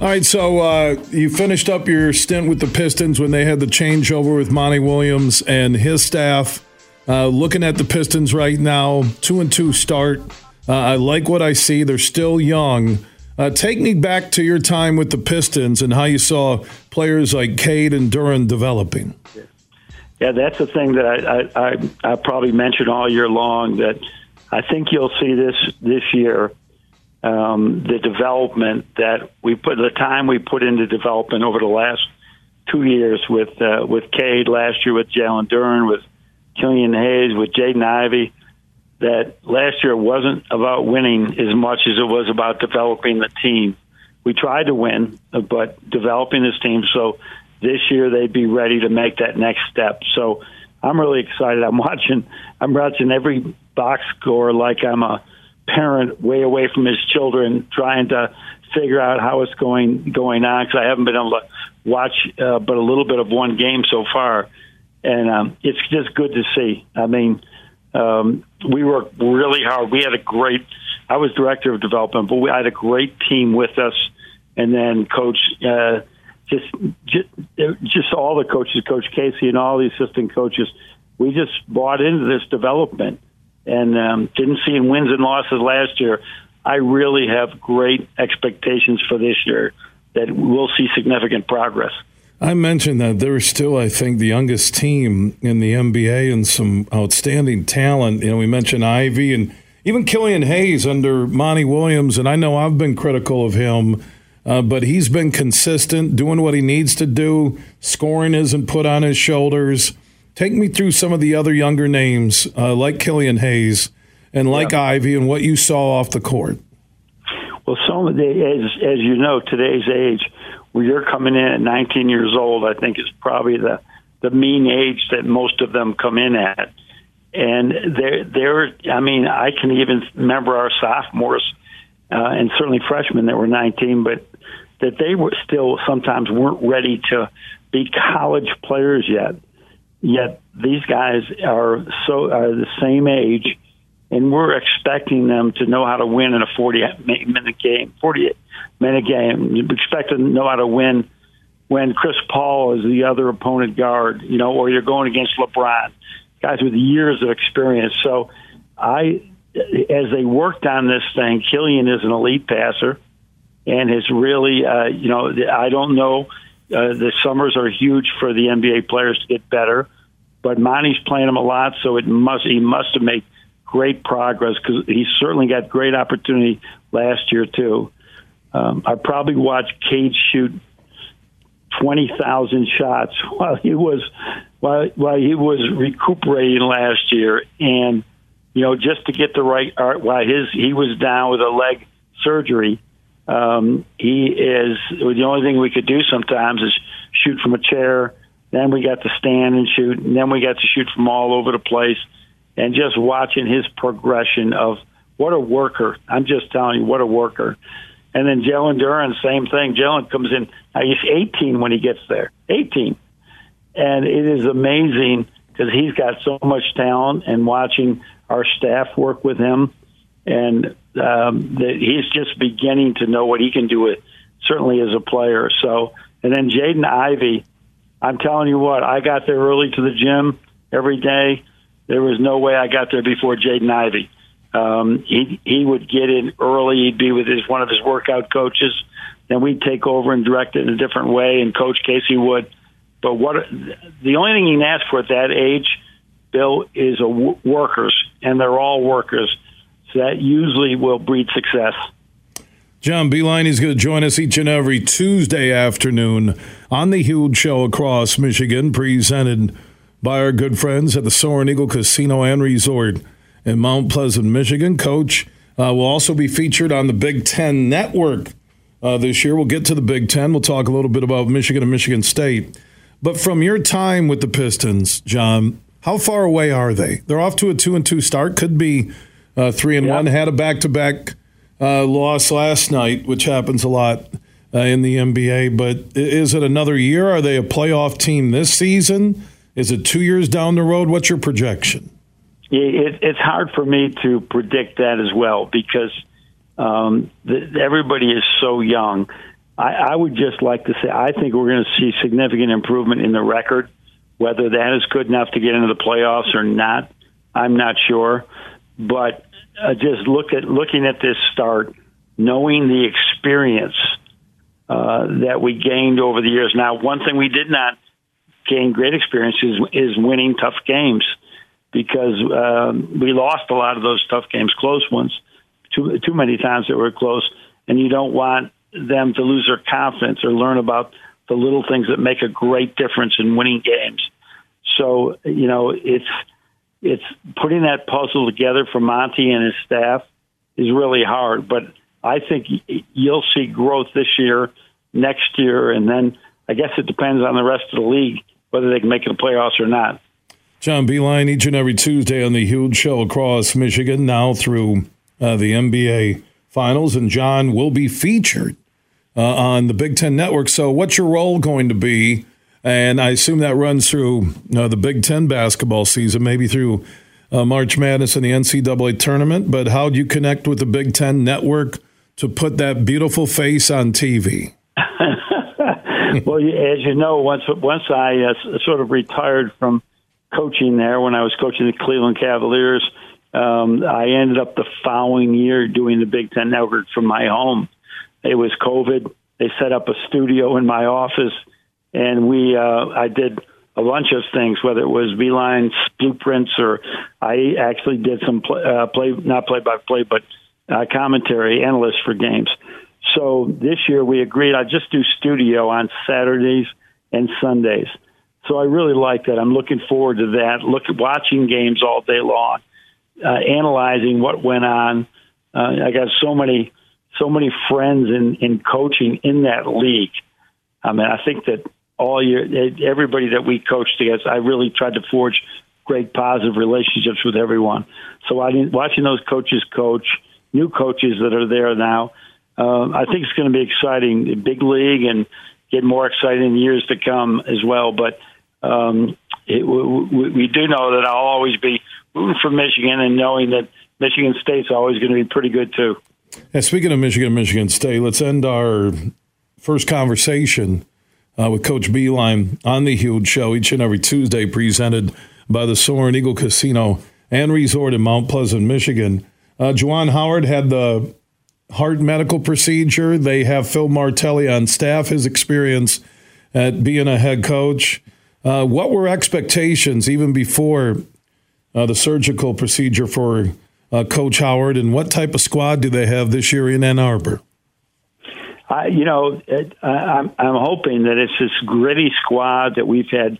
B: All right, so uh, you finished up your stint with the Pistons when they had the changeover with Monty Williams and his staff. Uh, looking at the Pistons right now, two and two start. Uh, I like what I see. They're still young. Uh, take me back to your time with the Pistons and how you saw players like Cade and Duren developing.
K: Yeah, that's the thing that I, I, I, I probably mentioned all year long that I think you'll see this this year. Um, the development that we put, the time we put into development over the last two years with uh, with Cade last year with Jalen Duren, with Killian Hayes, with Jaden Ivey. That last year wasn't about winning as much as it was about developing the team. We tried to win, but developing this team. So this year they'd be ready to make that next step. So I'm really excited. I'm watching. I'm watching every box score like I'm a parent way away from his children, trying to figure out how it's going going on because I haven't been able to watch uh, but a little bit of one game so far, and um, it's just good to see. I mean, um, we worked really hard. We had a great. I was director of development, but we had a great team with us, and then Coach. Uh, just, just just all the coaches, Coach Casey and all the assistant coaches, we just bought into this development and um, didn't see in wins and losses last year. I really have great expectations for this year that we'll see significant progress.
B: I mentioned that they're still, I think, the youngest team in the NBA and some outstanding talent. You know, we mentioned Ivey and even Killian Hayes under Monty Williams, and I know I've been critical of him, uh, but he's been consistent, doing what he needs to do. Scoring isn't put on his shoulders. Take me through some of the other younger names, uh, like Killian Hayes and like yeah. Ivey, and what you saw off the court.
K: Well, some of the, as, as you know, today's age, where you're coming in at 19 years old, I think is probably the the mean age that most of them come in at. And they're, they're I mean, I can even remember our sophomores uh, and certainly freshmen that were 19, but that they were still sometimes weren't ready to be college players yet. Yet these guys are so are the same age, and we're expecting them to know how to win in a 40 minute game, 40 minute game. You expect to know how to win when Chris Paul is the other opponent guard, you know, or you're going against LeBron, guys with years of experience. So I, as they worked on this thing, Killian is an elite passer and has really, uh, you know, I don't know. Uh, the summers are huge for the NBA players to get better, but Monty's playing them a lot, so it must he must have made great progress because he certainly got great opportunity last year too. Um, I probably watched Cade shoot twenty thousand shots while he was while while he was recuperating last year, and you know just to get the right art uh, while his he was down with a leg surgery. Um, he is the only thing we could do sometimes is shoot from a chair. Then we got to stand and shoot, and then we got to shoot from all over the place. And just watching his progression of what a worker! I'm just telling you, what a worker. And then Jalen Duren, same thing. Jalen comes in, he's 18 when he gets there. 18. And it is amazing because he's got so much talent and watching our staff work with him. And um, that he's just beginning to know what he can do with, certainly as a player. So, and then Jaden Ivey, I'm telling you what, I got there early to the gym every day. There was no way I got there before Jaden Ivey. Um, he he would get in early. He'd be with his one of his workout coaches. Then we'd take over and direct it in a different way. And Coach Casey would. But what the only thing he can ask for at that age, Bill, is a w- workers, and they're all workers. So that usually will breed success.
B: John Beilein is going to join us each and every Tuesday afternoon on the huge show across Michigan, presented by our good friends at the Soaring Eagle Casino and Resort in Mount Pleasant, Michigan. Coach uh, will also be featured on the Big Ten Network uh, this year. We'll get to the Big Ten. We'll talk a little bit about Michigan and Michigan State. But from your time with the Pistons, John, how far away are they? They're off to a two and two start. Could be uh, three and yep. one. Had a back to back loss last night, which happens a lot uh, in the NBA. But is it another year? Are they a playoff team this season? Is it two years down the road? What's your projection?
K: it, it's hard for me to predict that as well because um, the, everybody is so young. I, I would just like to say I think we're going to see significant improvement in the record. Whether that is good enough to get into the playoffs or not, I'm not sure. But uh, just look at looking at this start, knowing the experience uh, that we gained over the years. Now, one thing we did not gain great experience is, is winning tough games because um, we lost a lot of those tough games, close ones, too too many times that were close, and you don't want them to lose their confidence or learn about the little things that make a great difference in winning games. So you know it's it's putting that puzzle together for Monty and his staff is really hard, but I think you'll see growth this year, next year, and then I guess it depends on the rest of the league whether they can make it the playoffs or not.
B: John Beilein each and every Tuesday on the huge show across Michigan, now through uh, the NBA Finals. And John will be featured uh, on the Big Ten Network. So, what's your role going to be? And I assume that runs through uh, the Big Ten basketball season, maybe through uh, March Madness and the NCAA tournament. But how do you connect with the Big Ten Network to put that beautiful face on TV?
K: well, as you know, once once I uh, sort of retired from coaching there when I was coaching the Cleveland Cavaliers. Um, I ended up the following year doing the Big Ten Network from my home. It was COVID. They set up a studio in my office and we uh, I did a bunch of things, whether it was Beilein blueprints or I actually did some play, uh, play not play by play, but uh, commentary analyst for games. So this year we agreed I just do studio on Saturdays and Sundays. So I really like that. I'm looking forward to that. Look, watching games all day long, uh, analyzing what went on. Uh, I got so many, so many friends in in coaching in that league. I mean, I think that all year, everybody that we coached against, I really tried to forge great positive relationships with everyone. So I watching those coaches coach, new coaches that are there now, um, I think it's going to be exciting, big league, and get more exciting in years to come as well. But um, it, we, we do know that I'll always be rooting for Michigan and knowing that Michigan State's always going to be pretty good too.
B: And speaking of Michigan, Michigan State, let's end our first conversation uh, with Coach Beilein on the Huge Show each and every Tuesday, presented by the Soaring Eagle Casino and Resort in Mount Pleasant, Michigan. Uh, Juwan Howard had the heart medical procedure. They have Phil Martelli on staff, his experience at being a head coach. Uh, what were expectations even before uh, the surgical procedure for uh, Coach Howard, and what type of squad do they have this year in Ann Arbor?
K: I, you know, it, I, I'm, I'm hoping that it's this gritty squad that we've had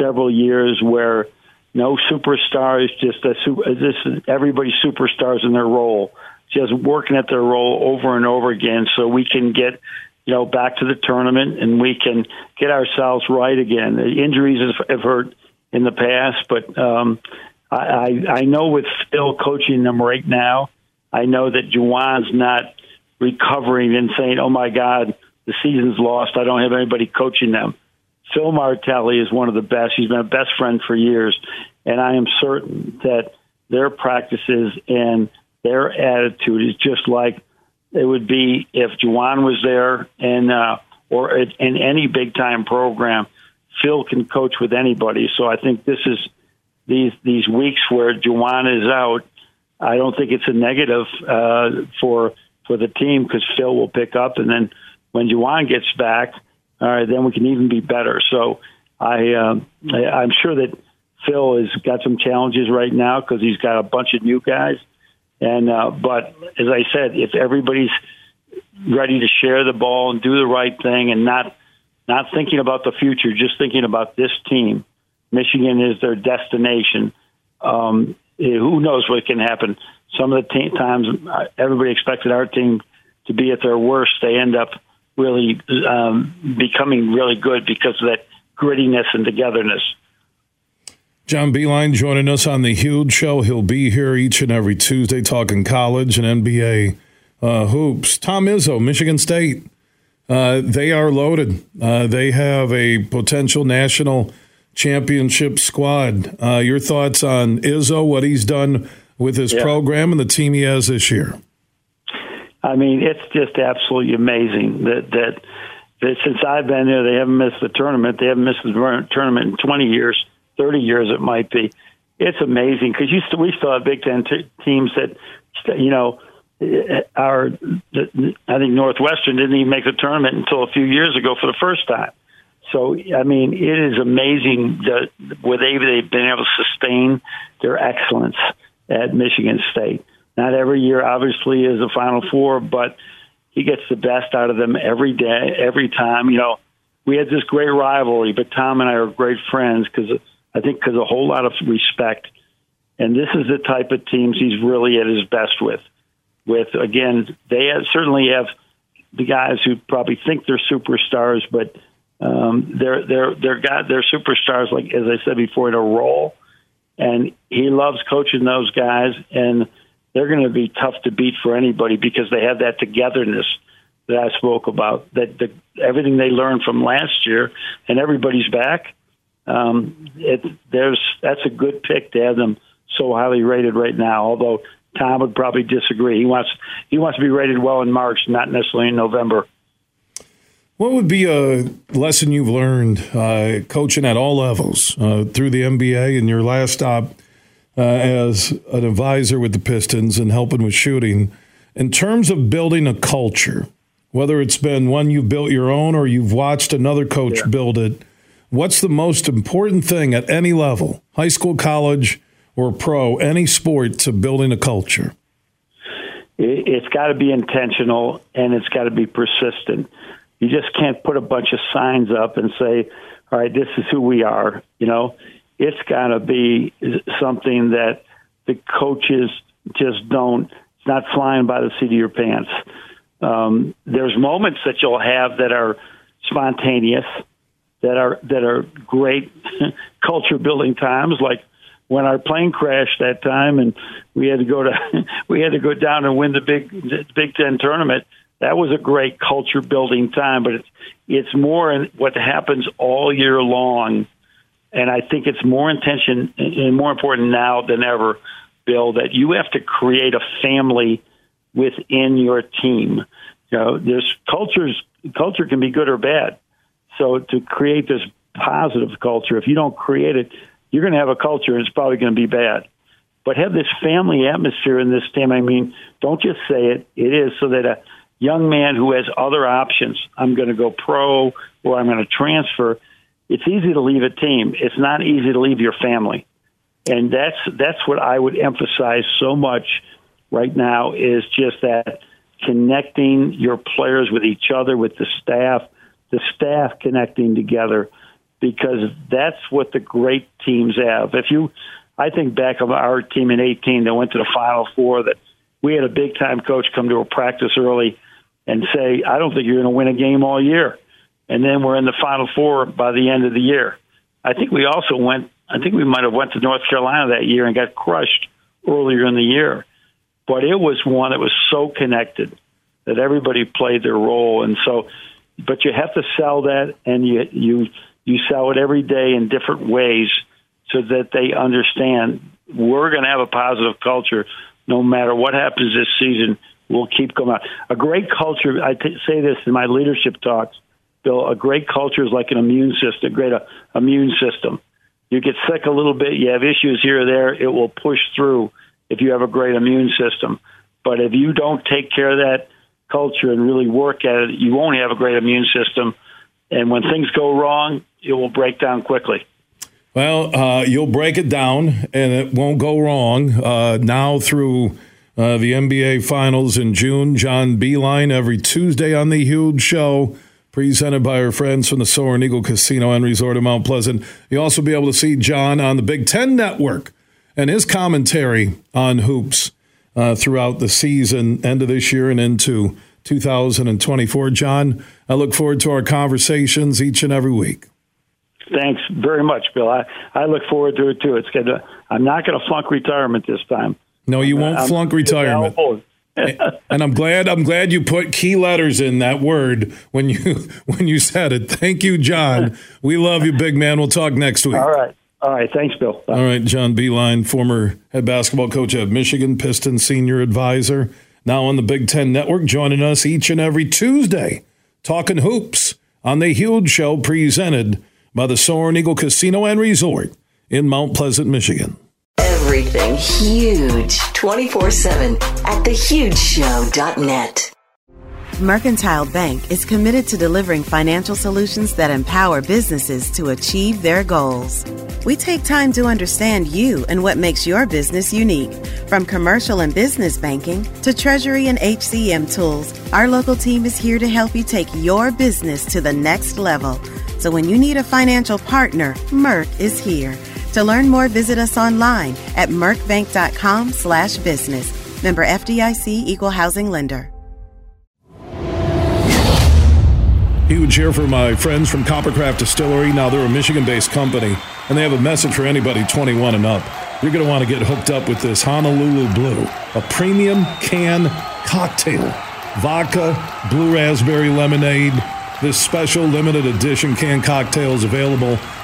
K: several years where no superstars, just a super, this everybody superstars in their role, just working at their role over and over again, so we can get you know back to the tournament and we can get ourselves right again. The injuries have hurt in the past, but um, I, I know with Phil coaching them right now, I know that Juwan's not recovering and saying, "Oh my God, the season's lost. I don't have anybody coaching them." Phil Martelli is one of the best. He's been a best friend for years, and I am certain that their practices and their attitude is just like it would be if Juwan was there and uh, or in any big time program. Phil can coach with anybody, so I think this is these these weeks where Juwan is out. I don't think it's a negative uh, for for the team because Phil will pick up, and then when Juwan gets back, all right, then we can even be better. So I, uh, I I'm sure that Phil has got some challenges right now because he's got a bunch of new guys, and uh, but as I said, if everybody's ready to share the ball and do the right thing and not not thinking about the future, just thinking about this team. Michigan is their destination. Um, who knows what can happen? Some of the times uh, everybody expected our team to be at their worst. They end up really um, becoming really good because of that grittiness and togetherness.
B: John Beilein joining us on the Huge Show. He'll be here each and every Tuesday talking college and NBA uh, hoops. Tom Izzo, Michigan State. Uh, they are loaded. Uh, they have a potential national championship squad. Uh, your thoughts on Izzo, what he's done with his yeah. program and the team he has this year?
K: I mean, it's just absolutely amazing that that that since I've been there, they haven't missed the tournament. They haven't missed the tournament in 20 years, 30 years, it might be. It's amazing because we still have Big Ten t- teams that, you know, eh, our I think Northwestern didn't even make the tournament until a few years ago for the first time. So I mean, it is amazing that where they they've been able to sustain their excellence at Michigan State. Not every year, obviously, is a Final Four, but he gets the best out of them every day, every time. You know, we had this great rivalry, but Tom and I are great friends because I think because a whole lot of respect. And this is the type of teams he's really at his best with. With again, they have, certainly have the guys who probably think they're superstars, but um, they're they're they're got they're superstars like as I said before in a role and he loves coaching those guys, and they're going to be tough to beat for anybody because they have that togetherness that I spoke about. That the, everything they learned from last year, and everybody's back. Um, it, there's that's a good pick to have them so highly rated right now. Although Tom would probably disagree. He wants he wants to be rated well in March, not necessarily in November.
B: What would be a lesson you've learned uh, coaching at all levels uh, through the NBA and your last stop uh, as an advisor with the Pistons and helping with shooting in terms of building a culture whether it's been one you've built your own or you've watched another coach yeah. build it, what's the most important thing at any level, high school, college, or pro, any sport, to building a culture?
K: It's got to be intentional and it's got to be persistent. You just can't put a bunch of signs up and say, all right, this is who we are. You know, it's got to be something that the coaches just don't, it's not flying by the seat of your pants. Um, there's moments that you'll have that are spontaneous, that are that are great culture building times, like when our plane crashed that time, and we had to go to we had to go down and win the big Big Ten tournament. That was a great culture building time, but it's it's more what happens all year long, and I think it's more intention and more important now than ever, Bill, that you have to create a family within your team. You know, there's cultures culture can be good or bad. So to create this positive culture, if you don't create it, you're going to have a culture and it's probably going to be bad. But have this family atmosphere in this team. I mean, don't just say it. It is so that a young man who has other options, I'm going to go pro or I'm going to transfer. It's easy to leave a team. It's not easy to leave your family. And that's that's what I would emphasize so much right now is just that connecting your players with each other, with the staff, the staff connecting together, because that's what the great teams have. If you, I think back of our team in 18 that went to the Final Four, that we had a big time coach come to a practice early and say, I don't think you're going to win a game all year. And then we're in the Final Four by the end of the year. I think we also went, I think we might have went to North Carolina that year and got crushed earlier in the year but it was one that was so connected that everybody played their role, and so. But you have to sell that, and you you you sell it every day in different ways, so that they understand we're going to have a positive culture, no matter what happens this season. We'll keep going. A great culture. I t- say this in my leadership talks, Bill. A great culture is like an immune system. A great uh, immune system. You get sick a little bit, you have issues here or there. It will push through if you have a great immune system. But if you don't take care of that culture and really work at it, you won't have a great immune system. And when things go wrong, it will break down quickly.
B: Well, uh, you'll break it down and it won't go wrong. Uh, now through uh, the NBA Finals in June, John Beilein every Tuesday on The Huge Show, presented by our friends from the Soaring Eagle Casino and Resort in Mount Pleasant. You'll also be able to see John on the Big Ten Network and his commentary on hoops uh, throughout the season, end of this year and into 2024. John, I look forward to our conversations each and every week.
K: Thanks very much, Bill. I, I look forward to it too. It's gonna. I'm not going to flunk retirement this time.
B: No, you won't I'm, flunk retirement. and I'm glad I'm glad you put key letters in that word when you when you said it. Thank you, John. We love you, big man. We'll talk next week.
K: All right. All right. Thanks, Bill. Bye.
B: All right. John Beilein, former head basketball coach at Michigan, Pistons senior advisor, now on the Big Ten Network, joining us each and every Tuesday, talking hoops on the huge show presented by the Soaring Eagle Casino and Resort in Mount Pleasant, Michigan.
A: Everything huge 24 7 at thehugeshow.net.
G: Mercantile Bank is committed to delivering financial solutions that empower businesses to achieve their goals. We take time to understand you and what makes your business unique. From commercial and business banking to treasury and HCM tools, our local team is here to help you take your business to the next level. So when you need a financial partner, Merc is here. To learn more, visit us online at mercbank.com slash business. Member FDIC Equal Housing Lender.
B: Huge here for my friends from Coppercraft Distillery. Now they're a Michigan-based company, and they have a message for anybody 21 and up. You're going to want to get hooked up with this Honolulu Blue, a premium can cocktail. Vodka, blue raspberry lemonade. This special limited edition can cocktail is available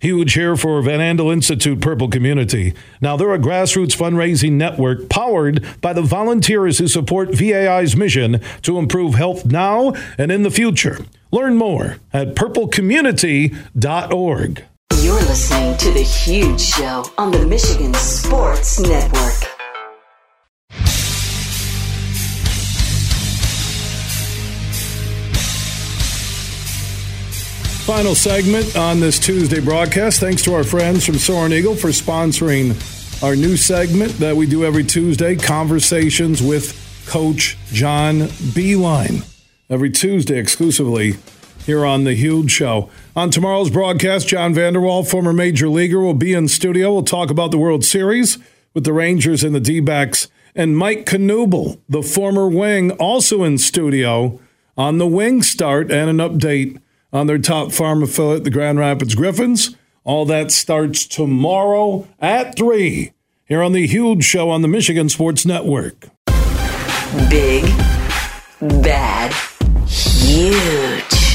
B: Huge here for Van Andel Institute Purple Community. Now, they're a grassroots fundraising network powered by the volunteers who support VAI's mission to improve health now and in the future. Learn more at purplecommunity.org.
A: You're listening to The Huge Show on the Michigan Sports Network.
B: Final segment on this Tuesday broadcast. Thanks to our friends from Soaring Eagle for sponsoring our new segment that we do every Tuesday Conversations with Coach John Beilein. Every Tuesday exclusively here on The Huge Show. On tomorrow's broadcast, John Vander Wal, former major leaguer, will be in studio. We'll talk about the World Series with the Rangers and the D backs. And Mike Knuble, the former wing, also in studio on the wing start and an update on their top farm affiliate, the Grand Rapids Griffins. All that starts tomorrow at 3 here on the Huge Show on the Michigan Sports Network.
A: Big, bad, huge.